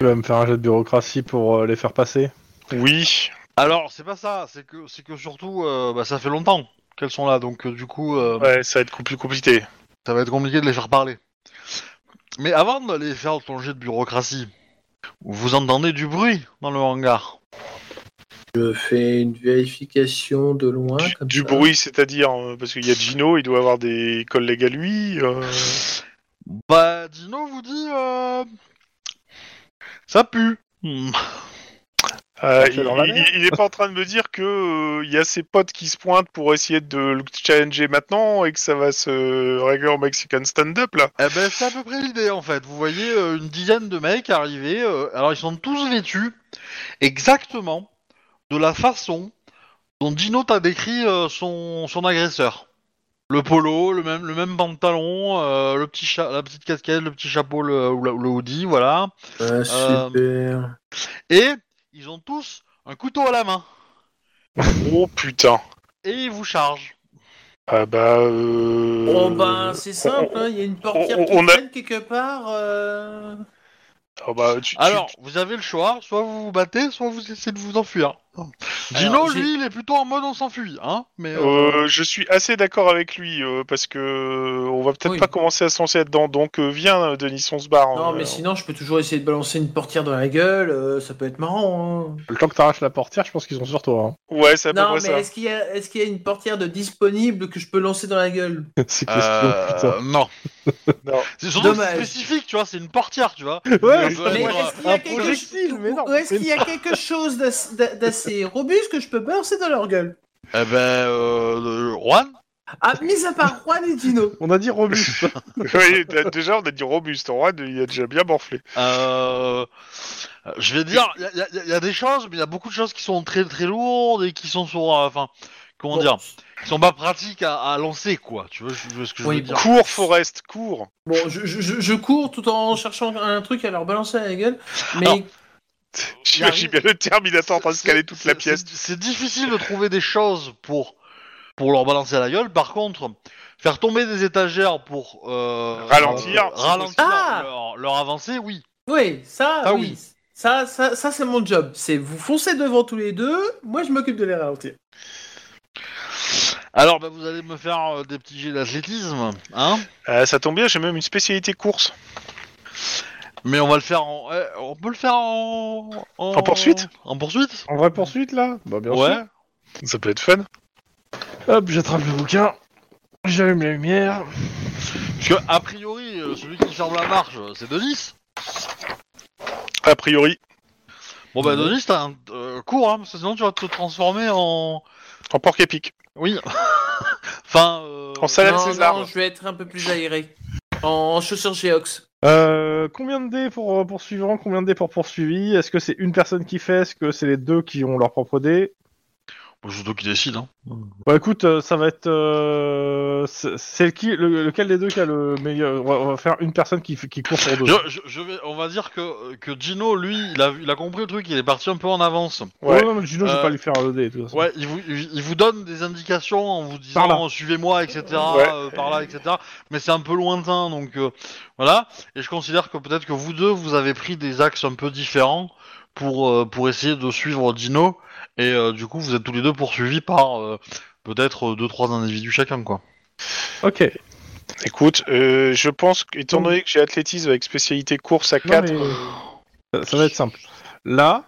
Tu vas me faire un jet de bureaucratie pour euh, les faire passer. Oui, Alors c'est pas ça. C'est que c'est que surtout, euh, bah, ça fait longtemps qu'elles sont là. Donc euh, du coup, euh, ouais, ça va être plus compliqué. ça va être compliqué de les faire parler. Mais avant d'aller faire ton jet de bureaucratie, vous entendez du bruit dans le hangar. Je fais une vérification de loin. Du, comme du ça. bruit, c'est-à-dire, euh, parce qu'il y a Gino, il doit avoir des collègues à lui. euh, Bah, Dino vous dit, euh... ça pue. Hmm. euh, il, dans la il- mer. il est pas en train de me dire que euh, il y a ses potes qui se pointent pour essayer de le challenger maintenant et que ça va se régler en Mexican stand-up là. Eh ben, c'est à peu près l'idée en fait. Vous voyez euh, une dizaine de mecs arriver. euh, alors, ils sont tous vêtus exactement de la façon dont Dino t'a décrit euh, son, son agresseur. Le polo, le même, le même pantalon, euh, le petit cha- la petite casquette, le petit chapeau, le, le hoodie, voilà. Ah, super. Et ils ont tous un couteau à la main. Oh putain. Et ils vous chargent. Ah bah. Euh... Oh ben c'est simple, hein, il y a une portière on- qui on a- traîne quelque part. euh. Ah bah, tu- tu- Alors, vous avez le choix, soit vous vous battez, soit vous essayez de vous enfuir. Dino, lui, il est plutôt en mode on s'enfuit, hein. Mais euh, Euh, je suis assez d'accord avec lui euh, parce que on va peut-être Oui. pas commencer à se lancer là-dedans. Donc euh, viens, Denis, on se barre. Non, euh, mais sinon, je peux toujours essayer de balancer une portière dans la gueule, euh, ça peut être marrant. hein. Le temps que t'arraches la portière, je pense qu'ils sont sur toi. Ouais, c'est à peu Non, mais ça. est-ce qu'il y, a... est qu'il y a une portière de disponible que je peux lancer dans la gueule? Hein. C'est question, euh, putain. non. Non. C'est surtout spécifique, tu vois, c'est une portière, tu vois. Ouais, ouais, Mais ouais, est-ce qu'il y a un quelque projectile, chose- mais non, est-ce qu'il y a quelque chose d'ass- d'a- d'assez robuste que je peux balancer dans leur gueule Eh ben, euh, Juan Ah, mis à part Juan et Dino. On a dit robuste. oui, déjà, on a dit robuste. En vrai, il a déjà bien morflé. Euh, je vais dire, il y, a- y a- y a des choses, mais il y a beaucoup de choses qui sont très très lourdes et qui sont sur, euh, enfin, comment Bon. dire, qui sont pas pratiques à, à lancer, quoi. Tu vois, je- tu vois ce que je Oui, veux dire Cours, Forest, cours. Bon, je, je- je- je cours tout en cherchant un truc à leur balancer à la gueule, mais Alors, J'imagine bien le Terminator en train de scaler toute la pièce. c'est- difficile de trouver des choses pour pour leur balancer à la gueule. Par contre, faire tomber des étagères pour euh, Ralentir, euh, ralentir Ah leur, leur avancée, oui. oui, ça, Ah oui. oui. Ça, ça, ça c'est mon job. C'est vous foncez devant tous les deux, moi je m'occupe de les ralentir. Alors, bah, vous allez me faire euh, des petits jets d'athlétisme, hein Euh, ça tombe bien, j'ai même une spécialité course. Mais on va le faire en, eh, on peut le faire en En poursuite En poursuite? En vraie poursuite, là? Bah, bien Ouais. sûr. Ça peut être fun. Hop, j'attrape le bouquin. J'allume la lumière. Parce que a priori, euh, celui qui ferme la marche, euh, c'est Denis. A priori, Bon bah Ouais. Denis, t'as un euh, cours, hein, parce que sinon tu vas te transformer en. en porc épique. Oui. enfin. euh, En salade non, César. non, je vais être un peu plus aéré. En chaussures Geox. Euh, combien de dés pour euh, poursuivant Combien de dés pour poursuivi? Est-ce que c'est une personne qui fait? Est-ce que c'est les deux qui ont leur propre dé? Toi qui décide. Hein. Bah écoute, euh, ça va être... euh, c'est c'est qui, le- lequel des deux qui a le meilleur on va, on va faire une personne qui, court pour deux. Je, je- je vais, on va dire que, que Gino, lui, il a, vu- il a compris le truc, il est parti un peu en avance. Ouais. Ouais, mais Gino, je vais Euh, pas lui faire le dé, de toute façon. Ouais, il vous, il il vous donne des indications en vous disant suivez-moi, etc. Ouais. euh, par là, etc. Mais c'est un peu lointain, donc euh, voilà. Et je considère que peut-être que vous deux, vous avez pris des axes un peu différents pour euh, pour essayer de suivre Dino. Et euh, du coup, vous êtes tous les deux poursuivis par euh, peut-être deux trois individus chacun, quoi. Ok. Écoute, euh, je pense qu'étant donné que j'ai athlétisme avec spécialité course à Non, 4, mais- Ça, ça va être simple. Là,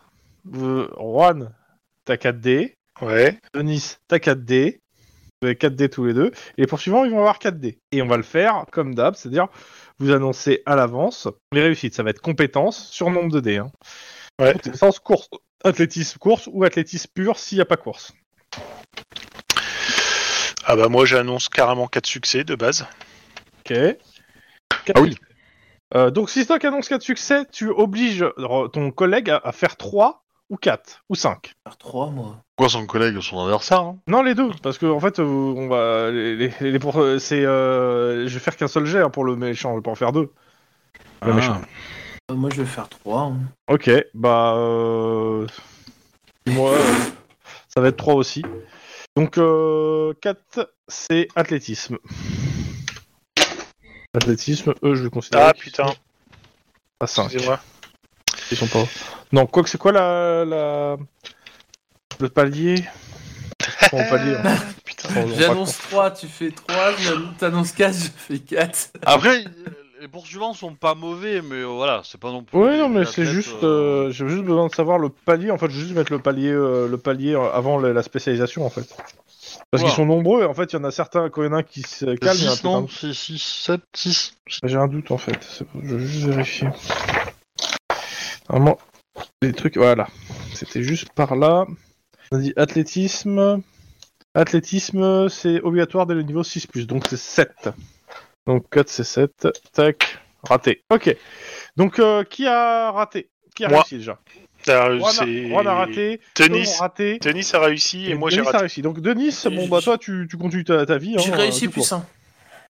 euh, Juan, t'as 4 dés. ouais. Denis, t'as 4 dés. Vous avez 4 dés tous les deux. Et les poursuivants, ils vont avoir 4 dés. Et on va le faire comme d'hab, c'est-à-dire vous annoncez à l'avance les réussites. Ça va être compétence sur nombre de dés. Hein. Ouais. Compétence course, athlétisme course ou athlétisme pur s'il n'y a pas course. Ah bah moi j'annonce carrément 4 succès de base. Ok. Ah oui. Euh, donc si Stock annonce 4 succès, tu obliges ton collègue à, à faire 3 ou 4 ou 5. Faire 3, moi. Quoi, son collègue, son adversaire hein? Non, les deux, parce que en fait, euh, on va, les, les- les pour- c'est, euh, je vais faire qu'un seul jet hein, pour le méchant, je vais pas en faire deux. Le Ah. méchant. Euh, moi, je vais faire 3. Ok, bah, euh... moi, euh, ça va être 3 aussi. Donc euh, 4, c'est athlétisme. Athlétisme, eux, je vais considérer. Ah putain, À 5. excusez-moi. Ils sont pas. Non, quoi que c'est quoi la, la... le palier? Hein. Putain. Sans J'annonce 3, tu fais 3. T'annonces 4, je fais 4. Après, les poursuivants sont pas mauvais, mais euh, voilà, c'est pas non plus. Oui, non, mais c'est juste, euh, euh, j'ai juste besoin de savoir le palier. En fait, je vais juste mettre le palier, euh, le palier avant la, la spécialisation, en fait. Parce Voilà. qu'ils sont nombreux. En fait, il y en a certains, quand il y en a un qui se calme, il y en a 6, peut-être un non C'est 6, 7, 6. J'ai un doute en fait. Je vais juste vérifier. Normalement, les trucs. Voilà. C'était juste par là. On a dit athlétisme. Athlétisme, c'est obligatoire dès le niveau 6, donc c'est 7. Donc 4, c'est 7. Tac. Raté. Ok. Donc, euh, qui a raté? Qui a Moi. réussi déjà? Euh, Juan a, Juan a raté. Denis, raté. Denis a réussi et, moi j'ai Denis a raté. réussi. Donc, Denis, bon, bah, toi, tu, tu continues ta, ta vie. J'ai hein, réussi plus 1.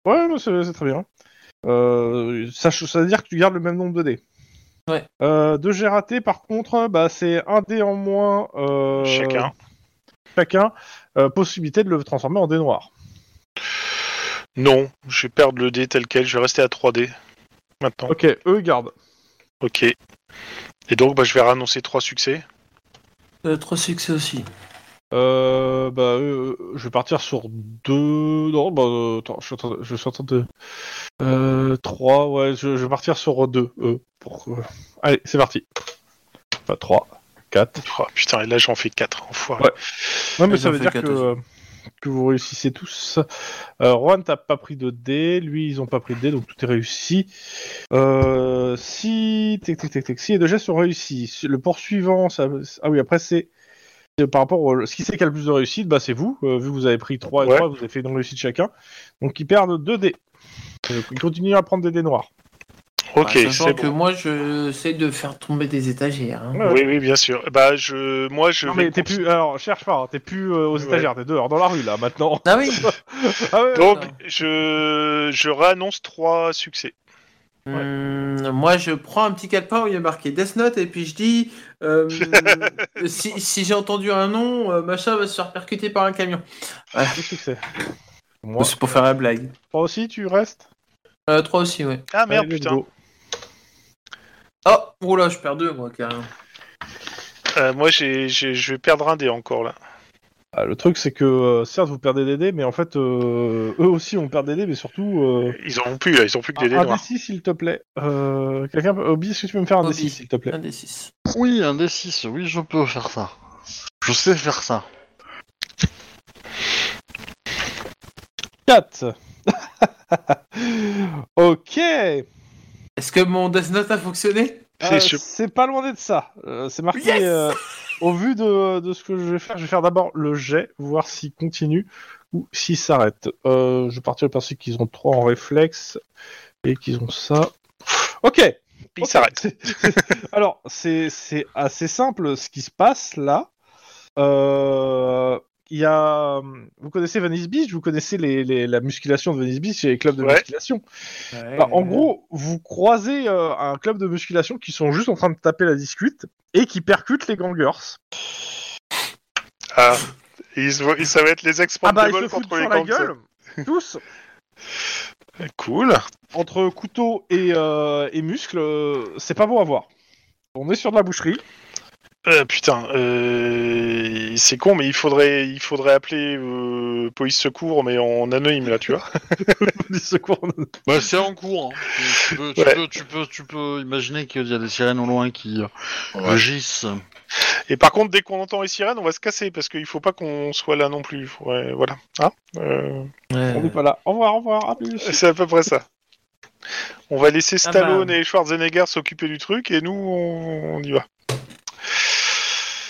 Ouais, c'est très bien. Euh, ça, ça veut dire que tu gardes le même nombre de dés. Ouais. Euh, de G raté, par contre, bah, c'est un dé en moins euh, Chacun. chacun. euh, possibilité de le transformer en dé noir. Non, je vais perdre le dé tel quel, je vais rester à 3D. Maintenant. Ok, eux gardent. Ok. Et donc, bah, je vais annoncer 3 succès. 3 succès aussi. Euh, bah, euh, je vais partir sur deux. Non, bah, euh, attends, je suis en train de. Je suis en train de... Euh, trois, ouais, je, je vais partir sur deux. eux, pour... euh, Allez, c'est parti. Enfin, trois, quatre. Oh, putain, et là j'en fais 4, enfoiré. Ouais. Non, mais ça veut dire que, quatre aussi. Que vous réussissez tous. Euh, Juan, t'as pas pris de dés. Lui, ils ont pas pris de dés, donc tout est réussi. Euh, si. Tic, tic, tic, tic, si les deux gestes sont réussis. Si Le poursuivant, ça... ah oui, après, c'est. c'est Par rapport au... Ce qui sait qui a le plus de réussite, bah, c'est vous. Euh, vu que vous avez pris 3 et Ouais. 3, vous avez fait une réussite chacun. Donc, ils perdent 2 dés. Euh, Ils continuent à prendre des dés noirs. Ok, Bah, sachant c'est que bon. moi, j'essaie de faire tomber des étagères. hein. Ouais, Oui, oui, bien sûr. Bah, je, moi, je Non, vais mais t'es plus. Alors, cherche pas, hein, t'es plus euh, aux Ouais. étagères, t'es dehors, dans la rue, là, maintenant. Ah oui ah ouais, Donc, Non. je, je réannonce 3 succès. Hum, moi, je prends un petit calepin où il y a marqué Death Note et puis je dis euh, si, si j'ai entendu un nom, euh, machin va se faire percuter par un camion. Moi, C'est pour faire la blague. toi aussi, tu restes? Euh, 3 aussi, ouais. Ah merde, Allez, putain. go. Oh, oh là, je perds 2, moi, carrément. Euh, moi, j'ai, j'ai- je vais perdre un dé encore là. Ah, le truc, c'est que euh, certes, vous perdez des dés, mais en fait, euh, eux aussi, on perd des dés, mais surtout. Euh, Ils en ont plus, là, ils ont plus que des dés un noirs. D6, s'il te plaît. Euh, Quelqu'un peut... Obi, est-ce que tu peux me faire un Obi. D6, s'il te plaît Un des 6. Oui, un des 6, oui, je peux faire ça. Je sais faire ça. 4 Ok Est-ce que mon Death Note a fonctionné C'est Euh, sûr. C'est pas loin d'être ça. Euh, c'est marqué. Yes euh, au vu de, de ce que je vais faire, je vais faire d'abord le jet, voir s'il continue ou s'il s'arrête. Euh, je vais partir du principe qu'ils ont 3 en réflexe et qu'ils ont ça. Ok. Il s'arrête. Alors, c'est c'est assez simple ce qui se passe là. Euh, Il y a, vous connaissez Venice Beach, vous connaissez les, les- la musculation de Venice Beach et les clubs de Ouais. musculation. Bah, en gros, vous croisez euh, un club de musculation qui sont juste en train de taper la discute et qui percutent les gangers. Ah, ils, voient- ça va être les Ah bah ils se foutent contre les sur la gueule, tous, Cool. entre couteau et, euh, et muscles, euh, c'est pas beau à voir. On est sur de la boucherie. Euh, putain, euh, c'est con, mais il faudrait, il faudrait appeler euh, police secours, mais en anonyme là, tu vois. Des secours. Bah, c'est en cours. hein. Tu, peux, tu, Ouais. peux, tu, peux, tu peux imaginer qu'il y a des sirènes au loin qui euh, rugissent. Et par contre, dès qu'on entend les sirènes, on va se casser parce qu'il faut pas qu'on soit là non plus. Ouais, voilà. Hein Euh, On n'est pas là. Au revoir, au revoir, à plus. c'est à peu près ça. On va laisser Ah Stallone bah. et Schwarzenegger s'occuper du truc et nous, on, on y va.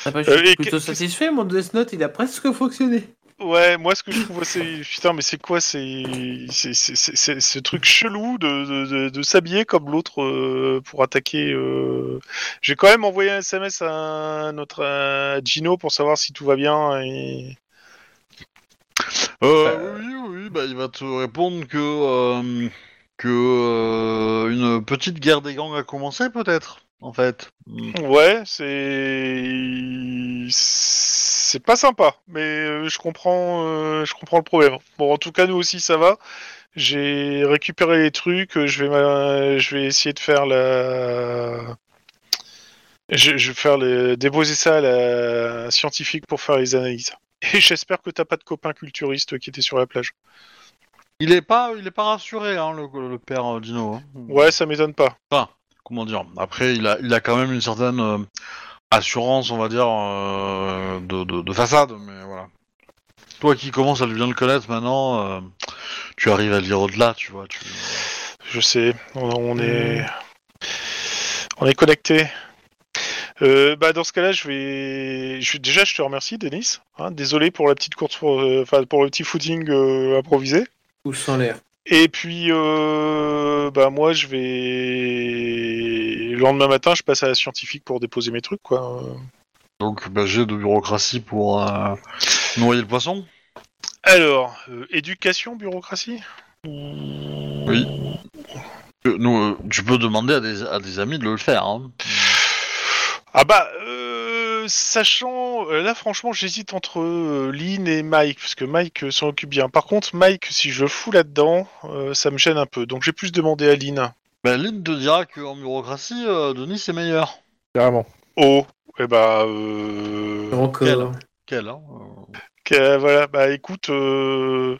Ah bah, je Euh, suis et plutôt satisfait, mon Death Note il a presque fonctionné. Ouais, moi ce que je trouve c'est putain, mais c'est quoi c'est ce truc chelou de de, de, de s'habiller comme l'autre euh, pour attaquer. euh. J'ai quand même envoyé un SMS à notre à Gino pour savoir si tout va bien et Euh, oui, oui, bah, il va te répondre que, euh, que euh, une petite guerre des gangs a commencé, peut-être, en fait. Mm. ouais, c'est c'est pas sympa, mais euh, je comprends euh, je comprends le problème. Bon, en tout cas nous aussi ça va. J'ai récupéré les trucs, euh, je vais m'a- je vais essayer de faire la Je, je vais faire les... déposer ça à la scientifique pour faire les analyses. Et j'espère que t'as pas de copain culturiste qui était sur la plage. Il est pas, il est pas rassuré, hein, le, le père Dino. hein. Ouais, ça m'étonne pas. Comment dire Après, il a, il a quand même une certaine euh, assurance, on va dire, euh, de, de, de façade, mais voilà. Toi qui commences à bien le connaître maintenant, euh, tu arrives à lire au-delà, tu vois. Tu... Je sais, on, on est, on est connecté. Euh, bah dans ce cas-là, je vais, je... déjà je te remercie, Denis. Hein, désolé pour la petite course, pour, enfin pour le petit footing euh, improvisé. Pouce sans l'air. Et puis, euh, bah moi, je vais le lendemain matin, je passe à la scientifique pour déposer mes trucs, quoi. Donc, bah, j'ai de bureaucratie pour euh, noyer le poisson. Alors, euh, éducation, bureaucratie? Oui. Euh, nous, euh, tu peux demander à des, à des amis de le faire. Hein. Ah bah, euh, sachant, euh, là franchement, j'hésite entre euh, Lynn et Mike, parce que Mike euh, s'en occupe bien. Par contre, Mike, si je le fous là-dedans, euh, ça me gêne un peu. Donc j'ai plus demandé à Lynn. Ben, Lynn te dira qu'en bureaucratie, euh, Denis est meilleur. Carrément. Oh, et bah, euh... Encore. Quel, hein euh, que- voilà, bah écoute, euh,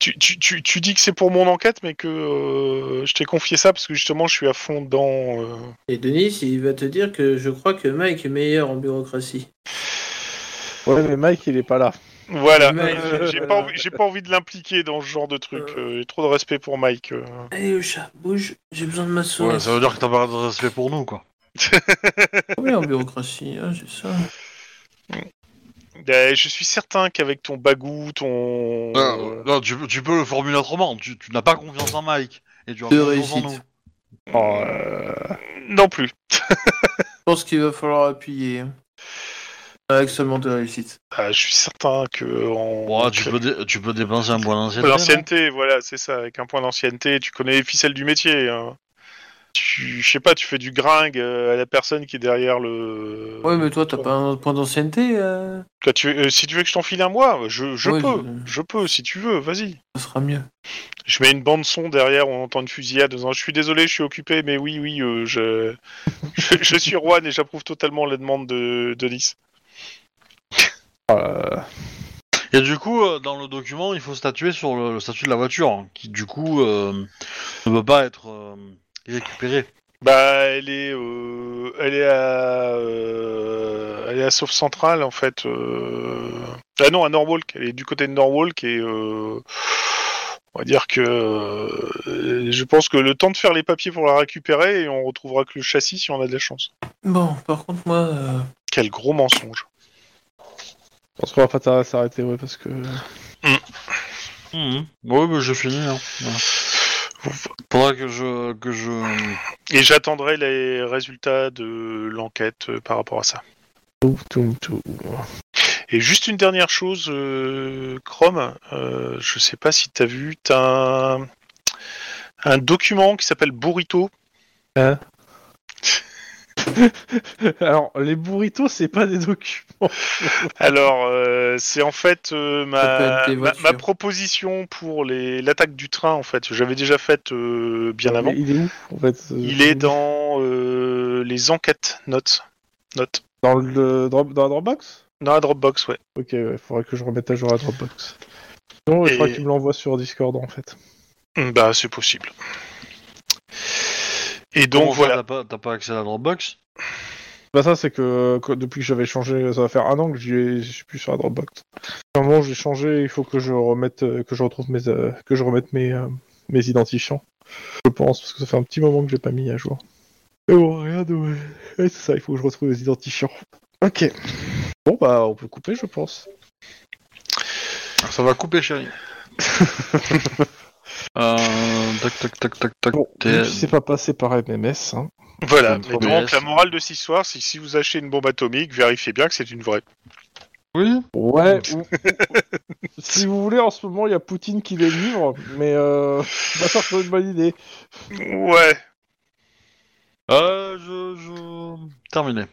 tu, tu, tu, tu dis que c'est pour mon enquête, mais que euh, je t'ai confié ça parce que justement, je suis à fond dedans. euh. Et Denis, il va te dire que je crois que Mike est meilleur en bureaucratie. Ouais, mais Mike, il est pas là. Voilà, j'ai pas, envie- j'ai pas envie de l'impliquer dans ce genre de truc. j'ai trop de respect pour Mike. Allez, le chat, bouge, j'ai besoin de m'asseoir. Ouais, ça veut dire que t'as pas de respect pour nous, quoi. Oui, en bureaucratie, hein, j'ai ça. Euh, je suis certain qu'avec ton bagou, ton. Non, non, tu, peux- tu peux le formuler autrement. Tu, tu n'as pas confiance en Mike. Et tu as De confiance en réussite. nous. Oh, euh, Non plus. Je pense qu'il va falloir appuyer. Avec seulement de réussite. Ah, je suis certain que. Ouais, tu, peux dé- tu peux dépenser un point d'ancienneté. L'ancienneté, voilà, c'est ça. Avec un point d'ancienneté, tu connais les ficelles du métier. hein. Tu, je sais pas, tu fais du gringue euh, à la personne qui est derrière le. Ouais, mais toi, t'as pas un point d'ancienneté euh, Toi, tu, euh, si tu veux que je t'enfile un mois, je, je Ouais, peux. je- Je peux, si tu veux, vas-y. Ça sera mieux. Je mets une bande son derrière, on entend une fusillade. en je suis désolé, je suis occupé, mais oui, oui, euh, je... je, je suis Juan et j'approuve totalement la demande de, de Nice. euh, Et du coup, dans le document, il faut statuer sur le, le statut de la voiture, hein, qui du coup euh, ne peut pas être euh, récupéré. Bah, elle est, euh, elle est à, euh, elle est à Sauf Central en fait. euh. Ah non, à Norwalk. Elle est du côté de Norwalk et euh, on va dire que euh, je pense que le temps de faire les papiers pour la récupérer et on retrouvera que le châssis si on a de la chance. Bon, par contre, moi, euh, Quel gros mensonge. je pense qu'on va pas s'arrêter, ouais, parce que. Mhm. Ouais, mais j'ai fini. Hein. Voilà. Faudra que je que je Et j'attendrai les résultats de l'enquête euh, par rapport à ça. Tout, tout, tout. Et juste une dernière chose, euh, Chrome, euh, je sais pas si t'as vu, t'as un, un document qui s'appelle Burrito. Alors, les burritos, c'est pas des documents. Alors, euh, c'est en fait euh, ma, ma, proposition pour les- l'attaque du train, en fait. J'avais déjà faite euh, bien avant. Il est où, en fait euh, Il est dans euh, les enquêtes notes. Notes. Dans, le dans la Dropbox? Dans la Dropbox, ouais. Ok, il faudrait que je remette à jour la Dropbox. Non, il Et- faudrait qu'il me l'envoie sur Discord, en fait. Bah, c'est possible. Et donc, Comment voilà. T'as pas, t'as pas accès à la Dropbox? Bah ça, c'est que, que depuis que j'avais changé, ça va faire un an que j'y ai- je suis plus sur la Dropbox. À un moment, j'ai changé, il faut que je remette, euh, que je retrouve mes, euh, que je remette mes, euh, mes identifiants. Je pense, parce que ça fait un petit moment que j'ai pas mis à jour. Mais bon, rien de... Ouais, c'est ça, il faut que je retrouve les identifiants. Ok. Bon, bah, on peut couper, je pense. Ça va couper, chérie. euh, tac, tac, tac, tac, tac. Bon, c'est pas passé par MMS. Hein. Voilà. Et donc, la morale de cette histoire, c'est que si vous achetez une bombe atomique, vérifiez bien que c'est une vraie. Oui Ouais. ou- ou- si vous voulez, en ce moment, il y a Poutine qui les livre, mais euh, bah, ça serait une bonne idée. Ouais. Euh, je, je... Terminé.